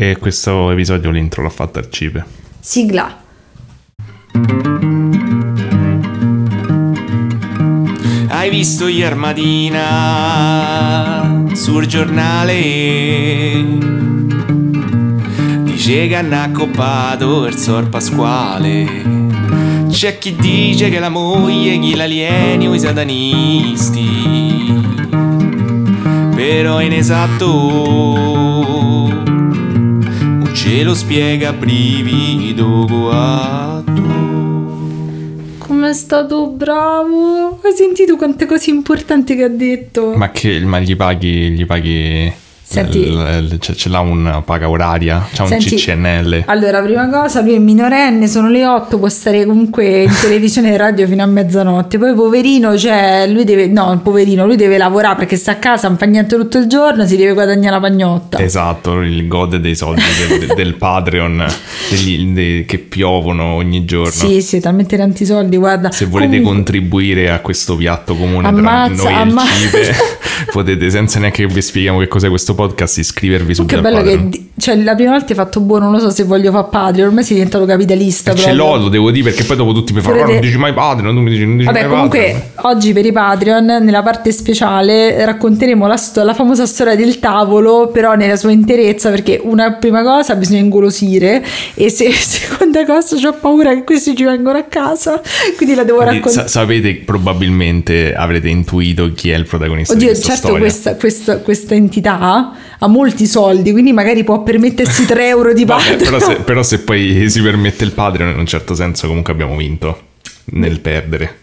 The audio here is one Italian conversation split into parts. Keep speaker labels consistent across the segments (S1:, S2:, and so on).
S1: E questo episodio l'intro l'ha fatta Arcipe.
S2: Sigla.
S3: Hai visto ieri mattina sul giornale? Dice che hanno accoppato il sor Pasquale. C'è chi dice che la moglie chi l'alieni o i satanisti. Però in esatto ce lo spiega brivido guatto.
S2: Come è stato bravo. Hai sentito quante cose importanti che ha detto?
S1: Ma che ma gli paghi, gli paghi
S2: Senti-
S1: l- ce, l'ha una paga oraria? C'ha un
S2: Senti,
S1: CCNL?
S2: Allora, prima cosa, lui è minorenne, sono le 8, può stare comunque in televisione e radio fino a mezzanotte. Poi poverino, cioè, lui deve, no, poverino, lui deve lavorare perché sta a casa, non fa niente tutto il giorno, si deve guadagnare la pagnotta.
S1: Esatto, il gode dei soldi del, del- Patreon degli- de- che piovono ogni giorno.
S2: Sì, sì, talmente tanti soldi, guarda.
S1: Se volete
S2: Comunque-
S1: contribuire a questo piatto comune
S2: Ammazza,
S1: tra noi e
S2: amma-
S1: il Cipe, potete senza neanche che vi spieghiamo che cos'è questo podcast iscrivervi
S2: Che
S1: subito al
S2: bello che
S1: Patreon.
S2: cioè, la prima volta hai fatto buono, non lo so se voglio fare padre, ormai sei diventato capitalista.
S1: Ce l'ho, lo devo dire perché poi dopo tutti mi fanno
S2: Volete-
S1: "Ah, non dici mai Patreon, tu mi dici non dici
S2: Vabbè,
S1: mai
S2: comunque
S1: Patreon".
S2: oggi per i Patreon, nella parte speciale, racconteremo la, sto- la famosa storia del tavolo, però nella sua interezza, perché una prima cosa bisogna ingolosire e se, seconda cosa ho paura che questi ci vengano a casa, quindi la devo raccontare.
S1: sa- sapete, probabilmente avrete intuito chi è il protagonista
S2: Oddio,
S1: di questa
S2: certo
S1: storia.
S2: questa, questa- questa entità ha molti soldi, quindi magari può permettersi 3 euro di
S1: Vabbè,
S2: Patreon.
S1: però, se, però se poi si permette il Patreon, in un certo senso comunque abbiamo vinto nel perdere.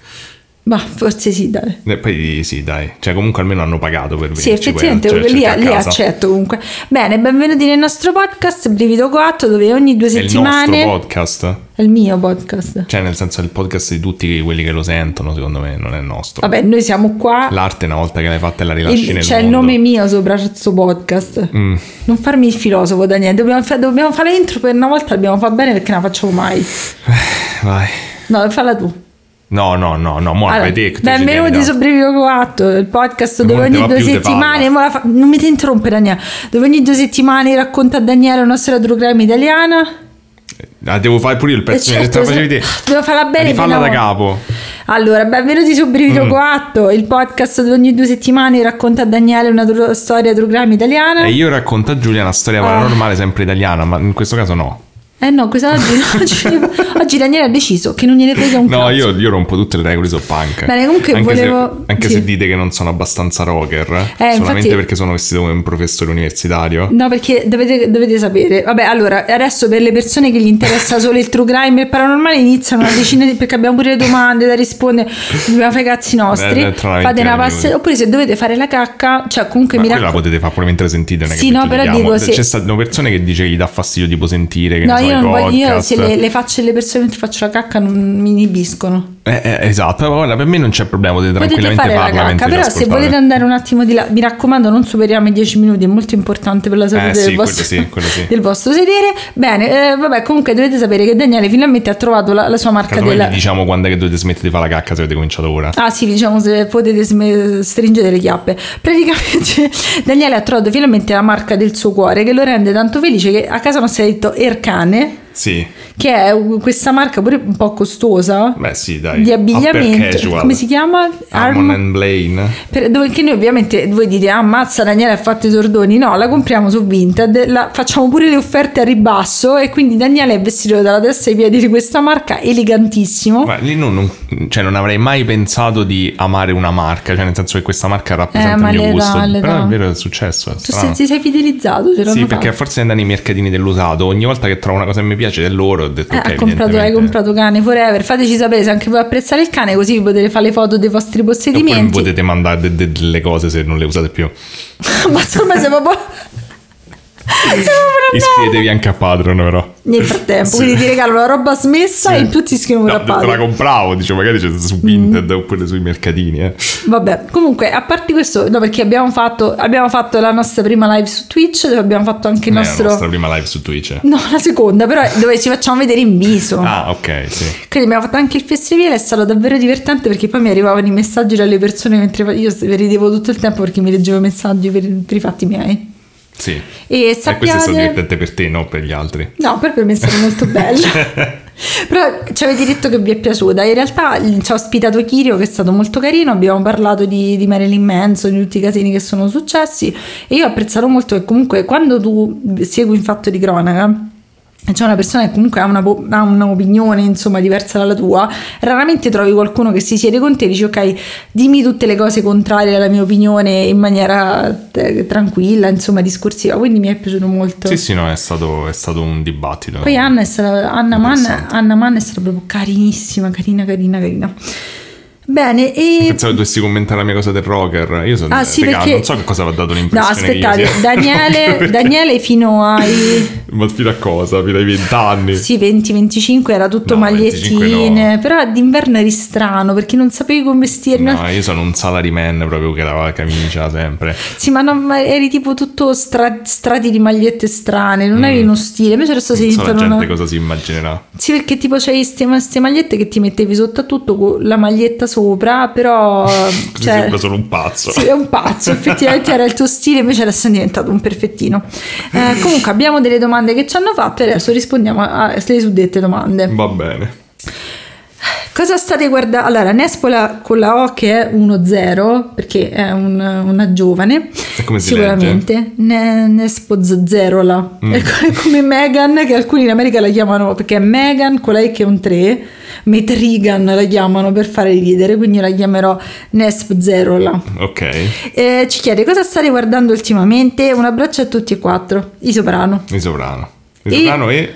S2: Ma forse sì, dai.
S1: E poi sì, dai, cioè comunque almeno hanno pagato per venirci
S2: Sì, effettivamente
S1: cioè,
S2: lì, lì accetto comunque. Bene, benvenuti nel nostro podcast Brivido 4 dove ogni due
S1: È il
S2: settimane...
S1: nostro podcast?
S2: È il mio podcast.
S1: Cioè, nel senso, è il podcast di tutti quelli che lo sentono, secondo me, non è il nostro.
S2: Vabbè, noi siamo qua.
S1: L'arte, una volta che l'hai fatta, la rilasci
S2: e
S1: nel
S2: c'è il
S1: mondo.
S2: nome mio sopra questo podcast.
S1: Mm.
S2: Non farmi il filosofo, Daniele. Dobbiamo, fa- dobbiamo fare l'intro per una volta, dobbiamo fare bene perché non la facciamo mai.
S1: Vai.
S2: No, falla tu.
S1: No, no, no, no, mo
S2: Allora,
S1: ci
S2: benvenuti
S1: tieni
S2: su Brivido 4, il podcast dove ogni due settimane. fa- non mi ti interrompe, Daniele. Dove ogni due settimane racconta a Daniele una storia true crime italiana.
S1: da- Ah, devo fare pure io il pezzo te
S2: certo,
S1: facevi te.
S2: dobbiamo farla bene.
S1: Rifalla da capo.
S2: Allora, benvenuti su Brivido
S1: Mm.
S2: 4, il podcast dove ogni due settimane racconta a Daniele una tru- storia true crime italiana.
S1: E io racconto a Giulia una storia
S2: Ah.
S1: paranormale sempre italiana, ma in questo caso no.
S2: Eh no, questa oggi, oggi, oggi Daniele ha deciso che non gliene frega un
S1: No,
S2: cazzo.
S1: io, io rompo tutte le regole, so punk.
S2: Bene, comunque
S1: anche
S2: volevo-
S1: Se, anche
S2: sì.
S1: se dite che non sono abbastanza rocker,
S2: Eh,
S1: solamente
S2: infatti-
S1: perché sono vestito come un professore universitario.
S2: No, perché dovete, dovete sapere. Vabbè, allora, adesso per le persone che gli interessa solo il true crime e il paranormale iniziano una decina di... perché abbiamo pure le domande da rispondere, dobbiamo fare i cazzi nostri.
S1: Eh, una
S2: Fate una passe... Oppure se dovete fare la cacca, cioè comunque
S1: Ma
S2: mi
S1: quella la
S2: raccomando...
S1: potete fare pure mentre sentite, non è
S2: Sì,
S1: che
S2: no, però dico, se-
S1: C'è stanno persone che dice che gli dà fastidio tipo sentire che
S2: No, io non voglio, io se le, le facce delle persone mentre faccio la cacca non mi inibiscono.
S1: Eh, eh, esatto, guarda, per me non c'è problema, potete
S2: Potete
S1: tranquillamente
S2: fare la
S1: farla
S2: cacca, però se volete andare un attimo di là, mi raccomando, non superiamo i 10 minuti, è molto importante per la salute
S1: Eh,
S2: del,
S1: sì,
S2: vostro,
S1: quello sì, quello sì.
S2: del vostro sedere. Bene, eh, vabbè, comunque dovete sapere che Daniele finalmente ha trovato la, la sua marca
S1: Casomai
S2: della...
S1: diciamo quando è che dovete smettere di fare la cacca se avete cominciato ora.
S2: Ah sì, diciamo se potete sme- stringere le chiappe. Praticamente Daniele ha trovato finalmente la marca del suo cuore che lo rende tanto felice che a casa nostra ha detto Ercane,
S1: Sì,
S2: che è questa marca pure un po' costosa
S1: beh sì, dai.
S2: di abbigliamento. Come si chiama?
S1: Harmon
S2: Arm-
S1: Blaine.
S2: Per- dove che noi ovviamente voi dite ah mazza Daniele ha fatto i sordoni no la compriamo su Vinted la- facciamo pure le offerte a ribasso e quindi Daniele è vestito dalla testa ai piedi di questa marca elegantissimo
S1: Ma lì non, non- cioè, non avrei mai pensato di amare una marca, cioè nel senso che questa marca rappresenta
S2: Eh,
S1: il mio gusto.
S2: dà, le
S1: Però è vero, è successo. È
S2: tu sei, ti sei fidelizzato
S1: Sì,
S2: fatto.
S1: perché forse andando nei mercatini dell'usato, ogni volta che trovo una cosa che mi piace del loro, ho detto
S2: Eh,
S1: ok,
S2: ha comprato, hai comprato cane forever. Fateci sapere se anche voi apprezzate il cane così potete fare le foto dei vostri possedimenti.
S1: potete mandare de- de- delle cose se non le usate più.
S2: ma insomma siamo proprio
S1: Iscrivetevi anche a Patreon, però.
S2: nel frattempo
S1: Sì.
S2: quindi ti regalo la roba smessa
S1: Sì.
S2: e in più ti scrivono
S1: No,
S2: a
S1: te la
S2: Patreon.
S1: compravo, dicevo, magari c'è su Vinted oppure sui mercatini. Eh.
S2: Vabbè, comunque, a parte questo, no, perché abbiamo fatto, abbiamo fatto la nostra prima live su Twitch, dove abbiamo fatto anche il
S1: è
S2: nostro...
S1: la nostra prima live su Twitch.
S2: No, la seconda, però dove ci facciamo vedere in viso.
S1: Ah, ok, sì.
S2: Quindi abbiamo fatto anche il festival, è stato davvero divertente perché poi mi arrivavano i messaggi dalle persone mentre io ridevo tutto il tempo perché mi leggevo messaggi per, per i fatti miei.
S1: Sì.
S2: E
S1: E questo è stato
S2: sappiate...
S1: divertente per te, no per gli altri.
S2: No, per me è stato molto bello. Però ci avete detto che vi è piaciuta. In realtà ci ha ospitato Kirio che è stato molto carino. Abbiamo parlato di, di Marilyn Manson, di tutti i casini che sono successi. E io ho apprezzato molto che comunque quando tu segui un fatto di cronaca. C'è una persona che comunque ha, una, ha un'opinione insomma diversa dalla tua, raramente trovi qualcuno che si siede con te e dice ok, dimmi tutte le cose contrarie alla mia opinione in maniera eh, tranquilla, insomma discorsiva, quindi mi è piaciuto molto.
S1: Sì, sì, no, è stato, è stato un dibattito.
S2: Poi Anna è stata, Anna Mann. Anna Mann è stata proprio carinissima, carina, carina, carina. Bene, e...
S1: Pensavo che dovessi commentare la mia cosa del rocker. Io sono
S2: Ah, sì, perché-
S1: non so che cosa vi ha dato
S2: No,
S1: l'impressione io
S2: aspettate, Daniele, Daniele fino ai
S1: Ma fino a cosa? Fino ai vent'anni?
S2: sì, 20-25 era tutto
S1: No, 25
S2: magliettine,
S1: no.
S2: però d'inverno eri strano perché non sapevi come vestirne.
S1: No, io sono un salaryman proprio che lavava la camicia sempre.
S2: Sì, ma, no, ma eri tipo tutto stra- strati di magliette strane, non avevi uno stile. Invece adesso sei
S1: Mm. Non so la
S2: diventato
S1: gente
S2: una...
S1: cosa si immaginerà.
S2: Sì, perché tipo c'hai queste magliette che ti mettevi sotto a tutto con la maglietta sopra, però... Cioè,
S1: sembra solo un pazzo.
S2: Sì, è un pazzo, effettivamente era il tuo stile, invece adesso è diventato un perfettino. Eh, comunque abbiamo delle domande che ci hanno fatto e adesso rispondiamo alle suddette domande.
S1: Va bene.
S2: Cosa state guardando? Allora, Nespola con la O che è 1-0, perché è un- una giovane,
S1: E come si
S2: sicuramente. Ne, Nespo Zerola.
S1: Mm.
S2: È co- è come Megan, che alcuni in America la chiamano, perché è Megan, colei che è un 3, Metrigan la chiamano per fare ridere, quindi la chiamerò Nesp Zerola.
S1: Ok.
S2: Eh, ci chiede cosa state guardando ultimamente. Un abbraccio a tutti e quattro. I Soprano.
S1: Il soprano.
S2: E-
S1: soprano e...
S2: Abbiamo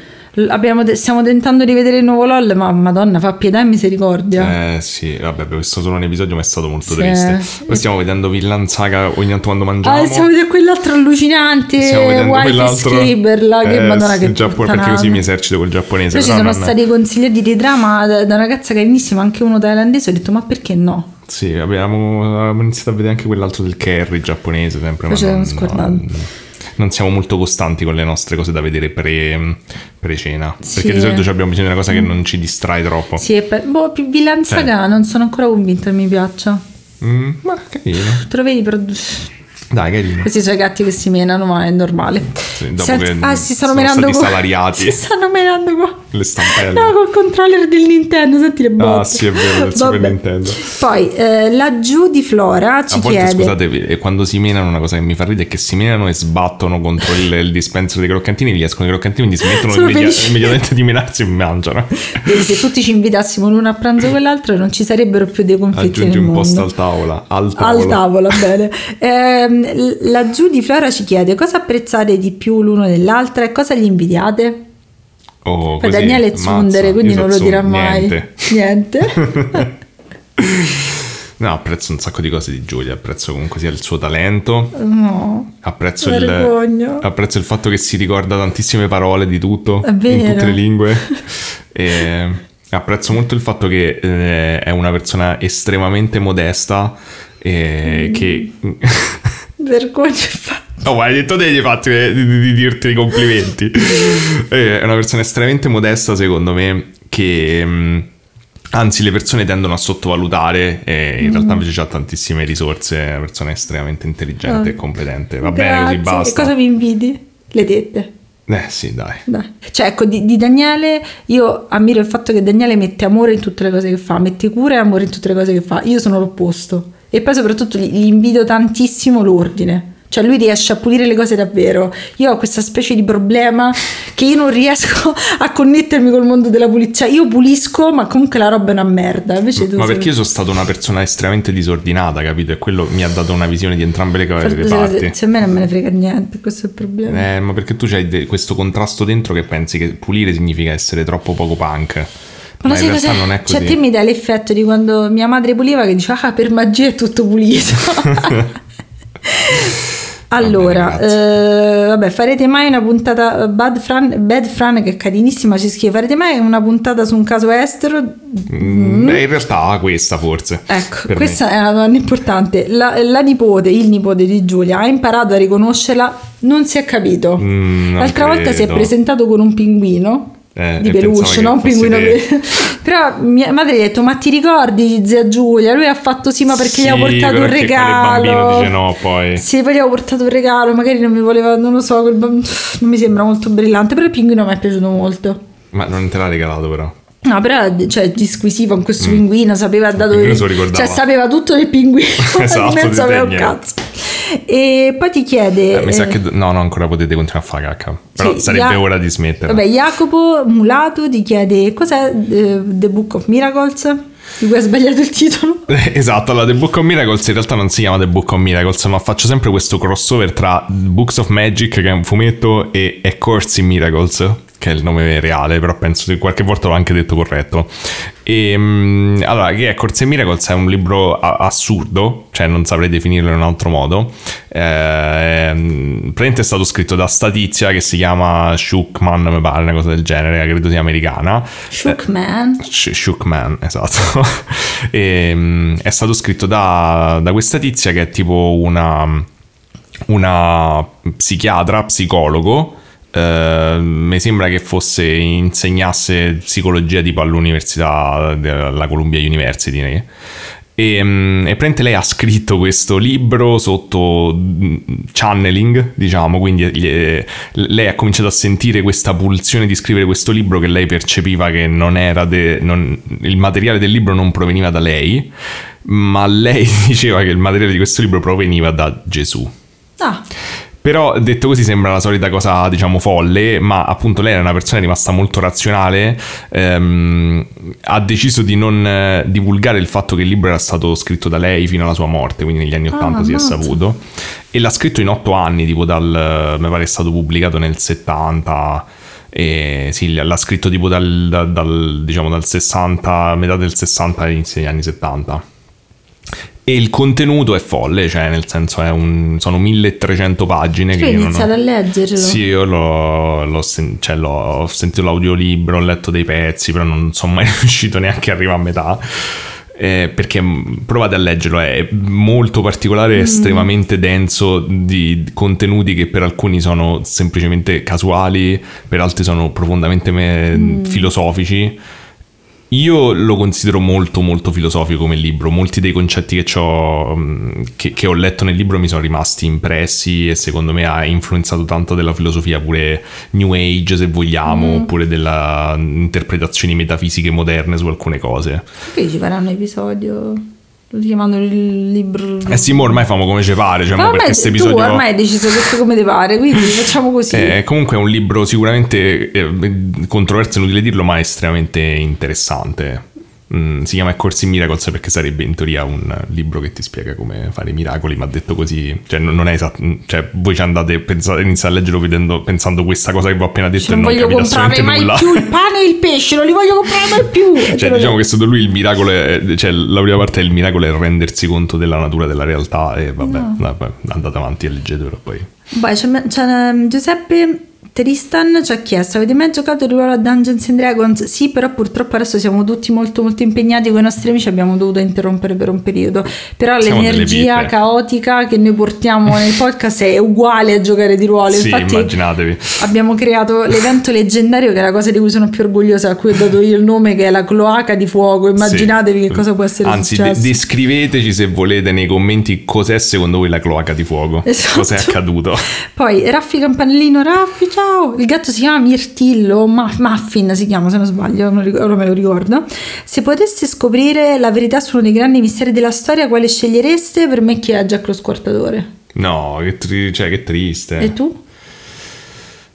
S2: de- stiamo tentando di vedere il nuovo LOL, ma madonna, fa pietà e misericordia.
S1: Eh sì, vabbè, abbiamo visto solo un episodio ma è stato molto
S2: Sì.
S1: triste. Poi stiamo vedendo Villan Saga ogni tanto quando mangiamo.
S2: Ah, stiamo vedendo quell'altro allucinante
S1: Stiamo vedendo
S2: Wife
S1: quell'altro.
S2: Là, che
S1: Eh,
S2: madonna che
S1: Giappone, perché così mi esercito col giapponese.
S2: Poi ci sono
S1: non-
S2: stati consigliati di drama da, da una ragazza carinissima, anche uno thailandese, ho detto ma perché no?
S1: Sì, abbiamo, abbiamo iniziato a vedere anche quell'altro del Kerry giapponese sempre.
S2: Poi
S1: ma
S2: ci
S1: non,
S2: scordati.
S1: Non- siamo molto costanti con le nostre cose da vedere pre, pre-cena.
S2: Sì.
S1: Perché di solito abbiamo bisogno di una cosa che non ci distrae troppo.
S2: Sì, e per, boh, più Villan Saga non sono ancora convinta che mi piaccia.
S1: Mm, ma carino.
S2: Te lo vedi, però...
S1: Dai, carino.
S2: Questi sono i gatti che si menano, ma è normale.
S1: Sì, dopo
S2: Senti-
S1: che
S2: ah, si stanno
S1: sono
S2: menando
S1: stati salariati.
S2: Si stanno menando qua.
S1: Le stampelle.
S2: No, col controller del Nintendo, senti le botte.
S1: Ah, sì, è vero, del Super. Nintendo.
S2: Poi, eh, laggiù di Flora ci
S1: A volte,
S2: chiede...
S1: scusate, e quando si menano, una cosa che mi fa ridere è che si menano e sbattono contro il, il dispenser dei croccantini, gli escono i croccantini, quindi smettono
S2: Sono
S1: immedia-
S2: felici.
S1: immediatamente di menarsi e mangiano.
S2: Vedi, se tutti ci invitassimo l'uno a pranzo e quell'altro non ci sarebbero più dei conflitti
S1: Aggiungi un
S2: mondo.
S1: post al tavola. Al tavolo.
S2: Al tavolo, bene. Ehm, l- laggiù di Flora ci chiede cosa apprezzate di più l'uno dell'altra e cosa gli invidiate.
S1: Oh,
S2: Poi
S1: così,
S2: Daniele è Zundere, quindi non lo dirà mai.
S1: Niente.
S2: Niente.
S1: No, apprezzo un sacco di cose di Giulia. Apprezzo comunque sia il suo talento.
S2: No.
S1: Apprezzo il, apprezzo il fatto che si ricorda tantissime parole di tutto in tutte le lingue. e apprezzo molto il fatto che eh, è una persona estremamente modesta e
S2: Mm.
S1: che
S2: Vergogna.
S1: Oh, ma hai detto te di, fatti, di, di- di dirti i complimenti. Eh, È una persona estremamente modesta, secondo me, che mh, anzi le persone tendono a sottovalutare e in
S2: Mm.
S1: realtà invece ha tantissime risorse, è una persona estremamente intelligente
S2: Ah.
S1: e competente. Va bene, così
S2: Grazie.
S1: basta.
S2: E cosa mi invidi? Le tette.
S1: Eh sì, dai.
S2: Dai. Cioè, ecco, di, di Daniele io ammiro il fatto che Daniele mette amore in tutte le cose che fa, mette cura e amore in tutte le cose che fa. Io sono l'opposto. E poi soprattutto gli, invidio tantissimo l'ordine. Cioè lui riesce a pulire le cose davvero. Io ho questa specie di problema che io non riesco a connettermi col mondo della pulizia. Io pulisco, ma comunque la roba è una merda. Invece tu
S1: Ma
S2: sei-
S1: perché io sono stata una persona estremamente disordinata, capito? E quello mi ha dato una visione di entrambe le, co- le
S2: Forse-
S1: parti.
S2: se a me non me ne frega niente, questo è il problema.
S1: Eh, ma perché tu hai questo contrasto dentro che pensi che pulire significa essere troppo poco punk.
S2: Ma
S1: Ma, in realtà non è così.
S2: Cioè, te mi dai l'effetto di quando mia madre puliva che diceva, ah, per magia è tutto pulito. allora, eh, vabbè, farete mai una puntata Bad Fran, Bad Fran che è carinissima, ci scrive, farete mai una puntata su un caso estero?
S1: Mm, beh, in realtà questa forse.
S2: Ecco, questa è una domanda importante. La, la nipote, il nipote di Giulia, ha imparato a riconoscerla, non si è capito.
S1: Mm,
S2: L'altra volta si è
S1: credo.
S2: presentato con un pinguino
S1: Eh,
S2: di
S1: fosse
S2: non pinguino pe- Però mia madre ha detto: Ma ti ricordi zia Giulia? Lui ha fatto sì, ma perché gli ha
S1: Sì,
S2: portato un
S1: quale bambino
S2: regalo.
S1: dice no, poi.
S2: Sì, poi gli avevo portato un regalo, magari non mi voleva, non lo so, bambino non mi sembra molto brillante, però il pinguino mi è piaciuto molto.
S1: Ma non te l'ha regalato però.
S2: No, però cioè, disquisivo con questo pinguino, sapeva da dove.
S1: Mm.
S2: Cioè, sapeva tutto del pinguino,
S1: Esatto,
S2: non sapeva un cazzo. E poi ti chiede.
S1: Eh, mi sa
S2: eh,
S1: che. No, no, ancora potete continuare a fare cacca. Però
S2: sì,
S1: sarebbe
S2: Ja-
S1: ora di smettere.
S2: Vabbè, Jacopo Mulato ti chiede cos'è eh, The Book of Miracles? Di cui hai sbagliato il titolo.
S1: Esatto, allora The Book of Miracles in realtà non si chiama The Book of Miracles, ma faccio sempre questo crossover tra Books of Magic, che è un fumetto, e A Course in Miracles, che è il nome reale, però penso che qualche volta l'ho anche detto corretto. E, mm, allora, che è Course in Miracles è un libro assurdo, cioè non saprei definirlo in un altro modo. Eh, praticamente è stato scritto da sta tizia che si chiama Shuckman, mi pare, una cosa del genere, credo sia americana.
S2: Shookman.
S1: Sh- Shookman, esatto. e, mm, è stato scritto da, da questa tizia che è tipo una, una psichiatra, psicologo. Eh, mi sembra che fosse insegnasse psicologia tipo all'università della Columbia University. né? E, mm, e praticamente lei ha scritto questo libro sotto mm, channeling, diciamo, quindi gli- lei ha cominciato a sentire questa pulsione di scrivere questo libro che lei percepiva che non era de- non- il materiale del libro non proveniva da lei, ma lei diceva che il materiale di questo libro proveniva da Gesù.
S2: Ah,
S1: Però detto così sembra la solita cosa, diciamo, folle, ma appunto lei era una persona rimasta molto razionale, ehm, ha deciso di non eh, divulgare il fatto che il libro era stato scritto da lei fino alla sua morte, quindi negli anni
S2: Ah,
S1: 80 si è saputo, e l'ha scritto in otto anni, tipo dal, mi pare è stato pubblicato nel 70, e sì, l'ha scritto tipo dal, da- dal, diciamo, dal 60, metà del 60 all'inizio degli anni 70. E il contenuto è folle, cioè nel senso è un, sono 1300 pagine
S2: tu
S1: che
S2: hai
S1: io non ho-
S2: iniziato a leggerlo.
S1: sì, io l'ho, l'ho sen- cioè, l'ho- ho sentito l'audiolibro, ho letto dei pezzi, però non sono mai riuscito neanche a arrivare a metà. Eh, perché mh, provate a leggerlo, è molto particolare,
S2: Mm.
S1: estremamente denso di contenuti che per alcuni sono semplicemente casuali, per altri sono profondamente me-
S2: Mm.
S1: filosofici. Io lo considero molto molto filosofico come libro, molti dei concetti che, c'ho, mh, che, che ho letto nel libro mi sono rimasti impressi e secondo me ha influenzato tanto della filosofia pure New Age se vogliamo, oppure delle interpretazioni metafisiche moderne su alcune cose.
S2: Perché ci faranno un episodio? Lo chiamano il libro.
S1: Eh sì, mo ormai famo come ci pare, cioè,
S2: Ma
S1: mo
S2: ormai tu
S1: episodio...
S2: ormai hai deciso che come ti pare, quindi facciamo così.
S1: Eh, comunque è un libro sicuramente eh, controverso, inutile dirlo, ma estremamente interessante. Mm, si chiama Corsi in Miracles perché sarebbe in teoria un libro che ti spiega come fare i miracoli, ma detto così, cioè non, non è esatto, cioè voi ci andate, pensate, iniziate a leggerlo vedendo, pensando questa cosa che vi ho appena detto
S2: Cioè,
S1: e
S2: non
S1: non
S2: voglio comprare mai
S1: nulla.
S2: più il pane e il pesce, non li voglio comprare mai più.
S1: Cioè, diciamo che secondo lui il miracolo è, cioè la prima parte del miracolo è rendersi conto della natura della realtà e vabbè, vabbè, andate avanti e leggetelo poi.
S2: Poi c'è, c'è, um, Giuseppe Tristan ci ha chiesto: Avete mai giocato il ruolo a Dungeons and Dragons? Sì, però purtroppo adesso siamo tutti molto molto impegnati con i nostri amici, abbiamo dovuto interrompere per un periodo. Però
S1: Siamo
S2: l'energia caotica che noi portiamo nel podcast è uguale a giocare di ruolo.
S1: Sì,
S2: Infatti,
S1: immaginatevi.
S2: abbiamo creato l'evento leggendario, che è la cosa di cui sono più orgogliosa, a cui ho dato io il nome, che è la cloaca di fuoco. Immaginatevi
S1: Sì.
S2: che cosa può essere
S1: Anzi, de-
S2: successo.
S1: descriveteci se volete nei commenti cos'è secondo voi la cloaca di fuoco.
S2: Esatto.
S1: Cos'è accaduto?
S2: Poi Raffi Campanellino, Raffi, ciao! Il gatto si chiama Mirtillo, Ma- Muffin si chiama se non sbaglio, non ric- ora me lo ricordo. Se poteste scoprire la verità su uno dei grandi misteri della storia, quale scegliereste? Per me chi è Jack lo squartatore.
S1: No, che, tri- cioè, che triste.
S2: E tu?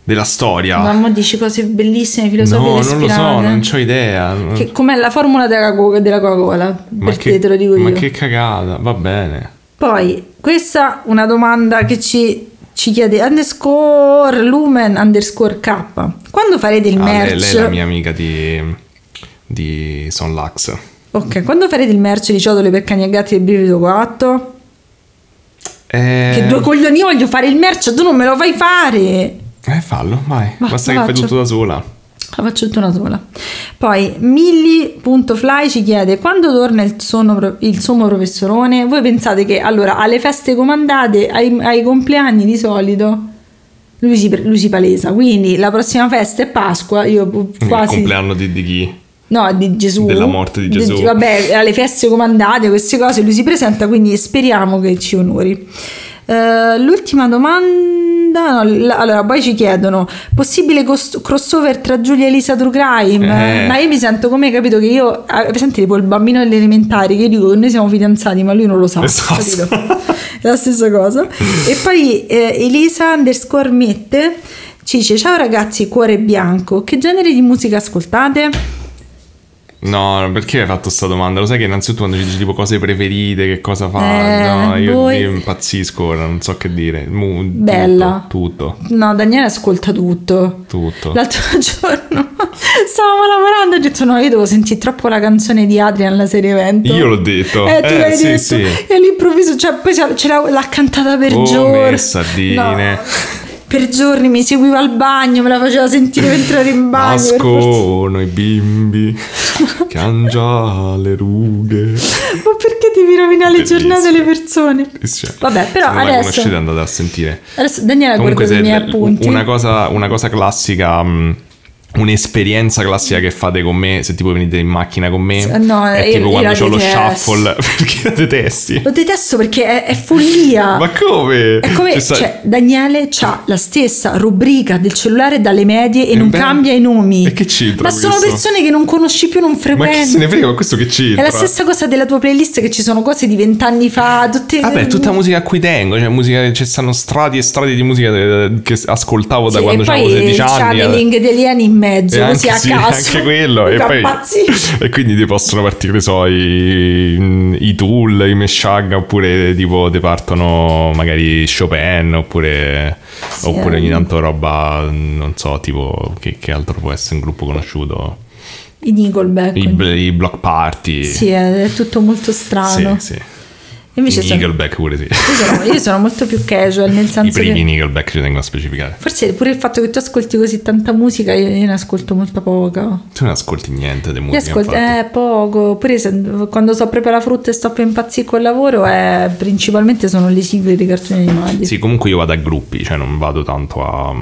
S1: Della storia.
S2: Mamma dici cose bellissime, filosofiche
S1: no, non lo so, non ho idea.
S2: Che- com'è la formula della, Coca- della Coca-Cola?
S1: ma
S2: per
S1: che,
S2: te te lo dico
S1: ma
S2: io.
S1: che cagata, va bene.
S2: Poi, questa è una domanda che ci, ci chiede underscore lumen underscore k. Quando farete il
S1: Ah,
S2: merch?
S1: lei è la mia amica di, di Son Lux.
S2: Ok, quando farete il merch di ciotole per cani e gatti del brivido 4?
S1: Eh,
S2: Che due coglioni io voglio fare il merch, tu non me lo fai fare.
S1: eh, fallo, vai.
S2: Va,
S1: Basta che fai
S2: faccio.
S1: tutto da sola.
S2: La faccio tutta una sola. Poi Milli.fly ci chiede quando torna il, sono il sommo professorone? Voi pensate che allora alle feste comandate, ai, ai compleanni di solito lui si, lui si palesa. Quindi la prossima festa è Pasqua, io
S1: Il
S2: quasi...
S1: compleanno di, di chi?
S2: No, di Gesù.
S1: Della morte di Gesù.
S2: vabbè, alle feste comandate, queste cose, lui si presenta, quindi speriamo che ci onori. Eh, l'ultima domanda, no, l- allora poi ci chiedono possibile cos- crossover tra Giulia e Elisa True Crime?
S1: Eh.
S2: Ma io mi sento come capito che io, ah, presente tipo il bambino delle elementari che io dico che noi siamo fidanzati ma lui non lo sa,
S1: Esatto.
S2: la stessa cosa. E poi eh, Elisa underscore mette ci dice ciao ragazzi cuore bianco, che genere di musica ascoltate?
S1: No, perché hai fatto questa domanda? Lo sai che innanzitutto quando ci dici tipo cose preferite, che cosa fa?
S2: Eh,
S1: no, io,
S2: voi-
S1: io impazzisco ora, non so che dire. Mu-
S2: Bella.
S1: Tutto,
S2: No, Daniele ascolta tutto.
S1: tutto. tutto.
S2: L'altro giorno stavamo lavorando e ho detto no, io devo sentire troppo la canzone di Adrian la serie evento.
S1: Io l'ho detto.
S2: Eh, tu
S1: Eh,
S2: l'hai
S1: sì,
S2: detto.
S1: sì.
S2: E all'improvviso, cioè, poi ce l'ha, l'ha cantata per
S1: Come
S2: giorni.
S1: sardine.
S2: No, per giorni mi seguiva al bagno, me la faceva sentire mentre ero in bagno.
S1: Nascono i bimbi che hanno già le rughe.
S2: Ma perché devi rovinare le giornate alle persone?
S1: Bellissimo.
S2: Vabbè, però
S1: Se non la
S2: adesso-
S1: conoscete andate a sentire.
S2: Adesso
S1: Comunque
S2: guardato i miei appunti.
S1: una cosa, una cosa classica, mh, un'esperienza classica che fate con me, se tipo venite in macchina con me,
S2: no,
S1: è
S2: io-
S1: tipo
S2: io
S1: quando
S2: la
S1: c'ho lo shuffle, perché la detesti?
S2: Lo detesto perché è, è follia.
S1: Ma come?
S2: È come,
S1: Cioè,
S2: cioè, Daniele ha la stessa rubrica del cellulare dalle medie e non
S1: beh,
S2: cambia i nomi.
S1: e che c'entra
S2: Ma sono
S1: questo?
S2: persone che non conosci più, non
S1: ma
S2: frequenti.
S1: chi se ne frega, ma questo che c'entra?
S2: È la stessa cosa della tua playlist che ci sono cose di vent'anni fa, tutte
S1: Vabbè, tutta musica a cui tengo, cioè musica, ci stanno strati e strati di musica eh, che ascoltavo da
S2: Sì,
S1: quando
S2: e
S1: avevo
S2: poi
S1: 16
S2: il
S1: anni.
S2: channeling di alieni in mezzo,
S1: E
S2: così
S1: anche,
S2: a
S1: sì,
S2: caso.
S1: anche quello e, poi, e quindi ti possono partire so, i, i Tool, i Meshuggah oppure tipo ti partono magari Chopin oppure, oppure ogni
S2: eh.
S1: tanto roba non so tipo che, che altro può essere un gruppo conosciuto
S2: I Nickelback.
S1: i, i Block Party
S2: Sì, è, è tutto molto strano.
S1: sì, sì.
S2: Invece
S1: I
S2: sono-
S1: Nickelback pure sì
S2: io, sono, io sono molto più casual, nel
S1: i
S2: senso
S1: primi
S2: che...
S1: Nickelback ci tengo a specificare
S2: Forse pure il fatto che tu ascolti così tanta musica, io, io ne ascolto molto poca.
S1: tu non ascolti niente di
S2: Io
S1: musica
S2: ascolto,
S1: infatti.
S2: eh, poco. Pure se- quando so preparare la frutta e sto per impazzire col lavoro, eh, principalmente sono le sigle dei cartoni animati.
S1: Sì, comunque io vado a gruppi, cioè non vado tanto a,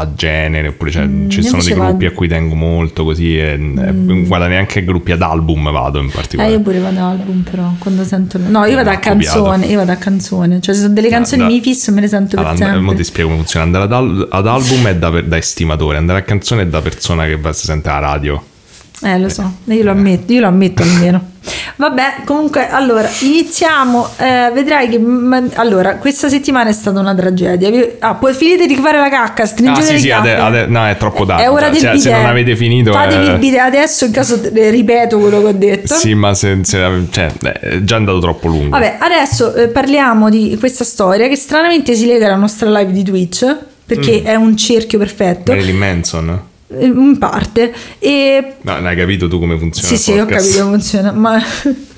S1: a genere, oppure cioè, ci
S2: io
S1: sono dei gruppi
S2: vado-
S1: a cui tengo molto così e e guarda neanche gruppi ad album vado in
S2: Eh,
S1: particolare.
S2: io pure vado ad album, però quando sento. No, io vado a canzone. Io vado a canzone. Cioè, ci sono delle canzoni
S1: da-
S2: mi fisso me le sento per
S1: Allora,
S2: sempre.
S1: mo ti spiego come funziona. Andare ad, al- ad album è da, per- da estimatore, andare a canzone è da persona che va- si sente alla radio.
S2: Eh, lo so, io lo ammetto, io lo ammetto almeno. Vabbè, comunque, allora, iniziamo. eh, vedrai che. mm, allora, questa settimana è stata una tragedia. Ah, poi finite di fare la cacca,
S1: Ah
S2: stringete
S1: sì
S2: le
S1: sì,
S2: gambe.
S1: ade- ade- no è troppo tardi.
S2: È ora
S1: Cioè,
S2: del
S1: se-
S2: bidet.
S1: se non avete finito...
S2: Fatevi
S1: eh,
S2: il bidet adesso in caso eh, ripeto quello che ho detto.
S1: Sì, ma se, se- cioè, è già andato troppo lungo.
S2: Vabbè, adesso eh, parliamo di questa storia che stranamente si lega alla nostra live di Twitch
S1: Mm.
S2: perché è un cerchio perfetto,
S1: Marilyn Manson?
S2: In parte. E
S1: No, non hai capito tu come funziona
S2: sì, sì, ho capito come funziona, ma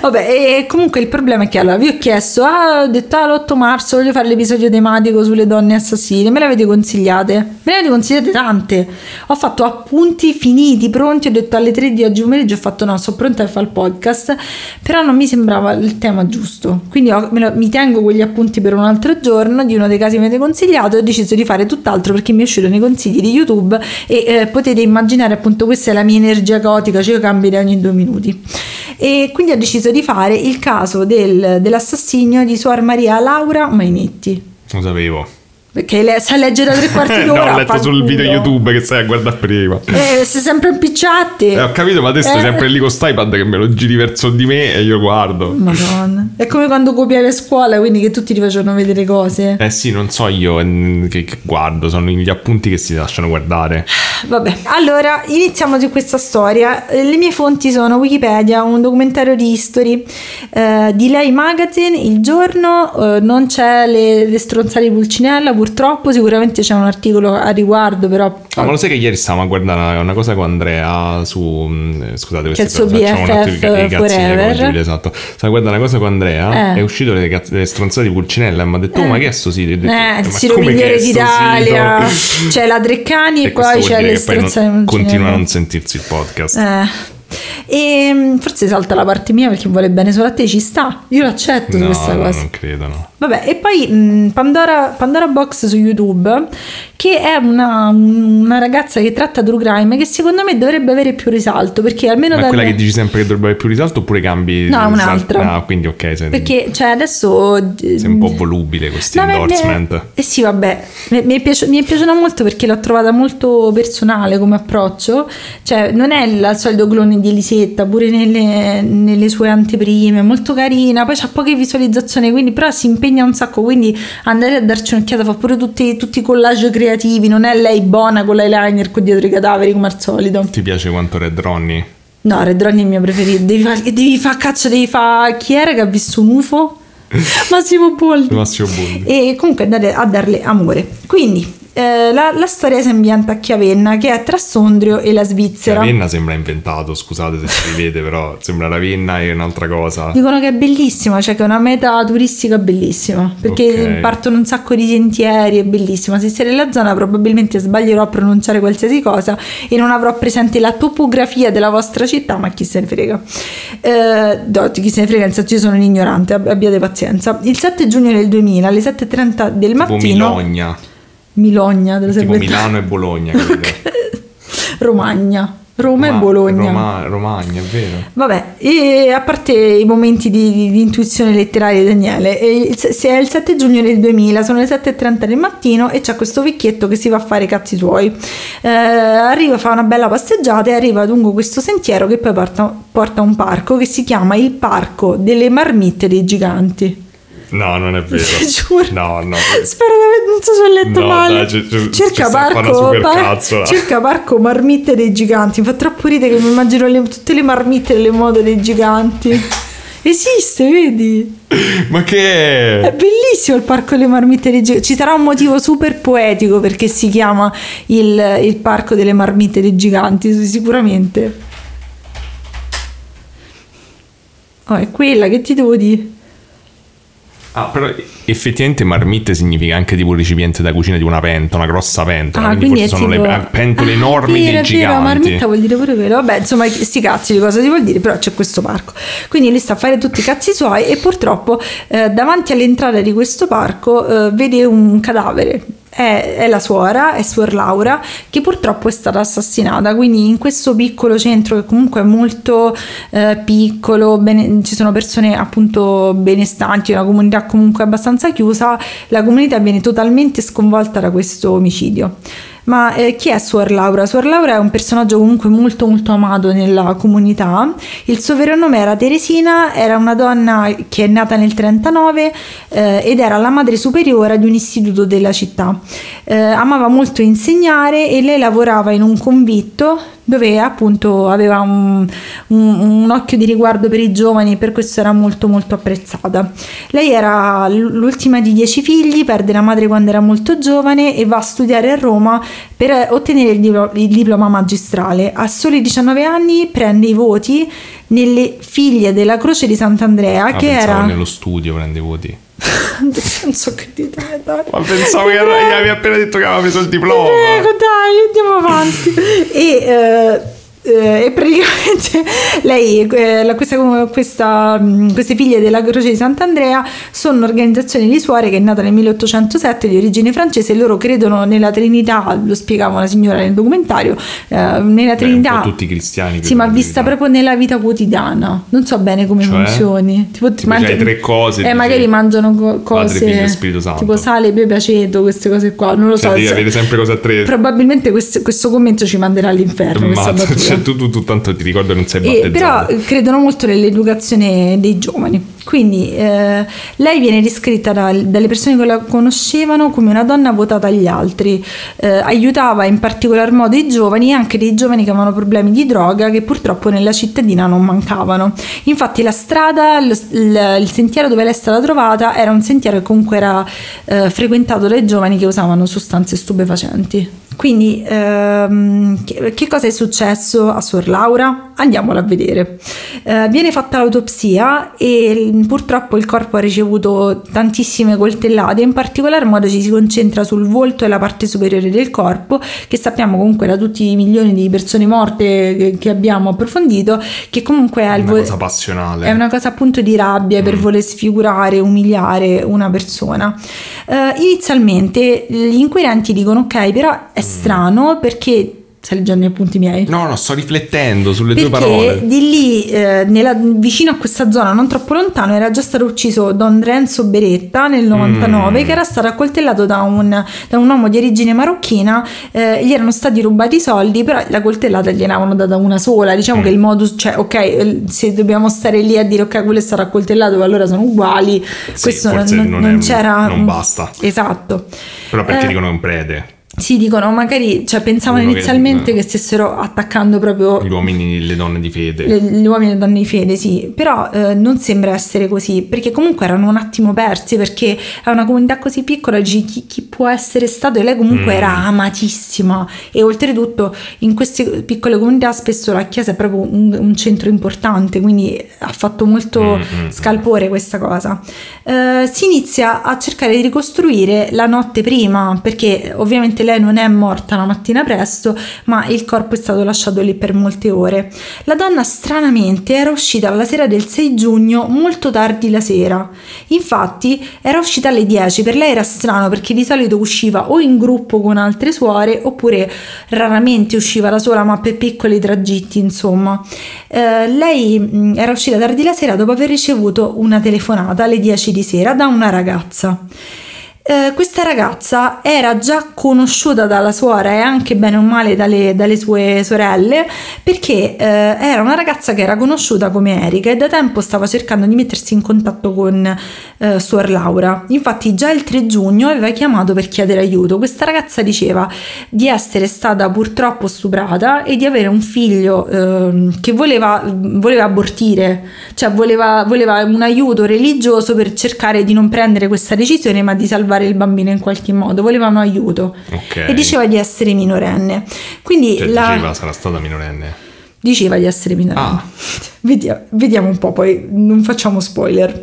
S2: Vabbè, e comunque il problema è che allora vi ho chiesto, ah, ho detto ah, l'8 marzo voglio fare l'episodio tematico sulle donne assassine, me l'avete consigliate? Me ne avete consigliate tante. Ho fatto appunti finiti, pronti, ho detto alle 3 di oggi pomeriggio, ho fatto no, sono pronta a fare il podcast, però non mi sembrava il tema giusto. Quindi ho- lo- mi tengo quegli appunti per un altro giorno di uno dei casi mi avete consigliato ho deciso di fare tutt'altro perché mi è uscito nei consigli di YouTube e eh, potete immaginare appunto questa è la mia energia caotica, cioè io cambierei ogni due minuti. E quindi ho deciso di fare il caso del- dell'assassinio di Suor Maria Laura Mainetti.
S1: Lo sapevo.
S2: Perché lei sa leggere da tre quarti
S1: no,
S2: d'ora.
S1: ho letto sul video YouTube che stai a guardare prima.
S2: Eh, sei sempre impicciate.
S1: Eh, ho capito, ma stai
S2: Eh.
S1: sempre lì con st'iPad che me lo giri verso di me e io guardo.
S2: Madonna. È come quando copiavi a scuola, quindi che tutti ti facevano vedere cose.
S1: Eh sì, non so io eh, che, che guardo, sono gli appunti che si lasciano guardare.
S2: Vabbè, allora iniziamo di questa storia. Eh, Le mie fonti sono Wikipedia, un documentario di History, eh, di Lei Magazine, Il Giorno, eh, non c'è le, le stronzate di Pulcinella, purtroppo sicuramente c'è un articolo a riguardo, però...
S1: Ah, ma lo sai che ieri stavamo a guardare una, cosa con Andrea su. mh, Scusate, cose, facciamo un attimo
S2: BFF
S1: i-
S2: forever.
S1: rivolgibili, esatto. Stavo a guardare una cosa con Andrea,
S2: Eh.
S1: è uscito le, cazz- le stronzate di Pulcinella e mi ha detto, oh, ma che è sto sito?
S2: Eh, il
S1: "Ma
S2: sito migliore d'Italia,
S1: sito?"
S2: c'è la Treccani e,
S1: E questo
S2: poi c'è
S1: che poi non-
S2: di
S1: continua a non sentirsi il podcast.
S2: Eh, E mm, forse salta la parte mia perché vuole bene solo a te, ci sta. Io l'accetto
S1: No,
S2: questa
S1: no,
S2: cosa.
S1: non credo, no.
S2: Vabbè, e poi mh, Pandora, Pandora Box su YouTube, che è una, una ragazza che tratta true crime che secondo me dovrebbe avere più risalto, perché almeno
S1: Ma
S2: dalle-
S1: quella che dici sempre che dovrebbe avere più risalto oppure cambi?
S2: No, è
S1: sal-
S2: un'altra.
S1: Ah, quindi ok, sei,
S2: Perché, cioè, adesso...
S1: sei un po' volubile questi
S2: No,
S1: endorsement.
S2: Eh sì, vabbè, mi, mi è piaci- mi è piaciuta molto perché l'ho trovata molto personale come approccio, cioè non è il solito clone di Elisetta, pure nelle, nelle sue anteprime, molto carina, poi c'ha poche visualizzazioni, quindi però si impegna un sacco, quindi andate a darci un'occhiata, fa pure tutti, tutti i collage creativi, non è lei buona con l'eyeliner con dietro i cadaveri come al solito.
S1: Ti piace quanto Red Ronnie?
S2: No, Red Ronnie è il mio preferito, devi fare, devi fa, cazzo, devi fare, chi era che ha visto un UFO? Massimo Boldi.
S1: Massimo Boldi.
S2: E comunque andate a darle amore. Quindi eh, la, la storia si ambienta a Chiavenna, che è tra Sondrio e la Svizzera.
S1: Ravenna sembra inventato, scusate se si vede, però sembra Ravenna e un'altra cosa.
S2: Dicono che è bellissima, cioè che è una meta turistica bellissima, perché
S1: Ok.
S2: partono un sacco di sentieri, è bellissima. Se sei nella zona probabilmente sbaglierò a pronunciare qualsiasi cosa e non avrò presente la topografia della vostra città, ma chi se ne frega. Eh, no, chi se ne frega, nel senso io sono un ignorante, ab- abbiate pazienza. Il 7 giugno del 2000 alle 7.30 del
S1: Tipo
S2: mattino...
S1: Milogna,
S2: Milogna, lo
S1: tipo Milano e Bologna.
S2: Romagna, Roma e
S1: Roma-
S2: Bologna.
S1: Roma- Romagna, è vero.
S2: Vabbè, e a parte i momenti di, di- di intuizione letteraria di Daniele, e il- se è il 7 giugno del 2000, sono le 7.30 del mattino e c'è questo vecchietto che si va a fare i cazzi suoi. Eh, arriva, fa una bella passeggiata e arriva lungo questo sentiero che poi porta, porta a un parco che si chiama il Parco delle Marmitte dei Giganti.
S1: No, non è vero.
S2: Ti giuro.
S1: No, no.
S2: Spero di aver, non so se ho letto
S1: No,
S2: male.
S1: dai, ci- ci
S2: cerca, parco,
S1: supercazzola.
S2: cerca parco marmitte dei giganti. Mi fa troppo ridere che mi immagino le- tutte le marmitte nelle mode dei giganti. Esiste, vedi?
S1: Ma che
S2: È
S1: è?
S2: bellissimo il parco delle marmitte dei giganti. Ci sarà un motivo super poetico perché si chiama il, il parco delle marmitte dei giganti, sicuramente. Oh, è quella che ti devo dire.
S1: Ah, però effettivamente marmitte significa anche tipo recipiente da cucina di una pentola, una grossa pentola.
S2: Ah,
S1: quindi,
S2: quindi,
S1: sono
S2: tipo...
S1: le pentole
S2: Ah,
S1: enormi
S2: vero,
S1: dei
S2: è vero,
S1: giganti.
S2: marmitta vuol dire pure quello. Vabbè, insomma, sti cazzi di cosa si vuol dire, però c'è questo parco. Quindi lui sta a fare tutti i cazzi suoi e purtroppo eh, davanti all'entrata di questo parco eh, vede un cadavere. È, è la suora, è suor Laura, che purtroppo è stata assassinata. Quindi in questo piccolo centro, che comunque è molto eh, piccolo, bene- ci sono persone appunto benestanti, una comunità comunque abbastanza chiusa, la comunità viene totalmente sconvolta da questo omicidio. Ma eh, chi è Suor Laura? Suor Laura è un personaggio comunque molto molto amato nella comunità. Il suo vero nome era Teresina, era una donna che è nata nel 39 eh, ed era la madre superiore di un istituto della città. Eh, amava molto insegnare e lei lavorava in un convitto dove appunto aveva un, un- un occhio di riguardo per i giovani e per questo era molto molto apprezzata. Lei era l'ultima di dieci figli, perde la madre quando era molto giovane e va a studiare a Roma per ottenere il, diplo- il diploma magistrale. A soli 19 anni prende i voti nelle figlie della Croce di Sant'Andrea,
S1: Ah,
S2: che era...
S1: nello studio prende i voti.
S2: Non so che dite, dai.
S1: Ma pensavo che avevi appena detto che aveva preso il diploma.
S2: Prego, dai, andiamo avanti. E, eh, e praticamente lei, eh, questa, questa, mh, queste figlie della Croce di Sant'Andrea sono un'organizzazione di suore che è nata nel 1807 di origine francese e loro credono nella Trinità, lo spiegava una signora nel documentario, eh, nella
S1: Beh,
S2: Trinità.
S1: po' tutti cristiani.
S2: Sì, ma vista proprio nella vita quotidiana. Non so bene come
S1: Cioè?
S2: funzioni. Tipo,
S1: Tipo, c'hai tre cose,
S2: Eh, magari mangiano co-
S1: Padre,
S2: cose
S1: Spirito Santo.
S2: tipo sale, pepe, aceto, queste cose qua. Non lo so.
S1: Cioè, devi
S2: se-
S1: avere sempre cose a tre.
S2: Probabilmente questo, questo commento ci manderà all'inferno. questa battuta.
S1: Cioè, tu, tu, tu tanto ti ricordo non sei
S2: E, però
S1: battezzato.
S2: eh, credono molto nell'educazione dei giovani. Quindi eh, lei viene descritta da- dalle persone che la conoscevano come una donna votata agli altri. Eh, aiutava in particolar modo i giovani e anche dei giovani che avevano problemi di droga che purtroppo nella cittadina non mancavano. Infatti la strada, lo- il, il sentiero dove lei è stata trovata era un sentiero che comunque era eh, frequentato dai giovani che usavano sostanze stupefacenti. Quindi, ehm, che, che cosa è successo a Suor Laura? Andiamola a vedere. Eh, viene fatta l'autopsia e purtroppo il corpo ha ricevuto tantissime coltellate, in particolar modo ci si concentra sul volto e la parte superiore del corpo, che sappiamo comunque da tutti i milioni di persone morte che, che abbiamo approfondito, che comunque è,
S1: Una
S2: vo-
S1: cosa passionale.
S2: è una cosa appunto di rabbia per
S1: Mm.
S2: voler sfigurare, umiliare una persona. Eh, inizialmente gli inquirenti dicono ok, però è strano perché stai leggendo gli appunti miei?
S1: No, no, sto riflettendo sulle tue
S2: Perché
S1: parole.
S2: di lì, eh, nella- vicino a questa zona, non troppo lontano, era già stato ucciso Don Renzo Beretta nel 99,
S1: Mm.
S2: che era stato accoltellato da un, da un uomo di origine marocchina. eh, gli erano stati rubati i soldi, però la coltellata gliene avevano data una sola. Diciamo
S1: Mm.
S2: che il modus, cioè, ok, eh, se dobbiamo stare lì a dire ok, quello è stato accoltellato, allora sono uguali.
S1: Sì,
S2: questo non,
S1: non
S2: non
S1: è-
S2: c'era.
S1: non basta.
S2: Esatto.
S1: Però perché
S2: Eh,
S1: dicono un prede?
S2: Sì, dicono magari, cioè pensavano
S1: Uno che-
S2: inizialmente
S1: eh.
S2: che stessero attaccando proprio
S1: Gli uomini e le donne di fede.
S2: le- gli uomini e le donne di fede, sì, però eh, non sembra essere così, perché comunque erano un attimo persi, perché è una comunità così piccola, chi, chi può essere stato? E lei comunque
S1: Mm.
S2: era amatissima e oltretutto in queste piccole comunità spesso la chiesa è proprio un, un centro importante, quindi ha fatto molto
S1: Mm, mm, mm.
S2: scalpore questa cosa. Eh, si inizia a cercare di ricostruire la notte prima, perché ovviamente lei non è morta la mattina presto, ma il corpo è stato lasciato lì per molte ore. La donna stranamente era uscita la sera del 6 giugno molto tardi la sera. Infatti era uscita alle 10, per lei era strano perché di solito usciva o in gruppo con altre suore oppure raramente usciva da sola ma per piccoli tragitti insomma. Eh, lei mh, era uscita tardi la sera dopo aver ricevuto una telefonata alle 10 di sera da una ragazza. Eh, questa ragazza era già conosciuta dalla suora e anche bene o male dalle, dalle sue sorelle perché eh, era una ragazza che era conosciuta come Erika e da tempo stava cercando di mettersi in contatto con eh, suor Laura. Infatti già il 3 giugno aveva chiamato per chiedere aiuto. Questa ragazza diceva di essere stata purtroppo stuprata e di avere un figlio ehm, che voleva, voleva abortire, cioè voleva, voleva un aiuto religioso per cercare di non prendere questa decisione ma di salvare il bambino in qualche modo, voleva un aiuto
S1: Ok.
S2: e diceva di essere minorenne. Quindi
S1: Cioè,
S2: la...
S1: diceva sarà stata minorenne.
S2: Diceva di essere minorenne.
S1: Ah.
S2: Vediamo, vediamo un po', poi non facciamo spoiler.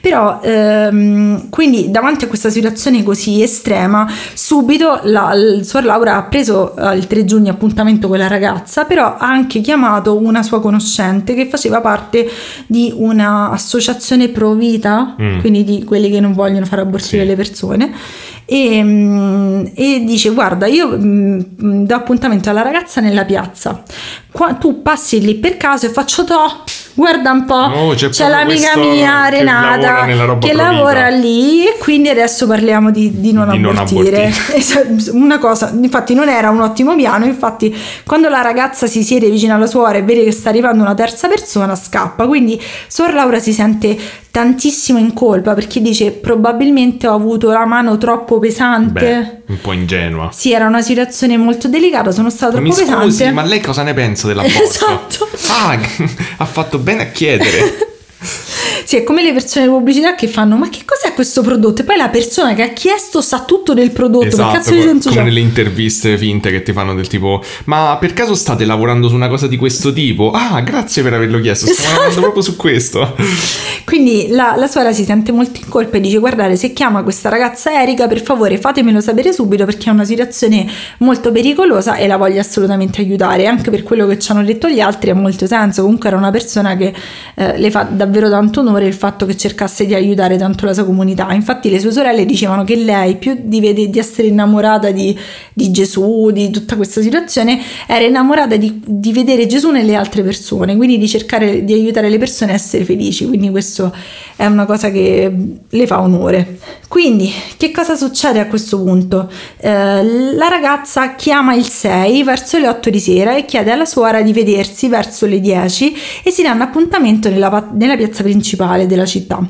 S2: Però, ehm, quindi davanti a questa situazione così estrema, subito la, suor Laura ha preso eh, il 3 giugno appuntamento con la ragazza, però ha anche chiamato una sua conoscente che faceva parte di un'associazione pro vita,
S1: Mm.
S2: quindi di quelli che non vogliono far abortire
S1: Sì.
S2: le persone. E, mm, e dice guarda io mm, mm, do appuntamento alla ragazza nella piazza Qua- tu passi lì per caso e faccio to guarda un po'
S1: Oh, c'è
S2: c'è, l'amica mia
S1: che
S2: Renata
S1: lavora
S2: che lavora lì e quindi adesso parliamo di, di non
S1: Di non
S2: abortire
S1: abortire.
S2: Esatto, una cosa infatti non era un ottimo piano infatti quando la ragazza si siede vicino alla suora e vede che sta arrivando una terza persona scappa. Quindi suor Laura si sente tantissimo in colpa perché dice probabilmente ho avuto la mano troppo pesante.
S1: Beh, un po' ingenua.
S2: sì, era una situazione molto delicata, sono stata
S1: Mi
S2: troppo
S1: scusi,
S2: pesante.
S1: ma lei cosa ne pensa dell'aborto?
S2: Esatto.
S1: Ah, ha fatto bene a chiedere.
S2: Sì, è come le persone di pubblicità che fanno "Ma che cos'è questo prodotto?" E poi la persona che ha chiesto sa tutto del prodotto,
S1: esatto,
S2: che cazzo di senso
S1: come
S2: c'ha?
S1: nelle interviste finte che ti fanno del tipo ma per caso state lavorando su una cosa di questo tipo? Ah, grazie per averlo chiesto, stiamo
S2: Esatto.
S1: lavorando proprio su questo.
S2: Quindi la, la suora si sente molto in colpa e dice guardate se chiama questa ragazza Erika per favore fatemelo sapere subito perché è una situazione molto pericolosa e la voglio assolutamente aiutare anche per quello che ci hanno detto gli altri ha molto senso comunque era una persona che eh, le fa davvero tanto onore il fatto che cercasse di aiutare tanto la sua comunità infatti le sue sorelle dicevano che lei più di, di essere innamorata di, di Gesù di tutta questa situazione era innamorata di, di vedere Gesù nelle altre persone quindi di cercare di aiutare le persone a essere felici quindi questo è una cosa che le fa onore. Quindi, che cosa succede a questo punto? Eh, la ragazza chiama il 6 verso le 8 di sera e chiede alla suora di vedersi verso le 10 e si danno appuntamento nella, nella piazza principale. Principale della città.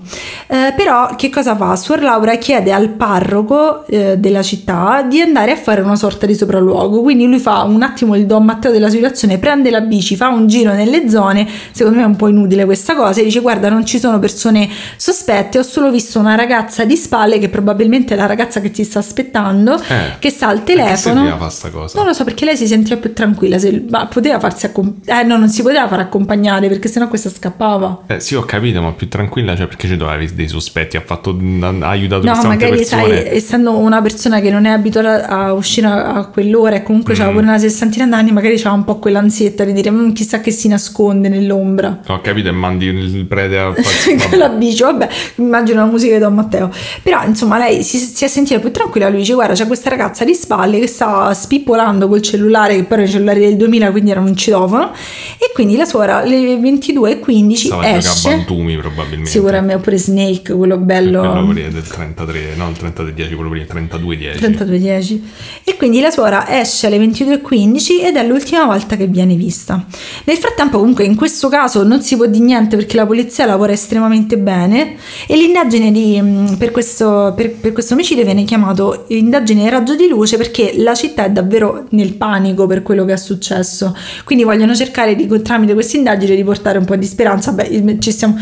S2: Eh, però che cosa fa? Suor Laura chiede al parroco eh, della città di andare a fare una sorta di sopralluogo, quindi lui fa un attimo il Don Matteo della situazione, prende la bici, fa un giro nelle zone, secondo me è un po' inutile questa cosa, e dice guarda non ci sono persone sospette, ho solo visto una ragazza di spalle che probabilmente è la ragazza che ti sta aspettando,
S1: Eh,
S2: che sta al telefono.
S1: serviva fa cosa?
S2: Non lo so perché lei si sentiva più tranquilla, se, ma poteva farsi accompagnare, eh no, non si poteva far accompagnare perché sennò questa scappava.
S1: Eh, sì, ho capito, ma più tranquilla, cioè perché ci avere dei sospetti? Ha, fatto, ha aiutato
S2: No, magari sai,
S1: persone.
S2: essendo una persona che non è abituata a uscire a, quell'ora e comunque
S1: Mm.
S2: c'aveva pure una sessantina d'anni, magari c'aveva un po' quell'ansietta di dire "Mm, chissà che si nasconde nell'ombra.
S1: Ho capito e mandi il prete a
S2: Con la bici, vabbè, immagino la musica di Don Matteo. Però, insomma, lei si, si è sentita più tranquilla. Lui dice: Guarda, c'è questa ragazza di spalle che sta spippolando col cellulare, che però è il cellulare del 2000, quindi era un citofono. E quindi la suora alle 22.15
S1: Stava a giocare a
S2: esce.
S1: Bantumi probabilmente.
S2: Sicuramente, oppure Snake, quello bello.
S1: Quello prima del 33, no, il 33-10, quello prima, 32-10.
S2: 32.10 e quindi la suora esce alle 22.15 ed è l'ultima volta che viene vista. Nel frattempo comunque in questo caso non si può dire niente perché la polizia lavora estremamente bene e l'indagine di, mh, per, questo, per, per questo omicidio viene chiamato indagine raggio di luce perché la città è davvero nel panico per quello che è successo. Quindi vogliono cercare di, tramite questa indagine di portare un po' di speranza. Beh, ci stiamo...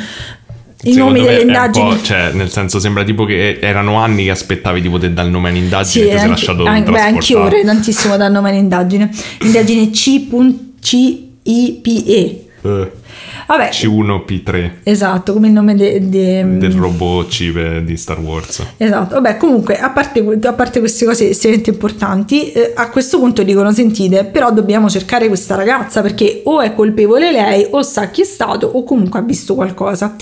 S2: I nomi delle indagini...
S1: cioè, nel senso, sembra tipo che erano anni che aspettavi di poter dare il nome all'indagine
S2: Sì,
S1: e ti sei
S2: anche-
S1: lasciato
S2: an- beh, anch'io vorrei tantissimo dare nome all'indagine. Indagine C.CIPE.
S1: Eh,
S2: Vabbè,
S1: C1 P3
S2: esatto, come il nome de- de-
S1: del robot C di Star Wars.
S2: Esatto, vabbè comunque a parte, a parte queste cose estremamente importanti, eh, a questo punto dicono sentite, però dobbiamo cercare questa ragazza perché o è colpevole lei o sa chi è stato o comunque ha visto qualcosa.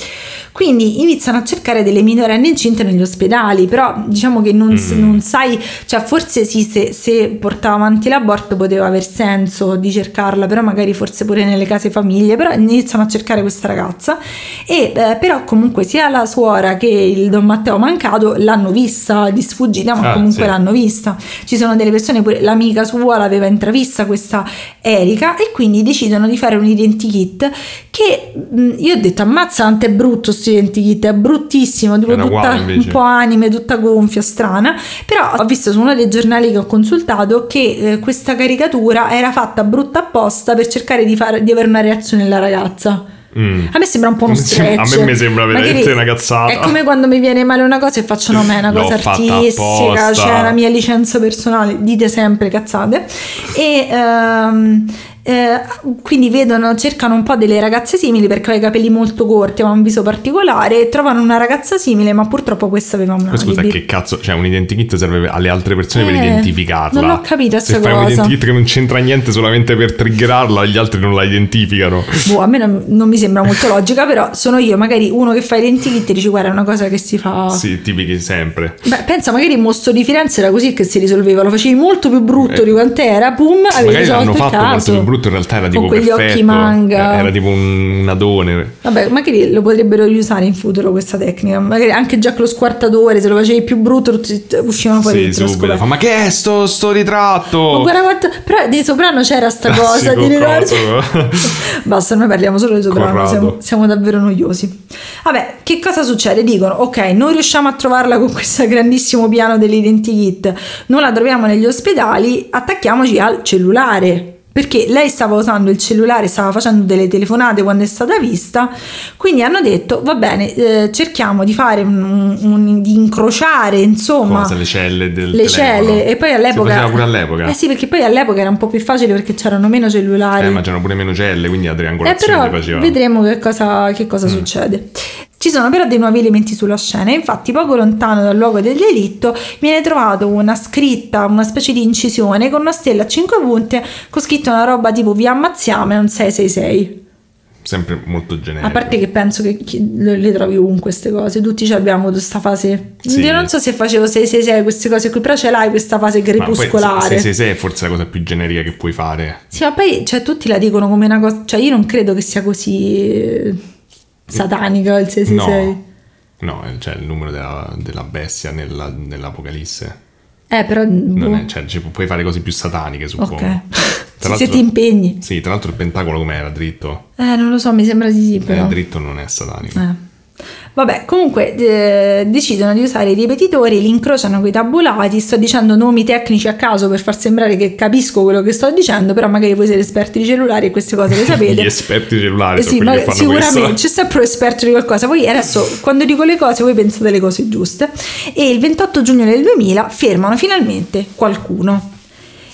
S2: Quindi iniziano a cercare delle minorenni incinte negli ospedali, però diciamo che non, s- non sai, cioè forse sì, se, se portava avanti l'aborto poteva aver senso di cercarla, però magari forse pure nelle case famiglie, però iniziano a cercare questa ragazza e eh, però comunque sia la suora che il Don Matteo mancato l'hanno vista di sfuggita, ma
S1: Ah,
S2: comunque
S1: sì.
S2: l'hanno vista. Ci sono delle persone, pure l'amica sua l'aveva intravista questa Erika e quindi decidono di fare un identikit che mh, io ho detto ammazza quanto è brutto questo identikit, è bruttissimo, tipo
S1: Era
S2: tutta un po' anime, tutta gonfia, strana, però ho visto su uno dei giornali che ho consultato che eh, questa caricatura era fatta brutta apposta per cercare di, fare, di avere una reazione nella ragazza.
S1: Mm.
S2: A me sembra un po' uno
S1: Sì, a
S2: stretch.
S1: me mi sembra veramente una cazzata.
S2: È come quando mi viene male una cosa e faccio no, ma è una cosa artistica, c'è la mia licenza personale, dite sempre cazzate. E ehm, eh, quindi vedono, cercano un po' delle ragazze simili perché aveva i capelli molto corti, aveva un viso particolare e trovano una ragazza simile, ma purtroppo questa aveva una
S1: Ma scusa,
S2: alibi.
S1: che cazzo, cioè un identikit serve alle altre persone per
S2: Eh,
S1: identificarla.
S2: non l'ho capita
S1: Se fai un identikit che non c'entra niente solamente per triggerarla, gli altri non la identificano.
S2: Boh, a me non, non mi sembra molto logica, però sono io, magari uno che fa i identikit e dice guarda è una cosa che si fa...
S1: Sì, tipici sempre.
S2: Beh, pensa, magari il mostro di Firenze era così che si risolveva, lo facevi molto più brutto
S1: Eh.
S2: di quant'era, boom, avevi
S1: Magari
S2: risolto
S1: l'hanno fatto molto
S2: caso.
S1: più brutto, in realtà era
S2: Con
S1: tipo
S2: quegli
S1: perfetto.
S2: occhi manga.
S1: Eh, Era tipo un, adone.
S2: Vabbè, magari lo potrebbero riusare in futuro questa tecnica. Magari anche già con lo squartatore, se lo facevi più brutto, uscivano fuori
S1: Sì, subito. Fa, ma che è sto, sto ritratto?
S2: Ma guarda quanto... Però dei Soprano c'era sta cosa, ti
S1: con
S2: ricordi?
S1: coso.
S2: Basta, noi parliamo solo di Soprano, siamo, siamo davvero noiosi. Vabbè, che cosa succede? Dicono, ok, non riusciamo a trovarla con questo grandissimo piano dell'identikit, non la troviamo negli ospedali, attacchiamoci al cellulare. Perché lei stava usando il cellulare, stava facendo delle telefonate quando è stata vista, quindi hanno detto va bene, eh, cerchiamo di fare un, un- di incrociare insomma
S1: Cosa, le celle del
S2: le celle e poi all'epoca
S1: Si faceva pure all'epoca.
S2: eh sì perché poi all'epoca era un po' più facile perché c'erano meno cellulari
S1: Eh, ma c'erano pure meno celle, quindi la
S2: eh,
S1: triangolazione
S2: però
S1: si faceva.
S2: vedremo che cosa, che cosa succede. Ci sono però dei nuovi elementi sulla scena, infatti poco lontano dal luogo del delitto viene trovato una scritta, una specie di incisione con una stella a 5 punte con scritto una roba tipo vi ammazziamo e un 666.
S1: Sempre molto generico.
S2: A parte che penso che le, trovi ovunque queste cose, tutti ci abbiamo questa fase.
S1: Sì.
S2: Io non so se facevo 666 queste cose qui, però ce l'hai questa fase
S1: Ma poi
S2: crepuscolare.
S1: se, se, se è forse la cosa più generica che puoi fare.
S2: Sì, ma poi cioè, tutti la dicono come una cosa. Cioè, io non credo che sia così eh, satanica il 666.
S1: No, no, cioè il numero della, della bestia nella- nell'Apocalisse.
S2: Eh, però.
S1: Non
S2: boh.
S1: è- cioè, ci- puoi fare cose più sataniche, suppongo.
S2: ok.
S1: Tra
S2: se ti impegni.
S1: Sì, tra l'altro il pentacolo com'era? Dritto?
S2: Eh, non lo so, mi sembra di sì,
S1: Eh,
S2: però.
S1: dritto non è satanico.
S2: Eh. Vabbè, comunque eh, decidono di usare i ripetitori, li incrociano con i tabulati. Sto dicendo nomi tecnici a caso per far sembrare che capisco quello che sto dicendo, però magari voi siete esperti di cellulari e queste cose le sapete.
S1: Gli esperti di cellulari
S2: Eh sì, ma sicuramente
S1: questo.
S2: c'è sempre un esperto di qualcosa. Voi adesso, quando dico le cose, voi pensate le cose giuste. E il 28 giugno del 2000 fermano finalmente qualcuno.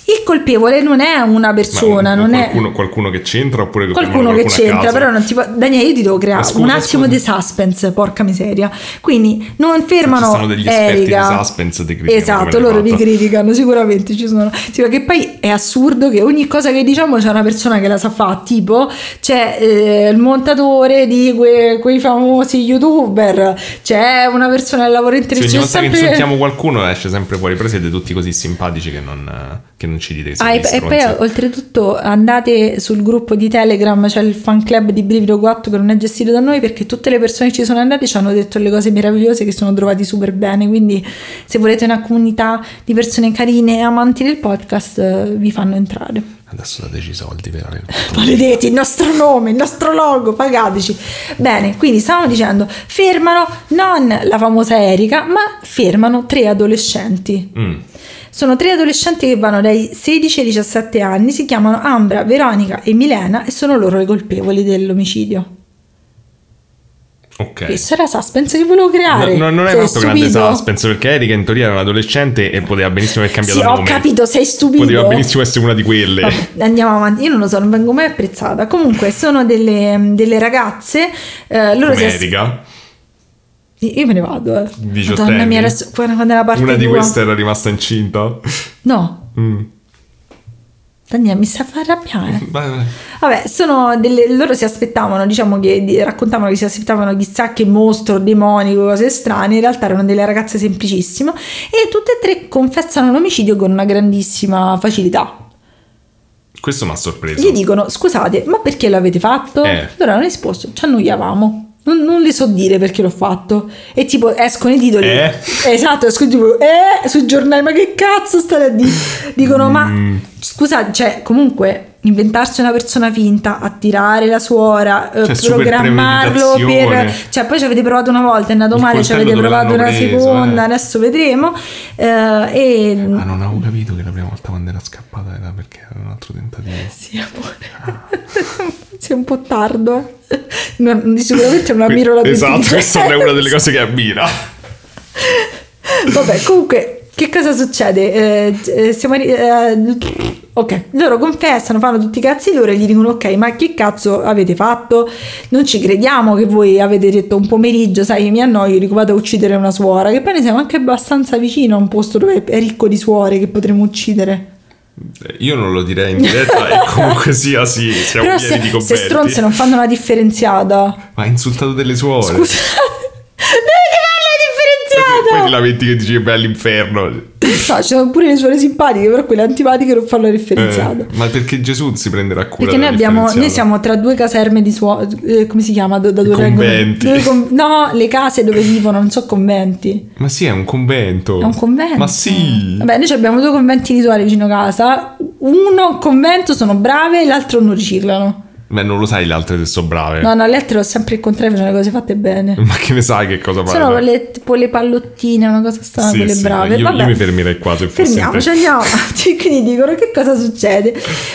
S2: Il colpevole non è una persona, non
S1: qualcuno,
S2: è
S1: qualcuno che c'entra oppure
S2: qualcuno che c'entra, però non ti può- Daniele, io ti devo creare
S1: scusa,
S2: un attimo
S1: scusa.
S2: di suspense, porca miseria. Quindi non fermano
S1: Ci sono degli esperti di suspense, ti criticano
S2: Esatto, loro vi
S1: fatto.
S2: criticano, sicuramente ci sono. Sì, perché poi è assurdo che ogni cosa che diciamo c'è una persona che la sa fare, tipo c'è eh, il montatore di que- quei famosi youtuber, c'è una persona che lavora in televisione.
S1: ogni volta che
S2: sempre-
S1: insultiamo qualcuno esce sempre fuori, però siete tutti così simpatici che non, che non ci dite
S2: Ah, e, e poi oltretutto andate sul gruppo di Telegram, c'è il fan club di Brivido 4 che non è gestito da noi perché tutte le persone che ci sono andate ci hanno detto le cose meravigliose che sono trovati super bene. Quindi se volete una comunità di persone carine e amanti del podcast eh, vi fanno entrare.
S1: Adesso dateci i soldi per avere
S2: Maledetti, il nostro nome, il nostro logo, pagateci. Bene, quindi stavamo dicendo, fermano non la famosa Erika, ma fermano tre adolescenti.
S1: Mm.
S2: Sono tre adolescenti che vanno dai 16 ai 17 anni, si chiamano Ambra, Veronica e Milena e sono loro i colpevoli dell'omicidio.
S1: Ok.
S2: Questo era suspense che volevo creare.
S1: No, no, non è
S2: Sei
S1: fatto grande suspense perché Erika in teoria era un adolescente e poteva benissimo aver cambiato
S2: Sì, ho
S1: nome.
S2: capito, sei stupido.
S1: Poteva benissimo essere una di quelle.
S2: Vabbè, andiamo avanti, io non lo so, non vengo mai apprezzata. Comunque, sono delle, delle ragazze. eh, loro
S1: Come
S2: si-
S1: Erika.
S2: Io me ne vado, eh. Madonna mia, adesso quando la parte
S1: Una di
S2: tua-
S1: queste era rimasta incinta.
S2: No,
S1: Mm.
S2: Daniele, mi sta a far arrabbiare. Vabbè, sono delle, loro si aspettavano, diciamo che raccontavano che si aspettavano chissà che mostro, demonico, cose strane, in realtà erano delle ragazze semplicissime e tutte e tre confessano l'omicidio con una grandissima facilità.
S1: Questo mi ha sorpreso.
S2: Gli dicono, scusate, ma perché l'avete fatto?
S1: Eh.
S2: Loro hanno risposto, ci annoiavamo. Non, non le so dire perché l'ho fatto. E tipo escono i titoli.
S1: Eh?
S2: Esatto, escono tipo, eh, sui giornali, ma che cazzo state a dire? Dicono,
S1: Mm.
S2: ma scusate, cioè, comunque inventarsi una persona finta, attirare la suora, eh,
S1: Cioè,
S2: programmarlo per... Cioè, poi ci avete provato una volta, è andato
S1: Il
S2: male, ci avete provato una
S1: preso,
S2: seconda,
S1: eh.
S2: adesso vedremo. Eh, e...
S1: Ah, non avevo capito che la prima volta quando era scappata era perché era un altro tentativo.
S2: Sì, amore. Sei un po' tardo, eh. Non- sicuramente non ammiro la tua
S1: Esatto, questa è una delle cose che ammira.
S2: Vabbè, comunque, che cosa succede? Eh, eh, siamo eh, ok, loro confessano, fanno tutti i cazzi loro e gli dicono: Ok, ma che cazzo avete fatto? Non ci crediamo che voi avete detto un pomeriggio, sai, mi annoio, dico vado a uccidere una suora. Che poi ne siamo anche abbastanza vicino a un posto dove è ricco di suore che potremmo uccidere.
S1: Eh, Io non lo direi in diretta e comunque sia sì, siamo
S2: Però
S1: pieni
S2: se,
S1: di
S2: se
S1: commenti.
S2: stronze non fanno una differenziata.
S1: Ma ha insultato delle suore.
S2: Scusa, devi fare la differenziata.
S1: Poi ti lamenti che dici che vai all'inferno.
S2: No, ci sono pure le suore simpatiche, però quelle antipatiche non fanno la differenziata.
S1: Eh, ma perché Gesù si prenderà cura
S2: Perché noi, abbiamo, noi siamo tra due caserme di suore, come si chiama? Da, vengono-
S1: conventi.
S2: due con- no, le case dove vivono, non so conventi.
S1: Ma sì, è un convento.
S2: È un convento.
S1: Ma sì.
S2: Vabbè, noi abbiamo due conventi di suore vicino casa. Uno convento sono brave l'altro non riciclano.
S1: Ma non lo sai le altre se sono brave.
S2: No, no, le altre l'ho sempre incontrate, facevano le cose fatte bene.
S1: Ma che ne sai che cosa fare?
S2: Sono le, tipo le pallottine, una cosa strana,
S1: Sì,
S2: quelle
S1: sì,
S2: brave.
S1: Io, io mi fermerei qua se fossi in
S2: Fermiamoci, andiamo avanti. Quindi dicono che cosa succede.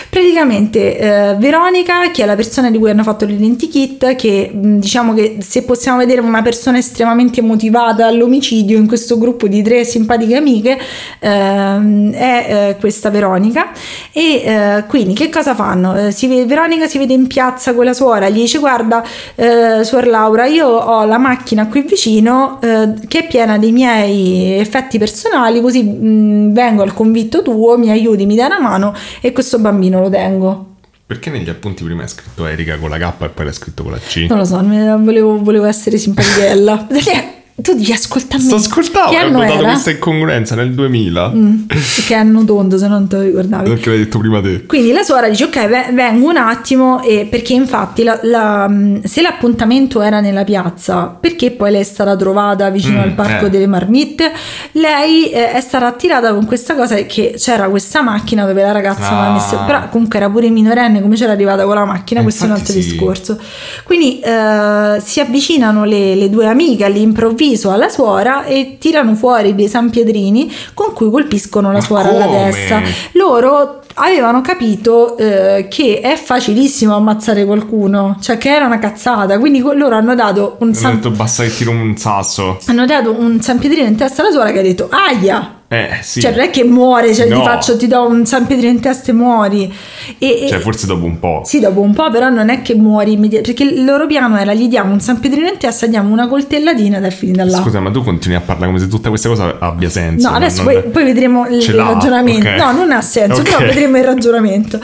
S2: Praticamente eh, Veronica, che è la persona di cui hanno fatto l'identikit, che diciamo che se possiamo vedere una persona estremamente motivata all'omicidio in questo gruppo di tre simpatiche amiche, ehm, è eh, questa Veronica. E eh, quindi che cosa fanno? Eh, si Veronica si vede in piazza con la suora, gli dice guarda eh, suor Laura io ho la macchina qui vicino eh, che è piena dei miei effetti personali così mh, vengo al convitto tuo, mi aiuti, mi dai una mano e questo bambino lo tengo.
S1: Perché negli appunti prima è scritto Erika con la K e poi l'hai scritto con la C?
S2: Non lo so, volevo, volevo essere simpatichella. Tu devi ascoltarmi.
S1: Sto ascoltando,
S2: Che
S1: ho
S2: anno
S1: notato
S2: era?
S1: questa incongruenza nel 2000.
S2: Mm, che anno tondo, se non te lo ricordavi.
S1: Perché l'hai detto prima te.
S2: Quindi la suora dice ok ve- vengo un attimo e perché infatti la- la- mh, se l'appuntamento era nella piazza perché poi lei è stata trovata vicino
S1: Mm,
S2: al parco
S1: eh.
S2: delle marmitte lei eh, è stata attirata con questa cosa che c'era questa macchina dove la ragazza
S1: Ah.
S2: messo però comunque era pure minorenne come c'era arrivata con la macchina
S1: Eh,
S2: questo è un altro
S1: sì.
S2: discorso quindi eh, si avvicinano le, le due amiche all'improvviso alla suora e tirano fuori dei sanpietrini con cui colpiscono la
S1: Ma
S2: suora alla testa loro avevano capito eh, che è facilissimo ammazzare qualcuno, cioè che era una cazzata, quindi loro hanno dato un, san-
S1: detto basta che tiro un sasso.
S2: hanno dato un San Pietrino in testa alla suora che ha detto aia.
S1: Eh, sì.
S2: Cioè, non è che muore, cioè
S1: No.
S2: ti faccio, ti do un San Pietrino in testa e muori. E, e-
S1: Cioè, forse dopo un po'.
S2: sì, dopo un po', però non è che muori immediatamente. Perché il loro piano era: gli diamo un San Pietrino in testa, diamo una coltellatina ed è finita là.
S1: Scusa, ma tu continui a parlare come se tutta questa cosa abbia senso.
S2: No, adesso
S1: non-
S2: poi, poi vedremo il, il ragionamento.
S1: ok.
S2: No, non ha senso,
S1: Ok.
S2: però vedremo il ragionamento.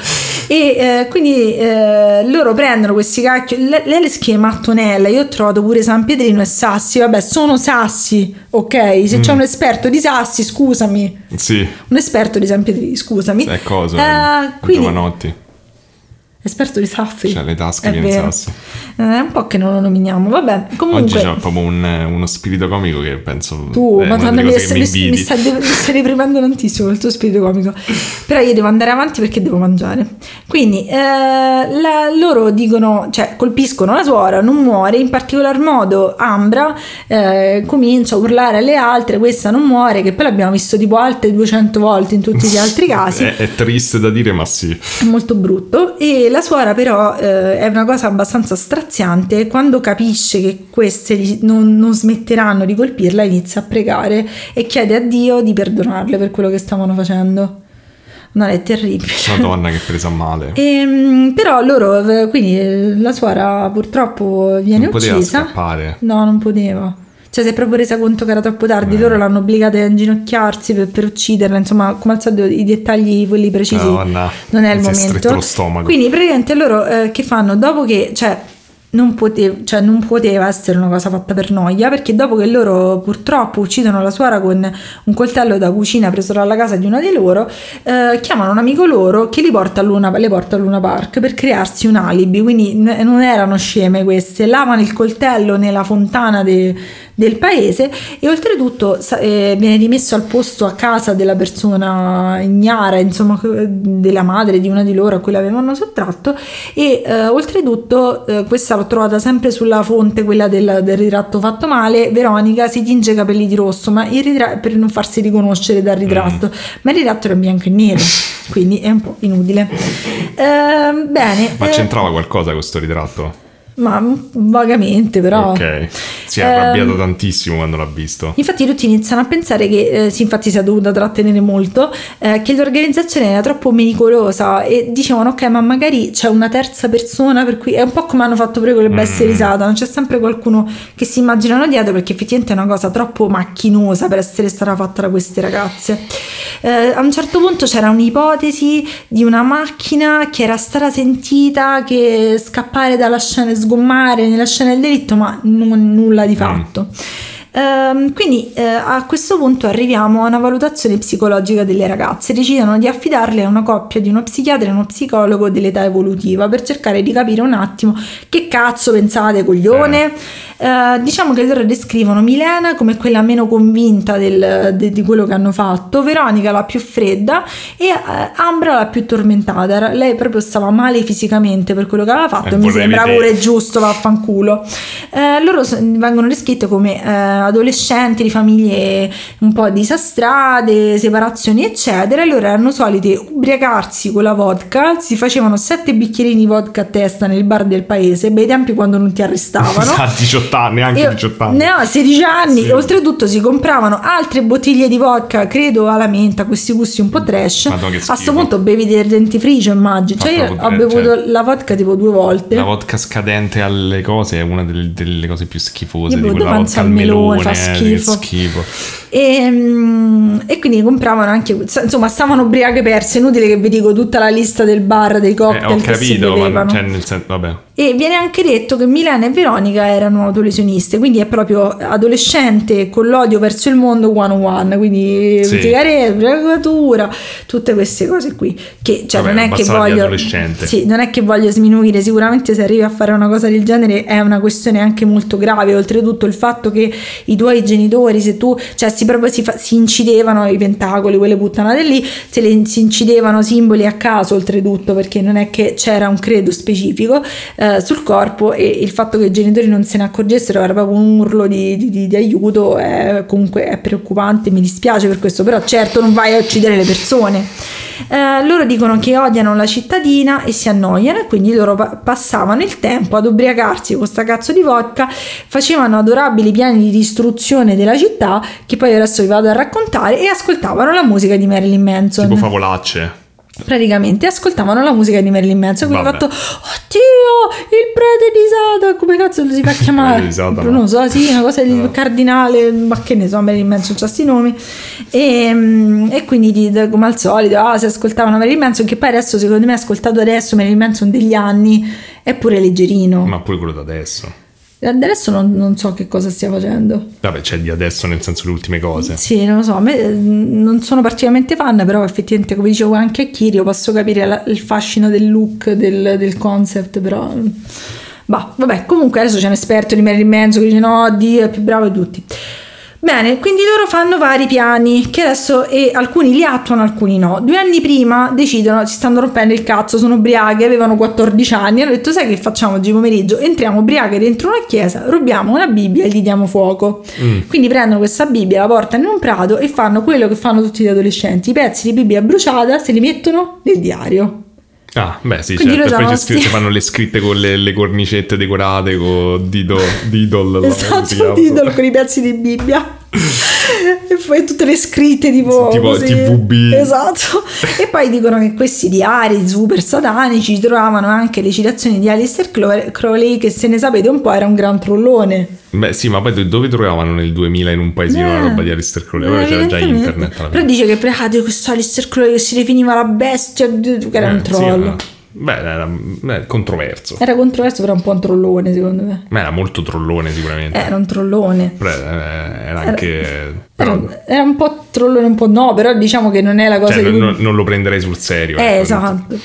S2: E eh, quindi eh, loro prendono questi cacchi. Lei, lei le scrive mattonella. Io ho trovato pure San Pietrino e Sassi. Vabbè, sono Sassi, ok? Se
S1: Mm.
S2: c'è un esperto di Sassi, scusami.
S1: Sì,
S2: Un esperto di San Pietrini, scusami.
S1: è cosa.
S2: Eh, quindi,
S1: Giovanotti.
S2: Esperto di Sassi.
S1: C'ha le tasche di sassi.
S2: Eh, È un po' che non lo nominiamo. Vabbè, comunque.
S1: Oggi c'è proprio un- uno spirito comico che penso.
S2: Tu, madonna, mi,
S1: mi
S2: mi, mi, mi stai deprimendo tantissimo il tuo spirito comico. Però io devo andare avanti perché devo mangiare. Quindi eh, la- loro dicono, cioè colpiscono la suora, non muore. In particolar modo Ambra eh, comincia a urlare alle altre, questa non muore, che poi l'abbiamo visto tipo altre 200 volte in tutti gli altri casi.
S1: È, è triste da dire, ma sì.
S2: È molto brutto e la suora però eh, è una cosa abbastanza straziante. Quando capisce che queste non, non smetteranno di colpirla inizia a pregare e chiede a Dio di perdonarle per quello che stavano facendo. Non è terribile.
S1: Madonna che presa male.
S2: Ehm, però loro eh, quindi eh, la suora purtroppo viene
S1: non poteva
S2: uccisa.
S1: scappare.
S2: no non poteva cioè si è proprio resa conto che era troppo tardi
S1: Eh.
S2: loro l'hanno obbligata a inginocchiarsi per, per ucciderla insomma come al solito i dettagli quelli precisi
S1: Madonna,
S2: non è il
S1: si è
S2: momento.
S1: stretto lo stomaco.
S2: Quindi praticamente loro eh, che fanno dopo che cioè non, pote- cioè, non poteva essere una cosa fatta per noia perché dopo che loro purtroppo uccidono la suora con un coltello da cucina preso dalla casa di una di loro eh, chiamano un amico loro che li porta a Luna, le porta a Luna Park per crearsi un alibi quindi n- non erano sceme queste lavano il coltello nella fontana de- del paese e oltretutto eh, viene rimesso al posto a casa della persona ignara, insomma della madre di una di loro a cui l'avevano sottratto e eh, oltretutto eh, questa l'ho trovata sempre sulla fonte, quella del, del ritratto fatto male, Veronica si tinge i capelli di rosso ma il ritratto per non farsi riconoscere dal ritratto, ma il ritratto era bianco e nero, quindi è un po' inutile. Ehm, bene,
S1: Ma
S2: eh,
S1: c'entrava qualcosa questo ritratto?
S2: Ma vagamente però.
S1: Ok. Si è arrabbiato
S2: Ehm,
S1: tantissimo quando l'ha visto.
S2: Infatti tutti iniziano a pensare che, eh, sì, infatti si è dovuta trattenere molto, eh, che l'organizzazione era troppo menicolosa e dicevano ok ma magari c'è una terza persona per cui è un po' come hanno fatto pure con le bestie
S1: Mm.
S2: risata, non c'è sempre qualcuno che si immaginano dietro perché effettivamente è una cosa troppo macchinosa per essere stata fatta da queste ragazze. Eh, a un certo punto c'era un'ipotesi di una macchina che era stata sentita che scappare dalla scena sgommare nella scena del delitto ma non- nulla di fatto. Ehm, quindi eh, a questo punto arriviamo a una valutazione psicologica delle ragazze. Decidono di affidarle a una coppia di uno psichiatra e uno psicologo dell'età evolutiva per cercare di capire un attimo che cazzo pensate, coglione. Eh, diciamo che loro descrivono Milena come quella meno convinta del- de- di quello che hanno fatto, Veronica la più fredda e eh, Ambra la più tormentata. Lei proprio stava male fisicamente per quello che aveva fatto e mi sembra
S1: vedere.
S2: pure giusto, vaffanculo. Eh, loro vengono descritte come eh, adolescenti di famiglie un po' disastrate, separazioni, eccetera. E loro erano soliti ubriacarsi con la vodka, si facevano sette bicchierini di vodka a testa nel bar del paese, bei tempi quando non ti arrestavano.
S1: A 18 anni, neanche
S2: Io-
S1: 18 anni.
S2: Ne ho 16 anni.
S1: Sì.
S2: Oltretutto si compravano altre bottiglie di vodka, credo alla menta, questi gusti un po' trash.
S1: Madonna,
S2: A sto
S1: schifo.
S2: punto bevi del dentifricio, immagino.
S1: Fa
S2: Cioè, io ho bevuto
S1: cioè-
S2: la vodka tipo due volte.
S1: La vodka scadente alle cose è una delle, delle cose più schifose
S2: Io
S1: di quella vodka al
S2: melone,
S1: melone.
S2: fa
S1: eh,
S2: schifo.
S1: Che schifo.
S2: E, mm, e quindi compravano anche, insomma, stavano ubriache perse. Inutile che vi dico tutta la lista del bar, dei
S1: Eh,
S2: cocktail
S1: ho
S2: che si
S1: capito, ma cioè, nel senso, vabbè.
S2: E viene anche detto che Milena e Veronica erano autolesioniste, quindi è proprio adolescente con l'odio verso il mondo one on one, quindi
S1: Sì.
S2: sigarette, bregatura, tutte queste cose qui. Che cioè,
S1: Vabbè,
S2: non è che voglio. Sì, non è che voglio sminuire, sicuramente se arrivi a fare una cosa del genere è una questione anche molto grave, oltretutto il fatto che i tuoi genitori, se tu, cioè si proprio si, fa- si incidevano i pentacoli, quelle puttanate lì, se le, si incidevano simboli a caso oltretutto, perché non è che c'era un credo specifico eh, sul corpo e il fatto che i genitori non se ne accorgessero era proprio un urlo di, di- di- aiuto, è, comunque è preoccupante, mi dispiace per questo, però certo non vai a uccidere le persone. Eh, loro dicono che odiano la cittadina e si annoiano e quindi loro pa- passavano il tempo ad ubriacarsi con sta cazzo di vodka, facevano adorabili piani di distruzione della città che poi adesso vi vado a raccontare e ascoltavano la musica di Marilyn Manson.
S1: Tipo favolacce.
S2: Praticamente ascoltavano la musica di Marilyn Manson quindi ho fatto oddio il prete di Satana come cazzo lo si fa chiamare? non so sì una cosa di
S1: No.
S2: cardinale ma che ne so Marilyn Manson c'ha sti nomi. E, mm, e quindi come al solito ah, si ascoltavano Marilyn Manson che poi adesso secondo me ascoltato adesso Marilyn Manson degli anni è pure leggerino.
S1: Ma pure quello da adesso.
S2: Adesso non, non so che cosa stia facendo
S1: Vabbè, c'è di adesso nel senso le ultime cose.
S2: sì, non lo so, a me, eh, non sono particolarmente fan, però effettivamente, come dicevo anche a Kirio, posso capire la- il fascino del look, del, del concept, però... mm, Bah, vabbè, comunque adesso c'è un esperto di Marilyn Manson che dice no, Dio è più bravo di tutti. Bene, quindi loro fanno vari piani che adesso e alcuni li attuano, alcuni no. Due anni prima decidono, si stanno rompendo il cazzo, sono ubriachi, avevano 14 anni, hanno detto sai che facciamo oggi pomeriggio? Entriamo ubriachi dentro una chiesa, rubiamo una Bibbia e gli diamo fuoco.
S1: Mm.
S2: Quindi prendono questa Bibbia, la portano in un prato e fanno quello che fanno tutti gli adolescenti, i pezzi di Bibbia bruciata se li mettono nel diario.
S1: Ah, beh, sì,
S2: Quindi
S1: certo. Poi scritto,
S2: sti-
S1: fanno le scritte con le, le cornicette decorate con Dido, Didol.
S2: Esatto, titolo con i pezzi di Bibbia. poi tutte le scritte tipo,
S1: Tipo
S2: così.
S1: TVB.
S2: esatto e poi dicono che questi diari super satanici trovavano anche le citazioni di Alistair Crowley che se ne sapete un po' era un gran trollone
S1: Beh, sì, ma poi do- dove trovavano nel 2000 in un paesino una
S2: Eh,
S1: roba di Alistair Crowley? Ora
S2: eh,
S1: c'era già internet.
S2: però dice che ah, questo Alistair Crowley che si definiva la bestia che era un
S1: Eh, sì,
S2: troll
S1: ma- beh, era beh, controverso.
S2: era controverso però un po' un trollone secondo me
S1: Ma era molto trollone sicuramente.
S2: era un trollone
S1: Però era, era anche...
S2: era,
S1: però-
S2: era un po' trollone un po' no però diciamo che non è la cosa
S1: cioè, non,
S2: cui-
S1: non- lo prenderei sul serio.
S2: Eh,
S1: ecco.
S2: esatto.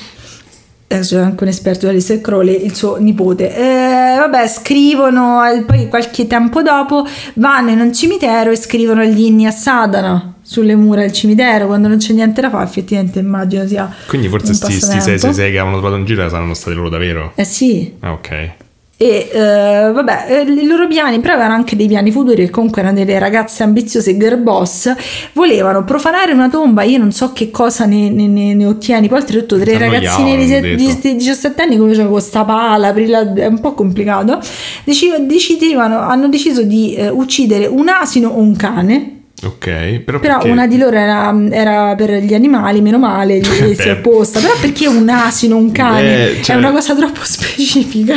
S2: Adesso c'è anche un esperto di Alistair Crowley, il suo nipote. Eh, vabbè, scrivono, eh, poi qualche tempo dopo vanno in un cimitero e scrivono gli inni a Satana sulle mura del cimitero, quando non c'è niente da fare, effettivamente immagino sia
S1: Quindi forse
S2: un
S1: sti, sti
S2: passatempo.
S1: 666 che avevano trovato in giro saranno stati loro davvero.
S2: Eh sì,
S1: Ah, ok.
S2: e eh, vabbè, eh, i loro piani, però avevano anche dei piani futuri, che comunque erano delle ragazze ambiziose girl boss, volevano profanare una tomba, io non so che cosa ne, ne, ne, ne ottieni, poi oltretutto tre ragazzine di, di- di 17 anni come con sta pala, aprila- è un po' complicato, Deci- decidevano, hanno deciso di eh, uccidere un asino o un cane,
S1: Ok, però,
S2: però
S1: perché-
S2: una di loro era, era per gli animali, meno male, gli si è
S1: Beh.
S2: opposta. Però perché un asino, un cane?
S1: Beh, cioè-
S2: È una cosa troppo specifica.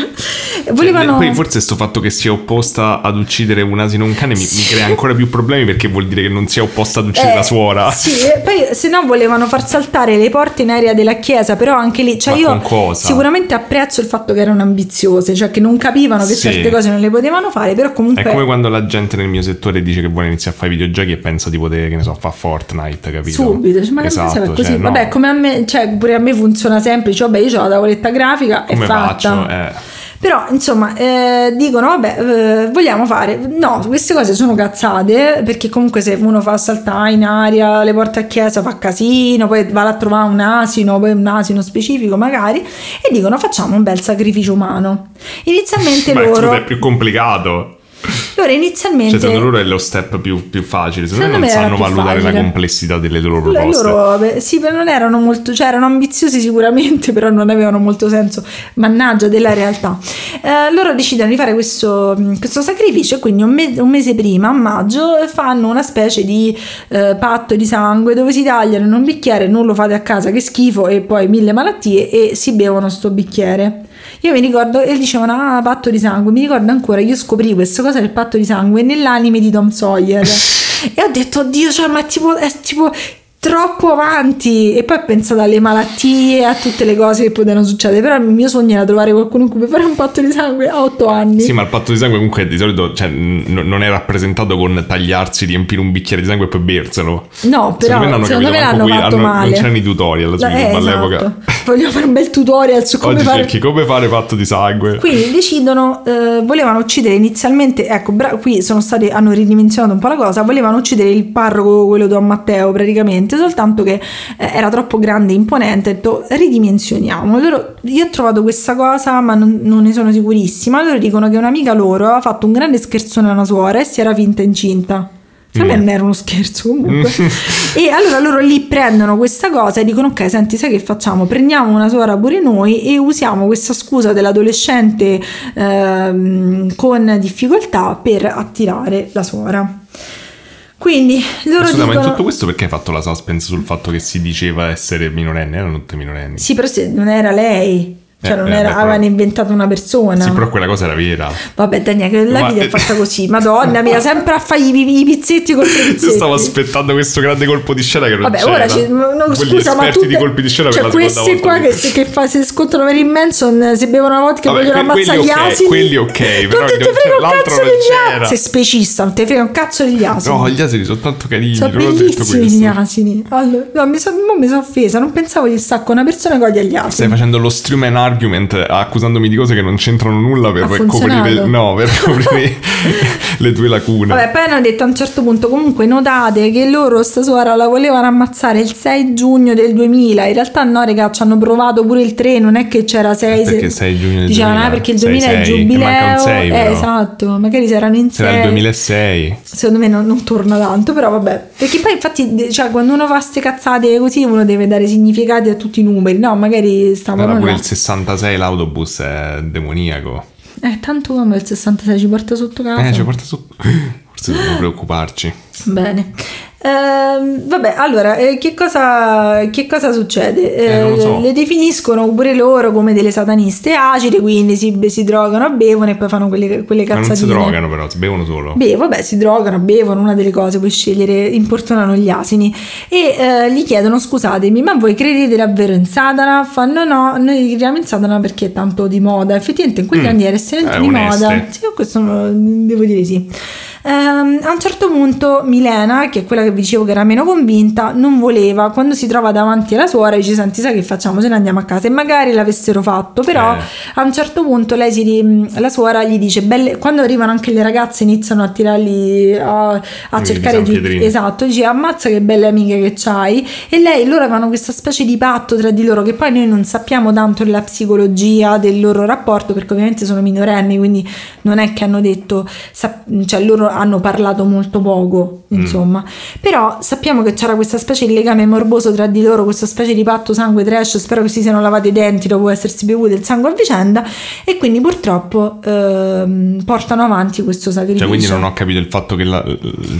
S1: Cioè,
S2: Volevano...
S1: poi forse sto fatto che sia opposta ad uccidere un asino un cane mi, mi crea ancora più problemi perché vuol dire che non sia opposta ad uccidere
S2: Eh,
S1: la suora.
S2: Sì, poi se no volevano far saltare le porte in aria della chiesa, però anche lì, cioè
S1: Ma
S2: io
S1: cosa?
S2: sicuramente apprezzo il fatto che erano ambiziose, cioè che non capivano che
S1: Sì.
S2: certe cose non le potevano fare, però comunque...
S1: È come quando la gente nel mio settore dice che vuole iniziare a fare videogiochi e pensa di poter, che ne so, fare Fortnite, capito?
S2: Subito, cioè, ma
S1: esatto,
S2: serve così?
S1: cioè, no.
S2: Vabbè, come a me, cioè pure a me funziona sempre, cioè, vabbè, io ho la tavoletta grafica
S1: come
S2: è fatta.
S1: faccio? Eh.
S2: Però, insomma, eh, dicono, vabbè, eh, vogliamo fare... No, queste cose sono cazzate, perché comunque se uno fa saltare in aria le porte a chiesa fa casino, poi va a trovare un asino, poi un asino specifico magari, e dicono facciamo un bel sacrificio umano. Inizialmente
S1: Ma
S2: loro...
S1: è più complicato.
S2: Loro inizialmente...
S1: Cioè, secondo loro è lo step più, più facile. Secondo,
S2: Secondo
S1: me non sanno valutare la complessità delle loro proposte.
S2: loro, beh, sì, non erano molto, cioè erano ambiziosi sicuramente, però non avevano molto senso, mannaggia della realtà. Eh, loro decidono di fare questo, questo sacrificio e quindi un, me- un mese prima, a maggio, fanno una specie di eh, patto di sangue dove si tagliano in un bicchiere, non lo fate a casa, che schifo, e poi mille malattie e si bevono sto bicchiere. Io mi ricordo, e dicevano, ah, patto di sangue, mi ricordo ancora, io scoprì questa cosa del patto di sangue nell'anime di Tom Sawyer. e ho detto, oddio, cioè, ma tipo, è tipo troppo avanti e poi ho pensato alle malattie, a tutte le cose che potevano succedere, però il mio sogno era trovare qualcuno con cui fare un patto di sangue a otto anni.
S1: Sì, ma il patto di sangue comunque di solito cioè, n- non è rappresentato con tagliarsi, riempire un bicchiere di sangue e poi berselo.
S2: No, però
S1: secondo me, non
S2: secondo me l'hanno
S1: qui,
S2: fatto
S1: hanno-
S2: male.
S1: Non c'erano i tutorial su
S2: Eh,
S1: YouTube
S2: esatto.
S1: all'epoca.
S2: Voglio fare un bel tutorial su come
S1: Oggi
S2: fare
S1: cerchi come fare patto di sangue.
S2: Quindi decidono, eh, volevano uccidere inizialmente, ecco, bra- qui sono stati, hanno ridimensionato un po' la cosa, volevano uccidere il parroco, quello Don Matteo praticamente, soltanto che eh, era troppo grande e imponente, ho detto ridimensioniamo. Loro, io ho trovato questa cosa, ma non, non ne sono sicurissima, loro dicono che un'amica loro aveva fatto un grande scherzone a una suora e si era finta incinta. A me non era uno scherzo comunque. e allora loro lì prendono questa cosa e dicono: Ok, senti, sai che facciamo? Prendiamo una suora pure noi e usiamo questa scusa dell'adolescente ehm, con difficoltà per attirare la suora. Quindi loro
S1: Scusa, ma in
S2: dicono:
S1: tutto questo perché hai fatto la suspense sul fatto che si diceva essere minorenne? Erano tutte minorenni.
S2: Sì, però se non era lei, cioè
S1: Eh,
S2: non
S1: eh,
S2: era,
S1: beh, però-
S2: avevano inventato una persona.
S1: Sì, però quella cosa era vera.
S2: Vabbè, Daniele, che la
S1: Ma-
S2: vita è fatta così. Madonna mia, sempre a fare i, i pizzetti contro i
S1: Io
S2: pizzetti.
S1: stavo aspettando questo grande colpo di scena che non
S2: Vabbè,
S1: c'era.
S2: ora ci, no,
S1: Quegli
S2: scusa, ma tutte,
S1: di colpi di scena
S2: cioè questi qua che,
S1: che-
S2: che fa, si scontrano per il Manson, se bevono una vodka e
S1: Vabbè,
S2: vogliono
S1: que-
S2: ammazzare
S1: quelli
S2: gli asini.
S1: quelli ok, però
S2: non te
S1: il-
S2: frega un cazzo degli asini. Sei specista, non te frega un cazzo degli asini.
S1: No, gli asini sono tanto carini.
S2: sono bellissimi gli asini. Allora, no, mi sono son offesa, non pensavo di stare con una persona che odia gli asini.
S1: Stai facendo lo strumen argument accusandomi di cose che non c'entrano nulla per coprire, no, per coprire le tue lacune.
S2: Vabbè, poi hanno detto a un certo punto, comunque notate che loro sta suora la volevano ammazzare il 6 giugno del 2000, in realtà no regà, ci hanno provato pure il 3, non è che c'era 6...
S1: Perché 6 giugno del
S2: Dicevano,
S1: 2000?
S2: ah, perché il
S1: 6,
S2: 2000 è il
S1: 6,
S2: giubileo,
S1: manca un 6
S2: eh, esatto, magari se erano in 6...
S1: Era il 2006.
S2: Secondo me non, non torna tanto, però vabbè. Perché poi infatti, cioè, quando uno fa ste cazzate così, uno deve dare significati a tutti i numeri. No, magari stavano
S1: Era pure
S2: là.
S1: il 66 l'autobus è demoniaco.
S2: Eh, tanto come il 66 ci porta sotto casa.
S1: Eh, ci porta su. Forse dobbiamo preoccuparci.
S2: Bene. Ehm, vabbè, allora, eh, che, cosa, che cosa succede?
S1: Eh, lo so.
S2: Le definiscono pure loro come delle sataniste acide, quindi si, si drogano, bevono e poi fanno quelle, quelle
S1: Ma non si
S2: cazzatine.
S1: drogano però, si bevono solo.
S2: Beh, vabbè, si drogano, bevono, una delle cose, puoi scegliere, importunano gli asini e eh, gli chiedono scusatemi, ma voi credete davvero in Satana? Fanno no, noi crediamo in Satana perché è tanto di moda. Effettivamente in quegli
S1: Mm,
S2: anni era estremamente
S1: eh,
S2: di
S1: oneste.
S2: moda. Sì, questo lo- devo dire sì. Ehm, a un certo punto Milena, che è quella che vi dicevo che era meno convinta, non voleva, quando si trova davanti alla suora dice senti sai che facciamo, se ne andiamo a casa. E magari l'avessero fatto, però
S1: Eh.
S2: a un certo punto lei si ri- la suora gli dice belle, quando arrivano anche le ragazze iniziano a tirarli a, a
S1: Quindi
S2: cercare di esatto dice ammazza che belle amiche che c'hai. E lei loro avevano questa specie di patto tra di loro che poi noi non sappiamo tanto della psicologia del loro rapporto perché ovviamente sono minorenni quindi non è che hanno detto sap- cioè loro hanno parlato molto poco
S1: Mm.
S2: insomma però sappiamo che c'era questa specie di legame morboso tra di loro questa specie di patto sangue trash spero che si siano lavati i denti dopo essersi bevuti il sangue a vicenda e quindi purtroppo ehm, portano avanti questo sacrificio
S1: Cioè, quindi non ho capito il fatto che la,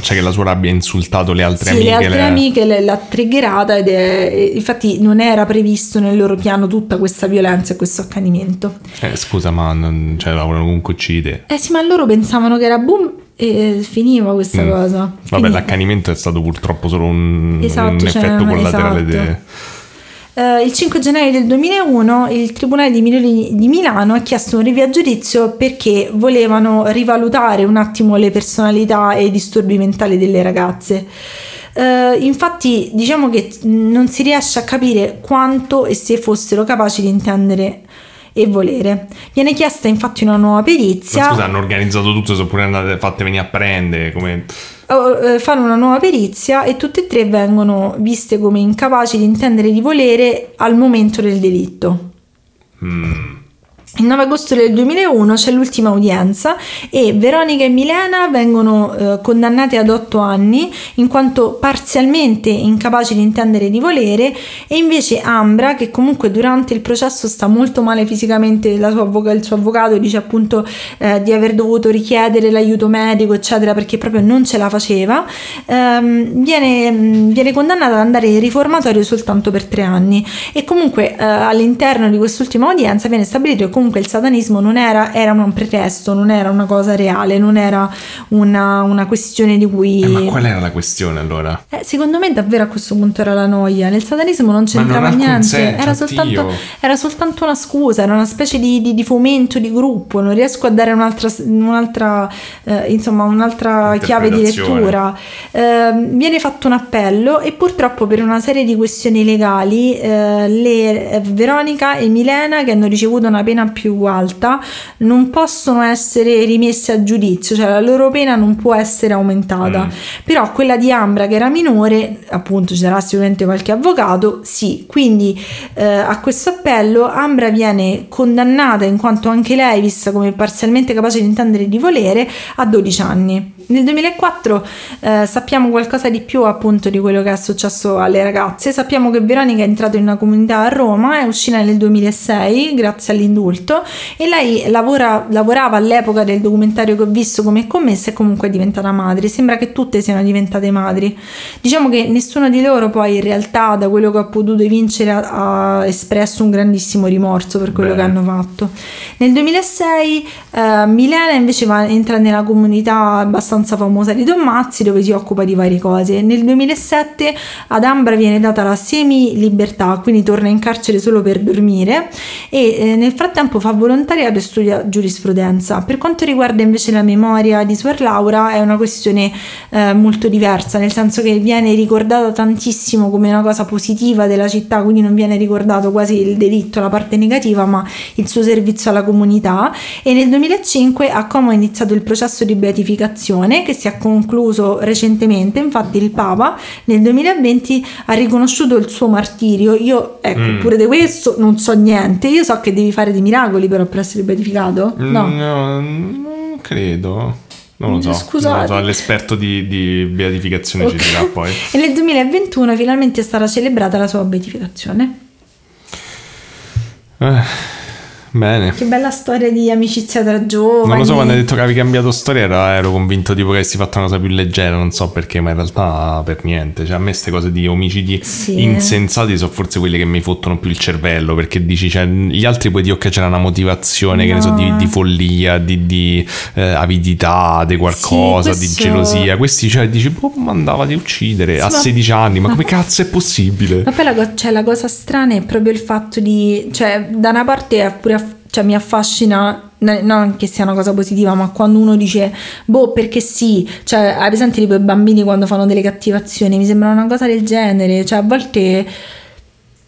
S1: cioè, che la suora abbia insultato le altre
S2: sì,
S1: amiche.
S2: le altre
S1: le-
S2: amiche le- l'ha triggerata ed è, infatti non era previsto nel loro piano tutta questa violenza e questo accanimento.
S1: Eh, scusa, ma non, cioè, la comunque uccidere.
S2: Eh sì, ma loro pensavano che era boom e finiva questa
S1: Mm.
S2: cosa.
S1: Vabbè,
S2: Quindi-
S1: l'accanimento è stato purtroppo solo un,
S2: Esatto,
S1: un
S2: cioè,
S1: effetto collaterale.
S2: esatto.
S1: de-
S2: Eh, il 5 gennaio del 2001 il Tribunale di, Mil- di Milano ha chiesto un rinvio a giudizio perché volevano rivalutare un attimo le personalità e i disturbi mentali delle ragazze. Eh, infatti diciamo che non si riesce a capire quanto e se fossero capaci di intendere e volere. Viene chiesta infatti una nuova
S1: Ma
S2: perizia.
S1: scusa, hanno organizzato tutto, sono pure andate fatte venire a prendere. Come...
S2: Oh, eh, fanno una nuova perizia e tutte e tre vengono viste come incapaci di intendere di volere al momento del delitto.
S1: Mm.
S2: Il 9 agosto del 2001 c'è l'ultima udienza e Veronica e Milena vengono eh, condannate ad 8 anni in quanto parzialmente incapaci di intendere di volere e invece Ambra che comunque durante il processo sta molto male fisicamente, avvoca- il suo avvocato dice appunto eh, di aver dovuto richiedere l'aiuto medico eccetera perché proprio non ce la faceva, ehm, viene, viene condannata ad andare in riformatorio soltanto per 3 anni. E comunque eh, all'interno di quest'ultima udienza viene stabilito che comunque comunque il satanismo non era, era un pretesto, non era una cosa reale, non era una, una questione di cui...
S1: Eh, ma qual era la questione allora?
S2: Eh, secondo me davvero a questo punto era la noia. Nel satanismo non c'entrava
S1: non
S2: niente,
S1: consenso,
S2: era soltanto, era soltanto una scusa, era una specie di, di- di fomento di gruppo. Non riesco a dare un'altra, un'altra, eh, insomma, un'altra chiave di lettura. Ehm, viene fatto un appello e purtroppo per una serie di questioni legali eh, le, eh, Veronica e Milena che hanno ricevuto una pena più alta non possono essere rimesse a giudizio, cioè la loro pena non può essere aumentata.
S1: Mm.
S2: Però quella di Ambra che era minore, appunto ci sarà sicuramente qualche avvocato, sì. Quindi eh, a questo appello Ambra viene condannata in quanto anche lei, vista come parzialmente capace di intendere e di volere, a 12 anni. Nel 2004 eh, sappiamo qualcosa di più appunto di quello che è successo alle ragazze. Sappiamo che Veronica è entrata in una comunità a Roma, è uscita nel 2006 grazie all'indulto e lei lavora- lavorava all'epoca del documentario che ho visto come commessa e comunque è diventata madre. Sembra che tutte siano diventate madri. Diciamo che nessuno di loro poi in realtà da quello che ho potuto evincere ha, ha espresso un grandissimo rimorso per quello
S1: Bene.
S2: che hanno fatto. Nel 2006 eh, Milena invece va, entra nella comunità abbastanza famosa di Don Mazzi dove si occupa di varie cose. Nel 2007 ad Ambra viene data la semi-libertà, quindi torna in carcere solo per dormire e eh, nel frattempo fa volontariato e studia giurisprudenza. Per quanto riguarda invece la memoria di Suor Laura è una questione eh, molto diversa, nel senso che viene ricordata tantissimo come una cosa positiva della città, quindi non viene ricordato quasi il delitto, la parte negativa, ma il suo servizio alla comunità e nel 2005 a Como è iniziato il processo di beatificazione che si è concluso recentemente, infatti il Papa nel 2020 ha riconosciuto il suo martirio. Io, ecco,
S1: Mm.
S2: pure di questo non so niente, io so che devi fare dei miracoli però per essere beatificato. No.
S1: No, non credo. Non lo so.
S2: Scusate.
S1: Non lo so, l'esperto di, di beatificazione ci
S2: Ok.
S1: dirà poi.
S2: E nel 2021 finalmente è stata celebrata la sua beatificazione.
S1: Eh, bene.
S2: Che bella storia di amicizia tra giovani.
S1: Non lo so, quando hai detto che avevi cambiato storia ero convinto tipo che avessi fatto una cosa più leggera, non so perché, ma in realtà per niente. Cioè a me queste cose di omicidi
S2: Sì.
S1: insensati sono forse quelle che mi fottono più il cervello, perché dici, cioè, gli altri puoi dire che c'era una motivazione, che ne so, di,
S2: No.
S1: di follia, di, di, eh, avidità, di qualcosa,
S2: Sì,
S1: di
S2: questo-
S1: gelosia. Questi cioè dici, boh, mandava di uccidere a
S2: ma-
S1: 16 anni, ma
S2: ma-
S1: come cazzo è possibile?
S2: Ma poi la, co- cioè, la cosa strana è proprio il fatto di, cioè, da una parte è pure aff- cioè, mi affascina, non che sia una cosa positiva, ma quando uno dice, boh, perché sì, cioè, hai presente tipo i bambini quando fanno delle cattivazioni, mi sembra una cosa del genere, cioè, a volte,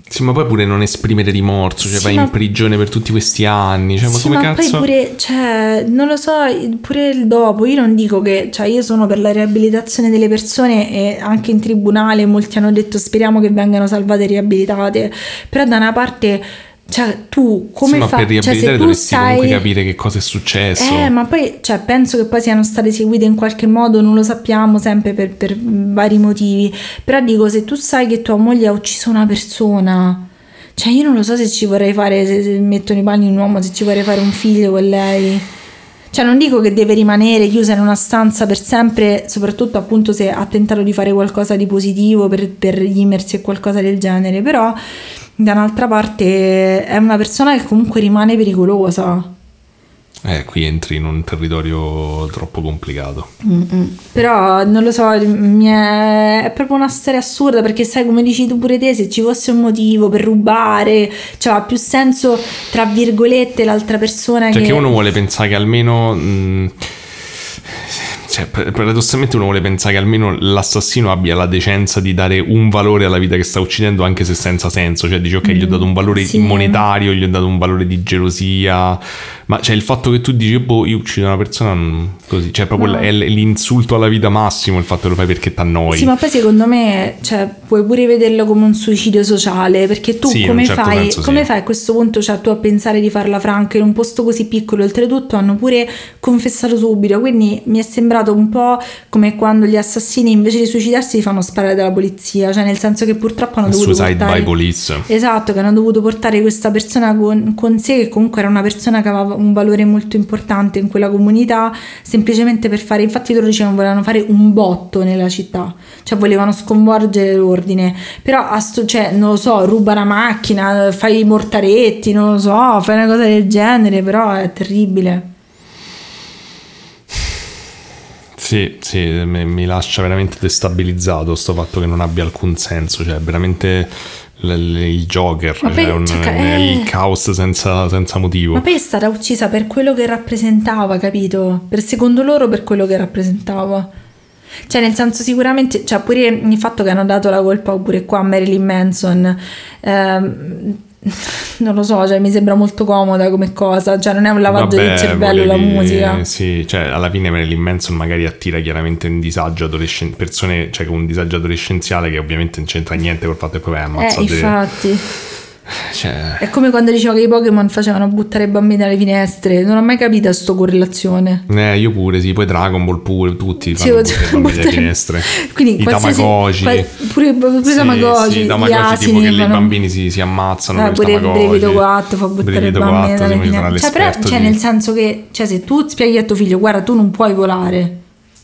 S1: Sì, ma poi pure non esprimere rimorso, cioè
S2: Sì,
S1: vai
S2: ma-
S1: in prigione per tutti questi anni, cioè ma
S2: sì,
S1: come
S2: ma
S1: cazzo...
S2: poi pure, cioè, non lo so, pure il dopo, io non dico che, cioè, io sono per la riabilitazione delle persone e anche in tribunale molti hanno detto speriamo che vengano salvate e riabilitate, però da una parte... Cioè, tu come
S1: sì, ma
S2: fai?
S1: per
S2: cioè, se
S1: riabilitare
S2: tu
S1: dovresti comunque
S2: sai-
S1: capire che cosa è successo.
S2: Eh, ma poi cioè, penso che poi siano state eseguite in qualche modo, non lo sappiamo sempre per, per vari motivi. Però dico, se tu sai che tua moglie ha ucciso una persona, cioè io non lo so se ci vorrei fare, se, se mettono i panni un uomo, se ci vorrei fare un figlio con lei. Cioè non dico che deve rimanere chiusa in una stanza per sempre, soprattutto appunto se ha tentato di fare qualcosa di positivo per, per rimersi e qualcosa del genere, però da un'altra parte è una persona che comunque rimane pericolosa.
S1: Eh, qui entri in un territorio troppo complicato.
S2: Mm-mm. Però non lo so, mi è... è proprio una storia assurda perché sai come dici tu pure te, se ci fosse un motivo per rubare, cioè ha più senso tra virgolette l'altra persona
S1: Cioè
S2: che...
S1: che uno vuole pensare che almeno... mh, cioè, par- paradossalmente uno vuole pensare che almeno l'assassino abbia la decenza di dare un valore alla vita che sta uccidendo anche se senza senso. Cioè dici ok, gli ho dato un valore
S2: sì.
S1: monetario, gli ho dato un valore di gelosia. Ma cioè il fatto che tu dici boh, io uccido una persona mm, così, cioè proprio
S2: No.
S1: è l'insulto alla vita massimo il fatto che lo fai perché t'annoi.
S2: Sì, ma poi secondo me cioè, puoi pure vederlo come un suicidio sociale, perché tu
S1: Sì,
S2: come,
S1: certo
S2: fai,
S1: senso sì.
S2: come fai a questo punto cioè, tu a pensare di farla franca in un posto così piccolo? Oltretutto hanno pure confessato subito, quindi mi è sembrato diventato un po' come quando gli assassini invece di suicidarsi si fanno sparare dalla polizia, cioè nel senso che purtroppo hanno dovuto
S1: Suicide
S2: portare...
S1: by Police.
S2: Esatto, che hanno dovuto portare questa persona con, con sé, che comunque era una persona che aveva un valore molto importante in quella comunità, semplicemente per fare, infatti loro dicevano volevano fare un botto nella città, cioè volevano sconvolgere l'ordine, però sto, cioè, non lo so, ruba una macchina, fai i mortaretti, non lo so, fai una cosa del genere, però è terribile.
S1: Sì, sì, mi, lascia veramente destabilizzato sto fatto che non abbia alcun senso, cioè veramente il Joker,
S2: Ma
S1: cioè, un-
S2: cioè, eh.
S1: il caos senza, senza motivo.
S2: Ma poi è stata uccisa per quello che rappresentava, capito? Per secondo loro per quello che rappresentava. Cioè, nel senso, sicuramente, cioè, pure il fatto che hanno dato la colpa pure qua a Marilyn Manson, ehm, non lo so, cioè, mi sembra molto comoda come cosa. Cioè, non è un lavaggio
S1: Vabbè,
S2: del cervello la
S1: volevi-
S2: musica.
S1: Sì, cioè alla fine Manson magari attira chiaramente un disagio adolescenziale, persone cioè, con un disagio adolescenziale che ovviamente non c'entra niente col fatto che poi
S2: Eh,
S1: ammazzato.
S2: infatti.
S1: Cioè,
S2: È come quando dicevo che i Pokémon facevano buttare i bambini dalle finestre. Non ho mai capito sto correlazione.
S1: eh, io pure, sì, poi Dragon Ball pure, tutti
S2: Sì,
S1: fanno
S2: buttare-
S1: i bambini dalle
S2: buttare-
S1: finestre.
S2: Quindi
S1: I Tamagotchi.
S2: qual- pure, pure
S1: Sì,
S2: Tamagotchi,
S1: sì, Tamagotchi tipo che i
S2: fanno-
S1: bambini si, si ammazzano il
S2: pure il brevido 4 fa buttare i
S1: Brevido
S2: bambini
S1: 4,
S2: dalle finestre. Cioè, però, cioè,
S1: di-
S2: nel senso che cioè, se tu spieghi a tuo figlio, guarda, tu non puoi volare.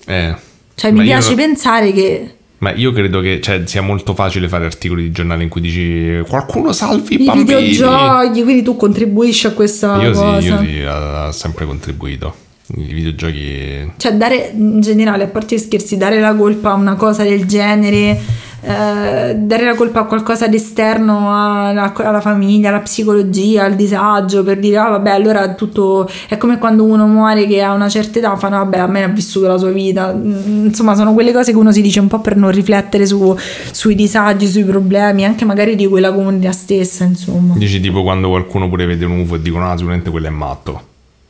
S1: Eh.
S2: Cioè,
S1: Ma
S2: mi
S1: io
S2: piace
S1: non-
S2: pensare che
S1: Ma io credo che cioè, sia molto facile fare articoli di giornale in cui dici qualcuno salvi i
S2: i
S1: bambini.
S2: videogiochi, quindi tu contribuisci a questa
S1: Io
S2: cosa.
S1: sì, io sì, ha sempre contribuito. I videogiochi
S2: Cioè, dare in generale, a parte gli scherzi, dare la colpa a una cosa del genere, eh, dare la colpa a qualcosa di esterno alla, alla famiglia, alla psicologia, al disagio, per dire, ah vabbè, allora tutto è come quando uno muore che a una certa età fanno, vabbè, a me ha vissuto la sua vita. Mm, Insomma, sono quelle cose che uno si dice un po' per non riflettere su- sui disagi, sui problemi, anche magari di quella comunità stessa, insomma.
S1: dici tipo quando qualcuno pure vede un UFO e dicono ah sicuramente quello è matto.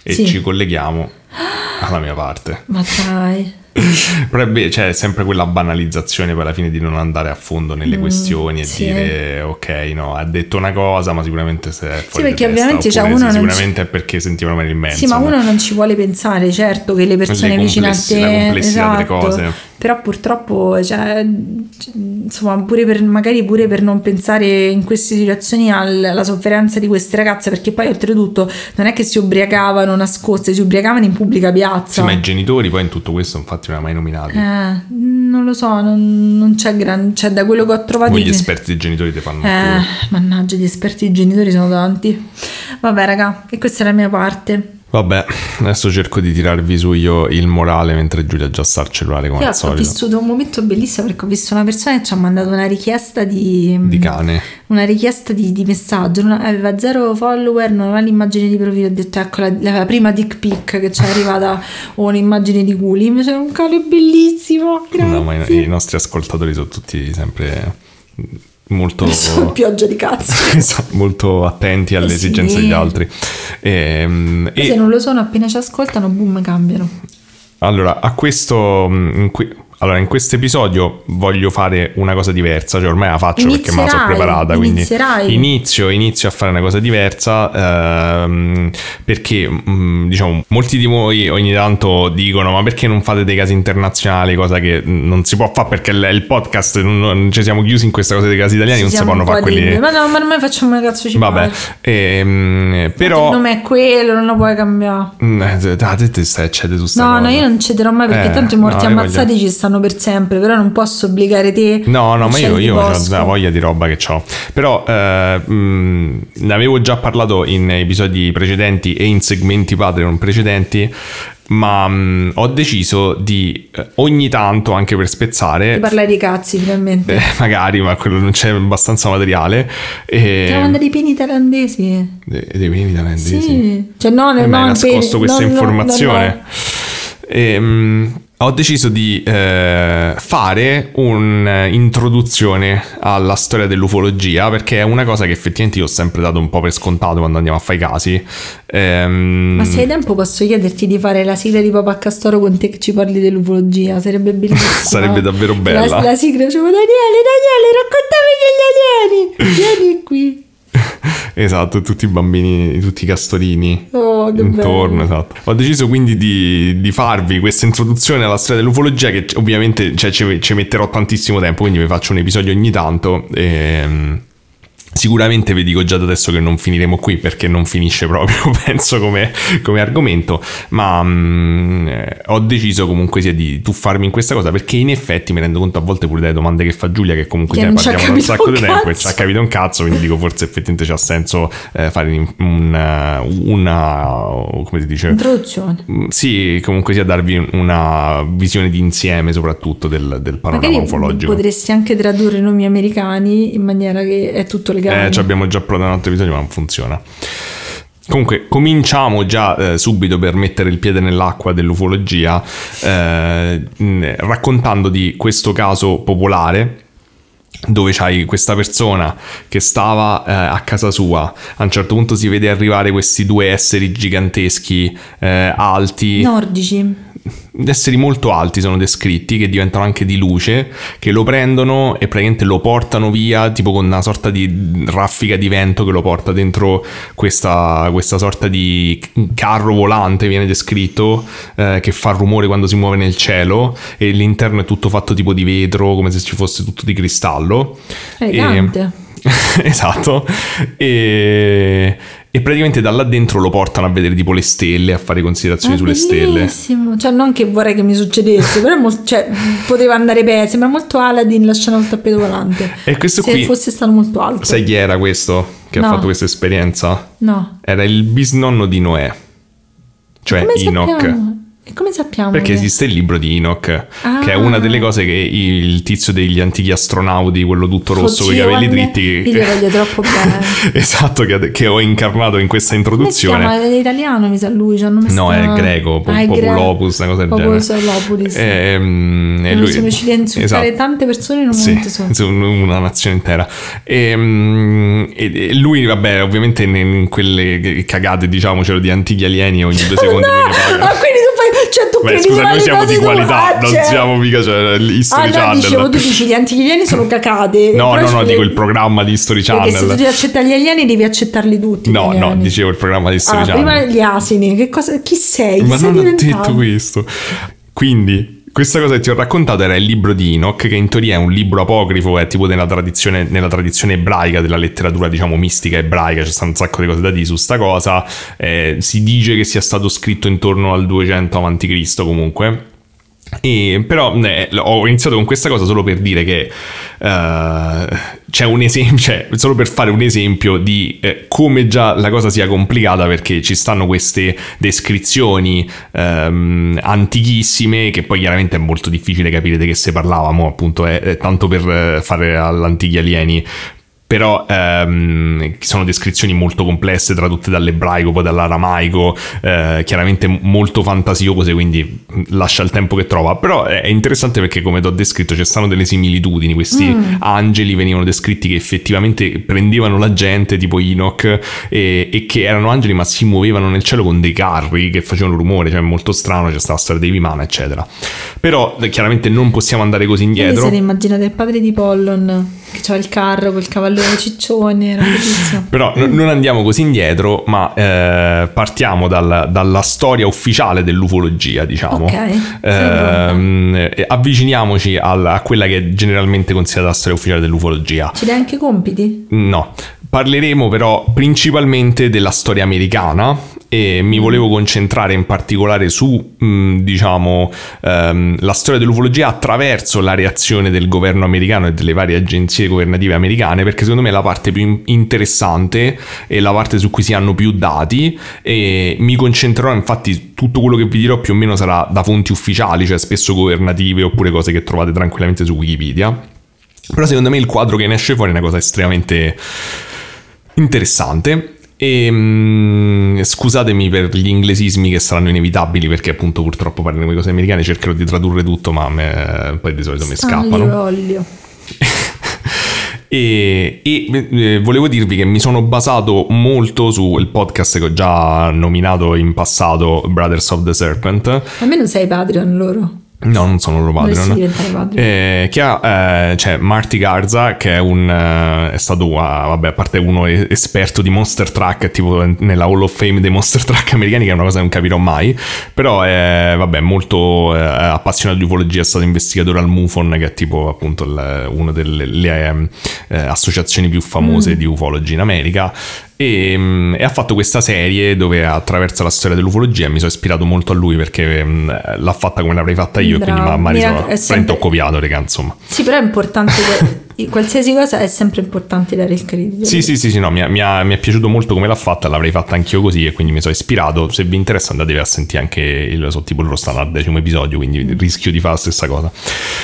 S1: E
S2: Sì.
S1: ci colleghiamo alla mia parte.
S2: Ma dai.
S1: Però è, be- cioè, sempre quella banalizzazione poi alla fine di non andare a fondo nelle questioni e
S2: Mm, sì.
S1: dire ok, no, ha detto una cosa, ma sicuramente se è fuori
S2: perché
S1: di testa,
S2: ovviamente, cioè, uno
S1: sì, sicuramente è perché sentivano Marilyn Manson.
S2: Sì, ma uno non ci vuole pensare, certo, che le persone
S1: Le
S2: vicine a te...
S1: la complessità delle
S2: esatto.
S1: cose.
S2: Però purtroppo, cioè, insomma, pure per, magari pure per non pensare in queste situazioni al- alla sofferenza di queste ragazze, perché poi oltretutto non è che si ubriacavano nascoste, si ubriacavano in pubblica piazza.
S1: Sì, ma i genitori poi in tutto questo infatti non ha mai nominati.
S2: Eh, non lo so, non, non c'è gran... Cioè, da quello che ho trovato...
S1: Poi gli esperti dei genitori ti fanno
S2: Eh, mannaggia, gli esperti di genitori sono tanti. Vabbè, raga, e questa è la mia parte.
S1: Vabbè, adesso cerco di tirarvi su io il morale mentre Giulia già sta al cellulare come
S2: Io
S1: al
S2: ho
S1: solito.
S2: vissuto un momento bellissimo perché ho visto una persona che ci ha mandato una richiesta di,
S1: Di cane.
S2: una richiesta di, di messaggio, non- aveva zero follower, non aveva l'immagine di profilo, ho detto ecco la, la prima dick pic che ci è arrivata o un'immagine di culi, invece era un cane bellissimo, grazie.
S1: No, ma i, i nostri ascoltatori sono tutti sempre molto,
S2: pioggia di cazzo.
S1: esatto, molto attenti alle
S2: Eh sì.
S1: esigenze degli altri. Ehm, E,
S2: Se non lo sono, appena ci ascoltano, boom, cambiano.
S1: Allora, a questo. Allora, in questo episodio voglio fare una cosa diversa, cioè ormai la faccio perché me la sono
S2: Inizierai,
S1: preparata, quindi
S2: inizierai.
S1: inizio, inizio a fare una cosa diversa ehm, perché mm, diciamo molti di voi ogni tanto dicono ma perché non fate dei casi internazionali, cosa che non si può fare perché il, il podcast non, non- ci siamo chiusi in questa cosa dei casi italiani, non si possono fare quelli...
S2: Ma no, ma ormai facciamo una cazzo ci
S1: Vabbè, ehm,
S2: Il
S1: però...
S2: nome è quello, non lo puoi cambiare.
S1: Dai, te, te stai eccede su sta
S2: No, no, io non cederò mai perché
S1: Eh,
S2: tanto i morti
S1: no,
S2: ammazzati
S1: voglio-
S2: ci stanno per sempre, però non posso obbligare te.
S1: No, no, ma io, io ho la voglia di roba che ho. Però eh, mh, ne avevo già parlato in episodi precedenti e in segmenti Patreon precedenti. Ma mh, ho deciso di eh, ogni tanto, anche per spezzare,
S2: Di parlare di cazzi, finalmente.
S1: eh, magari, ma quello non c'è abbastanza materiale. E,
S2: Ti mandare i peni thailandesi.
S1: dei, dei peni thailandesi.
S2: Sì. Cioè, no, no,
S1: mi hai nascosto questa
S2: no,
S1: informazione. E, mh, ho deciso di eh, fare un'introduzione alla storia dell'ufologia perché è una cosa che effettivamente io ho sempre dato un po' per scontato quando andiamo a fare i casi. Ehm,
S2: Ma se hai tempo posso chiederti di fare la sigla di Papa Castoro con te che ci parli dell'ufologia? Sarebbe bellissimo.
S1: Sarebbe davvero bella.
S2: La, la sigla, dicevo Daniele, Daniele, raccontami degli alieni. Vieni qui.
S1: Esatto, tutti i bambini, tutti i castorini
S2: Oh,
S1: intorno,
S2: bello.
S1: esatto. Ho deciso quindi di, di farvi questa introduzione alla storia dell'ufologia che c- ovviamente cioè, ci, ci metterò tantissimo tempo, quindi vi faccio un episodio ogni tanto. ehm, Sicuramente vi dico già da adesso che non finiremo qui perché non finisce proprio, penso, come, come argomento, ma eh, ho deciso comunque sia di tuffarmi in questa cosa perché in effetti mi rendo conto a volte pure dalle domande che fa Giulia che comunque
S2: Che
S1: ne
S2: non ci ha
S1: parliamo da un sacco
S2: un
S1: di tempo e ci ha capito un cazzo, quindi dico forse effettivamente c'ha senso eh, fare un- una, una, come si dice?
S2: Introduzione.
S1: Mm, Sì, comunque sia darvi una visione di insieme soprattutto del, del panorama
S2: Magari
S1: ufologico.
S2: potresti anche tradurre i nomi americani in maniera che è tutto legale.
S1: Eh, ci abbiamo già provato un altro episodio, ma non funziona. Comunque, cominciamo già eh, subito per mettere il piede nell'acqua dell'ufologia, eh, raccontando di questo caso popolare dove c'hai questa persona che stava eh, a casa sua, a un certo punto si vede arrivare questi due esseri giganteschi, eh, alti,
S2: Nordici.
S1: Esseri molto alti sono descritti, che diventano anche di luce, che lo prendono e praticamente lo portano via, tipo con una sorta di raffica di vento che lo porta dentro questa, questa sorta di carro volante, viene descritto, eh, che fa rumore quando si muove nel cielo e l'interno è tutto fatto tipo di vetro, come se ci fosse tutto di cristallo.
S2: Elegante.
S1: E- esatto. E... e praticamente da là dentro lo portano a vedere tipo le stelle, a fare considerazioni
S2: È
S1: sulle stelle.
S2: bellissimo. Cioè, non che vorrei che mi succedesse, però è mol- cioè, poteva andare bene. Sembra molto Aladdin la scena del tappeto volante.
S1: E questo
S2: Se
S1: qui-
S2: fosse stato molto alto.
S1: Sai chi era questo che ha
S2: No.
S1: fatto questa esperienza?
S2: No.
S1: Era il bisnonno di Noè, cioè Enoch.
S2: sappiamo? E come sappiamo?
S1: Perché
S2: che-
S1: esiste il libro di Enoch,
S2: Ah.
S1: che è una delle cose che il tizio degli antichi astronauti, quello tutto rosso con i capelli dritti,
S2: Io li voglio troppo bene.
S1: esatto, che, che ho incarnato in questa introduzione.
S2: chiama? È italiano, mi sa lui. Cioè, non mi
S1: No,
S2: sta-
S1: è greco, po-
S2: Ah, è.
S1: Populopus, una cosa del
S2: Populus
S1: genere.
S2: Lopulis.
S1: Ehm, e lui-
S2: sono riusciti a insultare
S1: esatto.
S2: tante persone in un
S1: Sì,
S2: momento
S1: una nazione intera. Ehm, E, e lui, vabbè, ovviamente in, in quelle cagate, diciamocelo, di antichi alieni ogni due secondi
S2: no! Ah. Cioè, tu
S1: Beh, scusa, noi siamo di qualità, non
S2: cioè-
S1: siamo mica cioè, History
S2: Ah, no,
S1: Channel.
S2: dicevo, tu dici gli antichi alieni sono cacate.
S1: No, no, no, dico il programma di History
S2: Perché se tu
S1: Channel.
S2: devi accettare gli alieni devi accettarli tutti.
S1: No, no, dicevo il programma di History
S2: Allora,
S1: Channel.
S2: prima gli asini, che cosa, chi sei? Chi
S1: Ma
S2: sei
S1: non ho detto questo. Quindi, questa cosa che ti ho raccontato era il libro di Enoch, che in teoria è un libro apocrifo, è tipo nella tradizione, nella tradizione ebraica, della letteratura, diciamo, mistica ebraica, c'è sta un sacco di cose da dire su sta cosa. Eh, si dice che sia stato scritto intorno al 200 a.C. comunque. E, però eh, ho iniziato con questa cosa solo per dire che eh, c'è un esempio, cioè, solo per fare un esempio di eh, come già la cosa sia complicata perché ci stanno queste descrizioni ehm, antichissime che poi chiaramente è molto difficile capire di che se parlavamo, appunto, è, è tanto per eh, fare all'antichi alieni. Però ehm, sono descrizioni molto complesse, tradotte dall'ebraico, poi dall'aramaico, eh, chiaramente molto fantasiose, quindi lascia il tempo che trova. Però è interessante perché, come ti ho descritto, ci stanno delle similitudini. Questi angeli venivano descritti che effettivamente prendevano la gente, tipo Enoch, e, e che erano angeli, ma si muovevano nel cielo con dei carri che facevano rumore, cioè molto strano, c'è stata la storia dei Vimana, eccetera. Però chiaramente non possiamo andare così
S2: Quindi
S1: indietro.
S2: se ne immaginate il padre di Pollon che il carro col cavallone ciccione, era bellissimo.
S1: Però no- non andiamo così indietro, ma eh, partiamo dal- dalla storia ufficiale dell'ufologia, diciamo.
S2: Ok,
S1: Ehm, e avviciniamoci al- a quella che è generalmente considerata la storia ufficiale dell'ufologia.
S2: Ci dai anche compiti?
S1: No, parleremo però principalmente della storia americana e mi volevo concentrare in particolare su, diciamo, ehm, la storia dell'ufologia attraverso la reazione del governo americano e delle varie agenzie governative americane, perché secondo me è la parte più in- interessante e la parte su cui si hanno più dati e mi concentrerò infatti tutto quello che vi dirò più o meno sarà da fonti ufficiali, cioè spesso governative oppure cose che trovate tranquillamente su Wikipedia. Però secondo me il quadro che ne esce fuori è una cosa estremamente interessante. E mm, scusatemi per gli inglesismi che saranno inevitabili perché appunto purtroppo parliamo di cose americane, cercherò di tradurre tutto ma me- poi di solito mi scappano.
S2: Rollio.
S1: E, e, eh, volevo dirvi che mi sono basato molto sul podcast che ho già nominato in passato, Brothers of the Serpent.
S2: Almeno sei Patreon loro.
S1: No, non sono loro
S2: padre.
S1: Eh, che ha, eh, c'è Marty Garza, che è un eh, è stato, ah, vabbè, a parte uno es- esperto di Monster Truck, tipo nella Hall of Fame dei Monster Truck americani, che è una cosa che non capirò mai. Però è, vabbè, molto eh, appassionato di ufologia, è stato investigatore al MUFON, che è tipo appunto il- una delle le, eh, associazioni più famose di ufologi in America. E, mm, e ha fatto questa serie dove attraversa la storia dell'ufologia mi sono ispirato molto a lui perché mm, l'ha fatta come l'avrei fatta io e quindi
S2: Bravo. rac- è
S1: veramente
S2: sempre-
S1: ho copiato, raga, insomma.
S2: Sì, però è importante, che- qualsiasi cosa è sempre importante dare il credito.
S1: Sì, sì, sì, sì, no, mi, mi ha- mi è piaciuto molto come l'ha fatta, l'avrei fatta anch'io così e quindi mi sono ispirato. Se vi interessa andatevi a sentire anche il so, tipo loro stanno al decimo episodio, quindi rischio di fare la stessa cosa.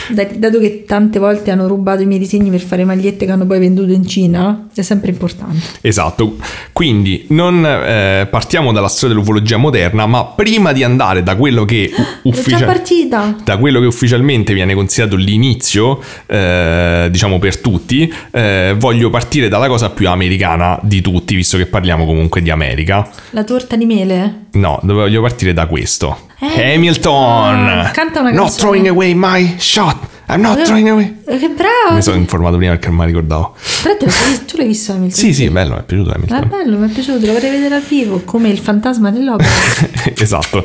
S2: Da- dato che tante volte hanno rubato i miei disegni per fare magliette che hanno poi venduto in Cina, è sempre importante.
S1: Esatto, quindi non eh, partiamo dalla storia dell'ufologia moderna, ma prima di andare da quello che u-
S2: È già
S1: ufficia-
S2: partita.
S1: da quello che ufficialmente viene considerato l'inizio, eh, diciamo per tutti, eh, voglio partire dalla cosa più americana di tutti, visto che parliamo comunque di America.
S2: La torta di mele?
S1: No, voglio partire da questo.
S2: Eh,
S1: Hamilton!
S2: ah, canta una
S1: Not
S2: canzone.
S1: throwing away my shot! I'm not
S2: Eh,
S1: throwing away...
S2: Che bravo!
S1: Mi sono informato prima perché non mi ricordavo.
S2: Però te tu l'hai visto Hamilton?
S1: Sì, sì, bello, mi è piaciuto
S2: Ah,
S1: Hamilton.
S2: bello, mi è piaciuto, lo vorrei vedere al vivo, come il fantasma dell'opera.
S1: esatto.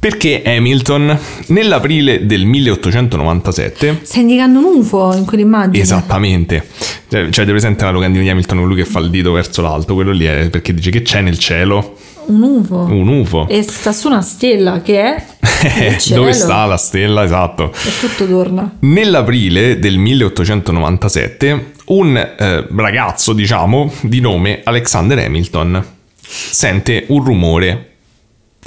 S1: Perché Hamilton, nell'aprile del 1897,
S2: Stai indicando un UFO in quell'immagine?
S1: Esattamente. Cioè, cioè, ti presente la locandina di Hamilton, lui che fa il dito verso l'alto, quello lì è perché dice che c'è nel cielo
S2: Un UFO.
S1: un UFO.
S2: E sta su una stella che è.
S1: Dove sta la stella? Esatto.
S2: E tutto torna.
S1: Nell'aprile del 1897, un eh, ragazzo, diciamo, di nome Alexander Hamilton sente un rumore.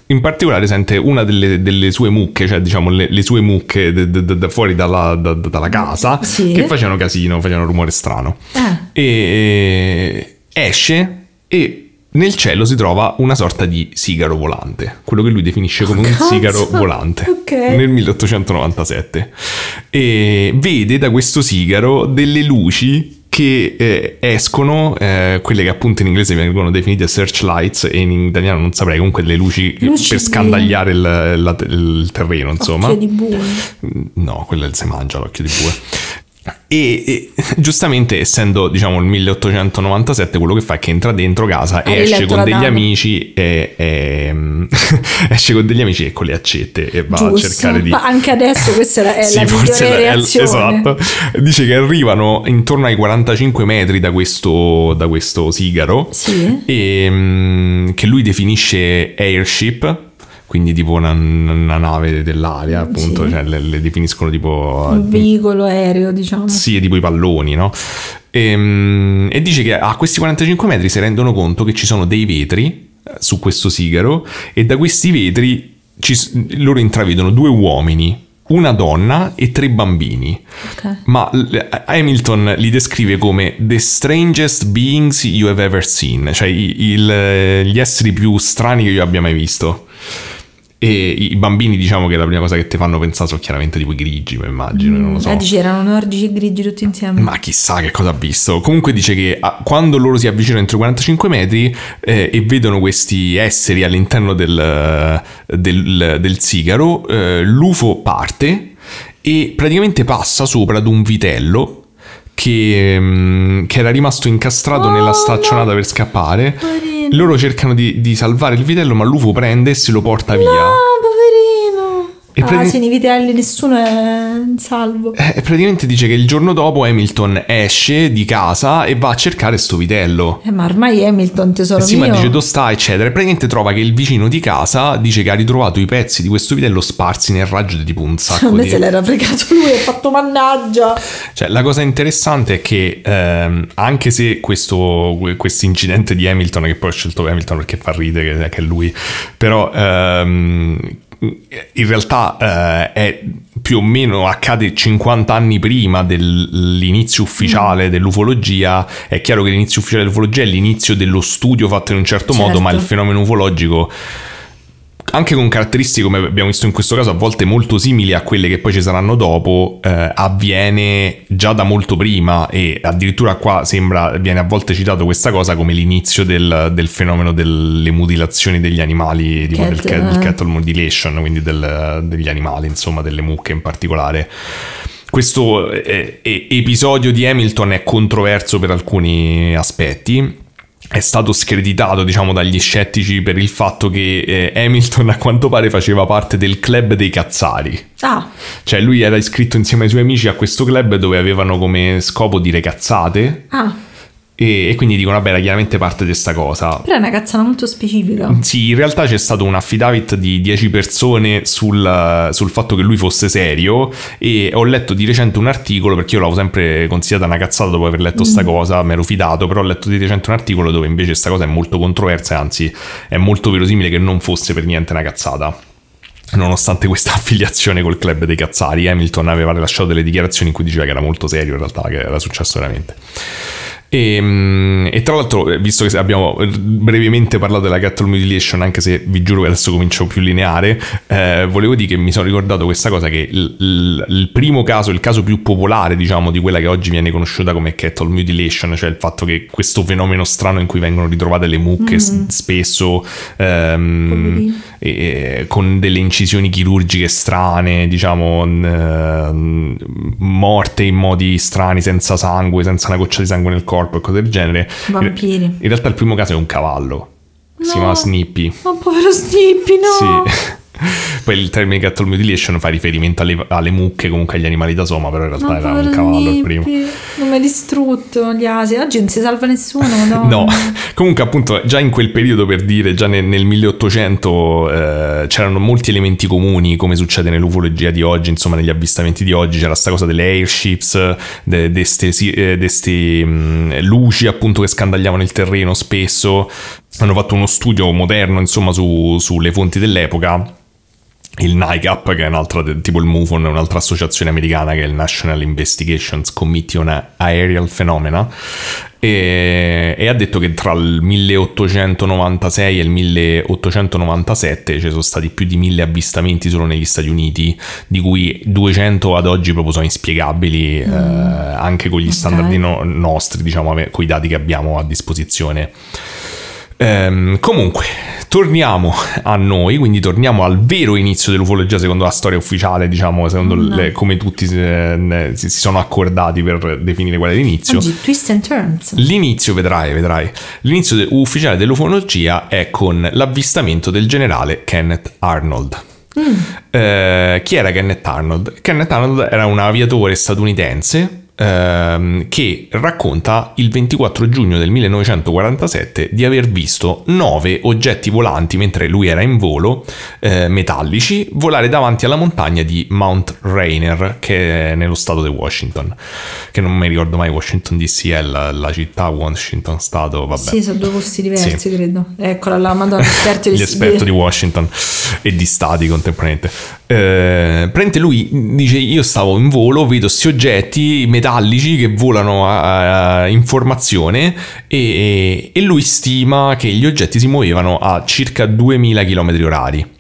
S1: In particolare sente una delle, delle sue mucche, cioè diciamo le, le sue mucche de- de- de- da fuori dalla, da- da- dalla casa,
S2: Sì.
S1: che facevano casino, facevano rumore strano.
S2: Eh.
S1: E esce e nel cielo si trova una sorta di sigaro volante, quello che lui definisce come un
S2: Cazzo!
S1: sigaro volante
S2: Ok.
S1: nel 1897 e vede da questo sigaro delle luci che eh, escono, eh, quelle che appunto in inglese vengono definite searchlights e in italiano non saprei, comunque delle luci,
S2: Luci
S1: per scandagliare il, la- il terreno, insomma.
S2: Occhio di bue.
S1: No, quello è il se mangia l'occhio di bue. E, e, giustamente, essendo diciamo il 1897, quello che fa è che entra dentro casa e esce con
S2: la
S1: degli amici e, e- esce con degli amici e con le accette e va
S2: Giusto.
S1: a cercare di.
S2: Ma anche adesso questa è la, è
S1: Sì,
S2: la
S1: forse
S2: migliore
S1: è- esatto. Dice che arrivano intorno ai 45 metri da questo, da questo sigaro
S2: Sì.
S1: e mm, che lui definisce airship. Quindi tipo una, una nave dell'aria, appunto,
S2: Sì.
S1: cioè le, le definiscono tipo
S2: Un veicolo aereo, diciamo.
S1: sì, tipo i palloni, no? Ehm, E, dice che a questi 45 metri si rendono conto che ci sono dei vetri eh, su questo sigaro e da questi vetri ci loro intravedono due uomini, una donna e tre bambini.
S2: Ok.
S1: Ma l- Hamilton li descrive come the strangest beings you have ever seen, cioè il- gli esseri più strani che io abbia mai visto. E i bambini, diciamo che la prima cosa che ti fanno pensare sono chiaramente tipo i grigi, mi immagino, non lo so.
S2: Eh, dici, erano nordici e grigi tutti insieme.
S1: Ma chissà che cosa ha visto. Comunque dice che ah, quando loro si avvicinano entro i 45 metri eh, e vedono questi esseri all'interno del, del, del sigaro, eh, l'UFO parte e praticamente passa sopra ad un vitello che, mm, che era rimasto incastrato
S2: Oh,
S1: nella staccionata
S2: no.
S1: per scappare. Loro cercano di, di salvare il vitello, ma l'UFO prende e se lo porta via.
S2: No, poverino.
S1: E
S2: ah, sì, nei vitelli nessuno è in salvo.
S1: Eh, praticamente dice che il giorno dopo Hamilton esce di casa e va a cercare sto vitello.
S2: Eh, ma ormai Hamilton, tesoro
S1: Eh sì,
S2: mio.
S1: ma dice dove sta, eccetera. E praticamente trova che il vicino di casa dice che ha ritrovato i pezzi di questo vitello sparsi nel raggio di tipo un sacco
S2: me
S1: di...
S2: se l'era fregato lui e ha fatto mannaggia.
S1: Cioè, la cosa interessante è che ehm, anche se questo incidente di Hamilton, che poi ho scelto Hamilton perché fa ridere che, che è lui, però ehm, in realtà eh, è più o meno accade 50 anni prima dell'inizio ufficiale dell'ufologia. È chiaro che l'inizio ufficiale dell'ufologia è l'inizio dello studio fatto in un certo, modo,
S2: Certo.
S1: ma il fenomeno ufologico anche con caratteristiche come abbiamo visto in questo caso a volte molto simili a quelle che poi ci saranno dopo, eh, avviene già da molto prima e addirittura qua sembra, viene a volte citato questa cosa come l'inizio del, del fenomeno delle mutilazioni degli animali, tipo del,
S2: Cat-
S1: del cattle mutilation, quindi del- degli animali, insomma delle mucche in particolare. Questo eh, eh, episodio di Hamilton è controverso per alcuni aspetti. È stato screditato, diciamo, dagli scettici per il fatto che eh, Hamilton a quanto pare faceva parte del club dei cazzari.
S2: Ah,
S1: Cioè lui era iscritto insieme ai suoi amici a questo club dove avevano come scopo dire cazzate.
S2: Ah,
S1: e, e quindi dicono vabbè era chiaramente parte di questa cosa.
S2: però è una cazzata molto specifica.
S1: Sì, in realtà c'è stato un affidavit di 10 persone sul, sul fatto che lui fosse serio e ho letto di recente un articolo, perché io l'avevo sempre considerata una cazzata dopo aver letto sta cosa, mi ero fidato, però ho letto di recente un articolo dove invece sta cosa è molto controversa anzi è molto verosimile che non fosse per niente una cazzata. Nonostante questa affiliazione col club dei cazzari, Hamilton aveva rilasciato delle dichiarazioni in cui diceva che era molto serio in realtà, che era successo veramente. E, mm, e tra l'altro, eh, visto che abbiamo brevemente parlato della cattle mutilation, anche se vi giuro che adesso comincio più lineare, eh, volevo dire che mi sono ricordato questa cosa: che il, il- il primo caso, il caso più popolare, diciamo, di quella che oggi viene conosciuta come cattle mutilation, cioè il fatto che questo fenomeno strano in cui vengono ritrovate le mucche s- spesso ehm,
S2: Poverine.
S1: e- con delle incisioni chirurgiche strane, diciamo, n- morte in modi strani, senza sangue, senza una goccia di sangue nel corpo e cose del genere.
S2: Vampiri.
S1: In realtà il primo caso è un cavallo. Si
S2: No.
S1: chiama Snippy.
S2: Oh, povero Snippy, no!
S1: Sì. Poi il termine cattle mutilation fa riferimento alle, alle mucche, comunque agli animali da soma, però in realtà
S2: No,
S1: era un cavallo il primo.
S2: Snippy. Non mi hai distrutto gli asini. Oggi non si salva nessuno, madonna.
S1: No, comunque appunto già in quel periodo per dire, già nel, nel 1800 eh, c'erano molti elementi comuni come succede nell'ufologia di oggi, insomma negli avvistamenti di oggi c'era sta cosa delle airships, de, de ste, eh, de ste, mh, luci appunto che scandagliavano il terreno spesso, hanno fatto uno studio moderno insomma su- sulle fonti dell'epoca il NICAP, che è un'altra, tipo il MUFON, è un'altra associazione americana che è il National Investigations Committee on Aerial Phenomena, e, e ha detto che tra il 1896 e il 1897 ci sono stati più di mille avvistamenti solo negli Stati Uniti, di cui 200 ad oggi proprio sono inspiegabili, eh, anche con gli
S2: ok.
S1: standard no- nostri, diciamo, con i dati che abbiamo a disposizione. Ehm, comunque, torniamo a noi, quindi torniamo al vero inizio dell'ufologia secondo la storia ufficiale, diciamo, secondo
S2: Mm.
S1: le- come tutti si, si sono accordati per definire qual è l'inizio.
S2: Oggi twist and turns.
S1: L'inizio, vedrai, vedrai, l'inizio de- ufficiale dell'ufologia è con l'avvistamento del generale Kenneth Arnold. Eh, chi era Kenneth Arnold? Kenneth Arnold era un aviatore statunitense ehm, che racconta il 24 giugno del 1947 di aver visto nove oggetti volanti mentre lui era in volo, eh, metallici, volare davanti alla montagna di Mount Rainier, che è nello stato di Washington. Che non mi ricordo mai, Washington DC è la, la città, Washington Stato, vabbè.
S2: Sì, sono due posti diversi,
S1: Sì.
S2: credo. Eccola là, madonna, esperto di
S1: Gli esperti di Washington e di stati contemporaneamente. Eh, praticamente lui dice: Io stavo in volo, vedo questi oggetti metallici che volano a, a informazione, e, e lui stima che gli oggetti si muovevano a circa 2000 km orari.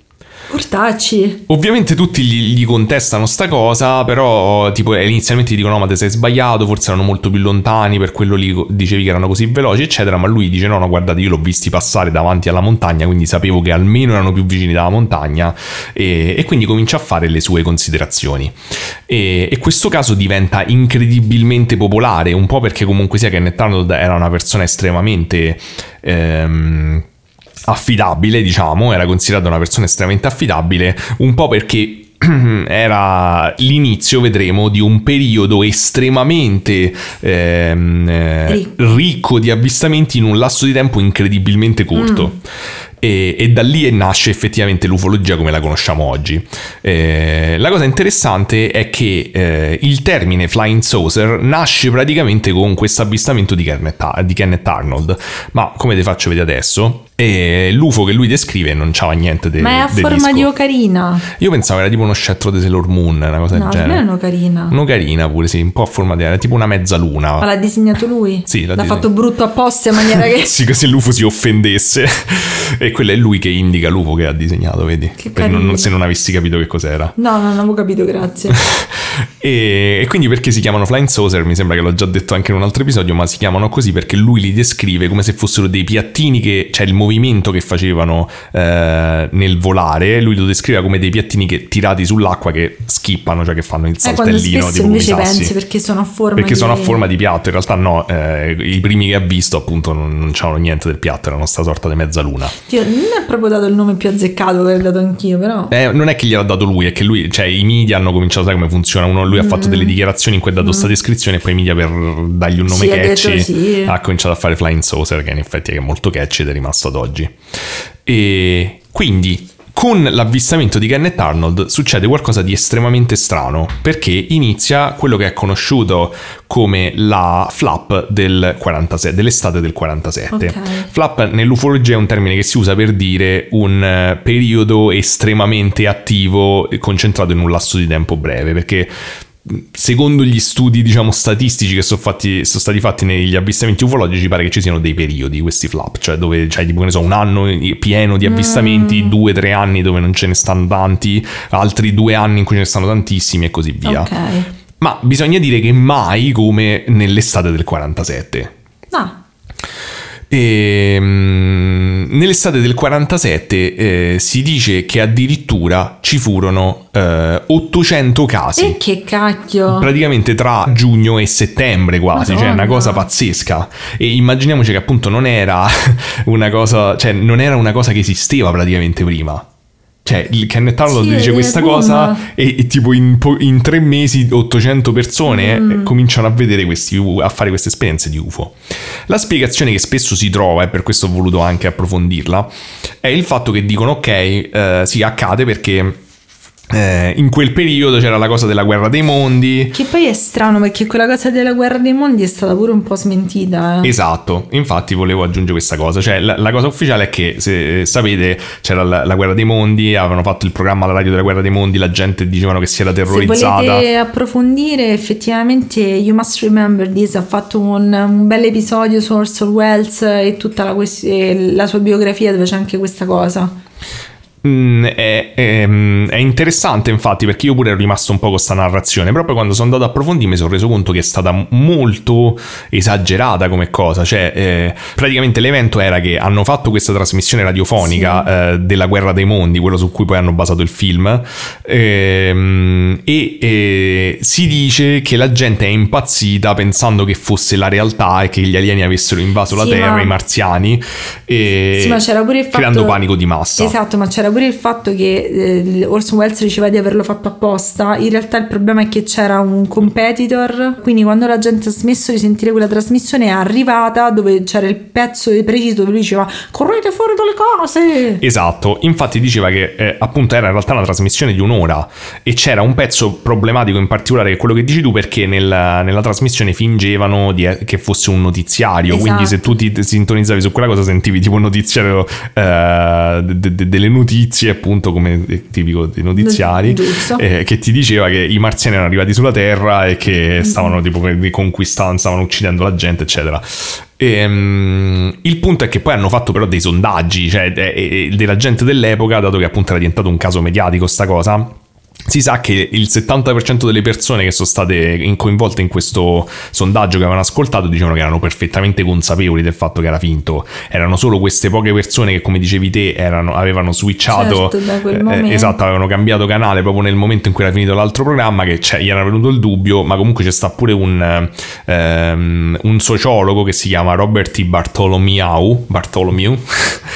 S2: Portacci.
S1: Ovviamente tutti gli, gli contestano sta cosa, però tipo eh, inizialmente dicono no ma te sei sbagliato, forse erano molto più lontani, per quello lì dicevi che erano così veloci eccetera, ma lui dice no no guardate io l'ho visti passare davanti alla montagna, quindi sapevo che almeno erano più vicini dalla montagna e, e quindi comincia a fare le sue considerazioni. E, e questo caso diventa incredibilmente popolare, un po' perché comunque sia Kenneth Arnold era una persona estremamente... ehm, affidabile, diciamo, era considerata una persona estremamente affidabile, un po' perché era l'inizio, vedremo, di un periodo estremamente ehm, eh,
S2: Ricco.
S1: ricco di avvistamenti in un lasso di tempo incredibilmente corto. E, e da lì nasce effettivamente l'ufologia come la conosciamo oggi. Eh, la cosa interessante è che eh, il termine flying saucer nasce praticamente con questo avvistamento di Kenneth, di Kenneth Arnold, ma come ti faccio vedere adesso, eh, l'UFO che lui descrive non c'ava niente di
S2: Ma è a forma
S1: disco.
S2: di ocarina.
S1: Io pensavo era tipo uno scettro di Sailor Moon, una cosa
S2: No,
S1: del
S2: per me è
S1: genere.
S2: un'ocarina.
S1: Un'ocarina pure, sì, un po' a forma di... era tipo una mezzaluna.
S2: Ma l'ha disegnato lui?
S1: Sì, l'ha
S2: l'ha
S1: disegnato.
S2: fatto brutto apposta in maniera che...
S1: sì, così l'UFO si offendesse. e quello è lui che indica l'UFO che ha disegnato, vedi?
S2: Che
S1: non- se non avessi capito che cos'era.
S2: No, non avevo capito, grazie.
S1: E, e quindi perché si chiamano Flying Saucer? Mi sembra che l'ho già detto anche in un altro episodio, ma si chiamano così perché lui li descrive come se fossero dei piattini che, cioè il movimento che facevano eh, nel volare, lui lo descrive come dei piattini che tirati sull'acqua che skippano, cioè che fanno il
S2: Eh,
S1: saltellino
S2: spesso
S1: tipo
S2: invece
S1: sassi.
S2: pensi perché sono a forma
S1: Perché
S2: di...
S1: sono a forma di piatto, in realtà no, eh, i primi che ha visto appunto non, non c'erano niente del piatto, erano sta sorta di mezzaluna.
S2: Dio, non è proprio dato il nome più azzeccato che ho dato anch'io, però...
S1: Eh, non è che gliel'ha dato lui, è che lui, cioè i media hanno cominciato a sapere come funziona. Uno, lui ha fatto delle dichiarazioni in cui ha dato questa descrizione e poi i media per dargli un nome
S2: Mm. Sì, ha detto
S1: catchy
S2: sì.
S1: ha cominciato a fare Flying Saucer, che in effetti è molto catchy ed è rimasto ad oggi. E quindi con l'avvistamento di Kenneth Arnold succede qualcosa di estremamente strano perché inizia quello che è conosciuto come la flap del 47, dell'estate del 47.
S2: Ok.
S1: Flap nell'ufologia è un termine che si usa per dire un eh, periodo estremamente attivo e concentrato in un lasso di tempo breve perché secondo gli studi diciamo statistici che sono, fatti, sono stati fatti negli avvistamenti ufologici pare che ci siano dei periodi questi flap cioè dove c'hai tipo so un anno pieno di avvistamenti due tre anni dove non ce ne stanno tanti altri due anni in cui ce ne stanno tantissimi e così via.
S2: Ok.
S1: ma bisogna dire che mai come nell'estate del 47
S2: Ah,
S1: e, mm, nell'estate del 47 eh, si dice che addirittura ci furono eh, 800 casi.
S2: e che cacchio!
S1: Praticamente tra giugno e settembre quasi, cioè è una
S2: Madonna.
S1: cosa pazzesca. E immaginiamoci che appunto non era una cosa, cioè non era una cosa che esisteva praticamente prima. Cioè, il Kenneth Arnold
S2: Sì,
S1: dice questa
S2: boom.
S1: cosa e, e tipo in, in tre mesi 800 persone
S2: Mm.
S1: eh, cominciano a vedere questi a fare queste esperienze di UFO. La spiegazione che spesso si trova, e per questo ho voluto anche approfondirla, è il fatto che dicono ok, eh, sì, accade perché eh, in quel periodo c'era la cosa della guerra dei mondi.
S2: Che poi è strano perché quella cosa della guerra dei mondi è stata pure un po' smentita. eh.
S1: Esatto, infatti volevo aggiungere questa cosa, cioè la, la cosa ufficiale è che se eh, sapete c'era la, la guerra dei mondi, avevano fatto il programma alla radio della guerra dei mondi, la gente dicevano che si era
S2: Se
S1: terrorizzata.
S2: volete approfondire, effettivamente You Must Remember This ha fatto un, un bel episodio su Orson Welles e tutta la, la sua biografia dove c'è anche questa cosa.
S1: Mm, è, è- è interessante infatti perché io pure ero rimasto un po' con questa narrazione proprio quando sono andato a approfondire mi sono reso conto che è stata molto esagerata come cosa cioè eh, praticamente l'evento era che hanno fatto questa trasmissione radiofonica eh, della guerra dei mondi quello su cui poi hanno basato il film ehm, e eh, si dice che la gente è impazzita pensando che fosse la realtà e che gli alieni avessero invaso la
S2: Sì,
S1: terra
S2: ma-
S1: i marziani e
S2: Sì, ma c'era pure il fatto...
S1: creando panico di massa.
S2: Esatto, ma c'era pure il fatto che eh, Orson Welles diceva di averlo fatto apposta. In realtà il problema è che c'era un competitor, quindi quando la gente ha smesso di sentire quella trasmissione è arrivata dove c'era il pezzo preciso dove lui diceva correte fuori dalle cose.
S1: Esatto, infatti diceva che eh, appunto era in realtà una trasmissione di un'ora e c'era un pezzo problematico in particolare quello che dici tu perché nel- nella trasmissione fingevano di- che fosse un notiziario, quindi se
S2: Esatto.
S1: tu ti sintonizzavi su quella cosa sentivi tipo un notiziario eh, de- de- delle notizie appunto come è tipico dei notiziari eh, che ti diceva che i marziani erano arrivati sulla Terra e che stavano tipo conquistando, stavano uccidendo la gente eccetera. Ehm, il punto è che poi hanno fatto però dei sondaggi, cioè eh, eh, della gente dell'epoca, dato che appunto era diventato un caso mediatico sta cosa. Si sa che il 70% delle persone che sono state in- coinvolte in questo sondaggio che avevano ascoltato dicevano che erano perfettamente consapevoli del fatto che era finto. Erano solo queste poche persone che, come dicevi te, erano- avevano switchato.
S2: Certo, da quel
S1: eh,
S2: momento.
S1: esatto, avevano cambiato canale proprio nel momento in cui era finito l'altro programma, che c'è- gli era venuto il dubbio, ma comunque c'è sta pure un, ehm, un sociologo che si chiama Robert T. Bartolomeau, Bartolomeu,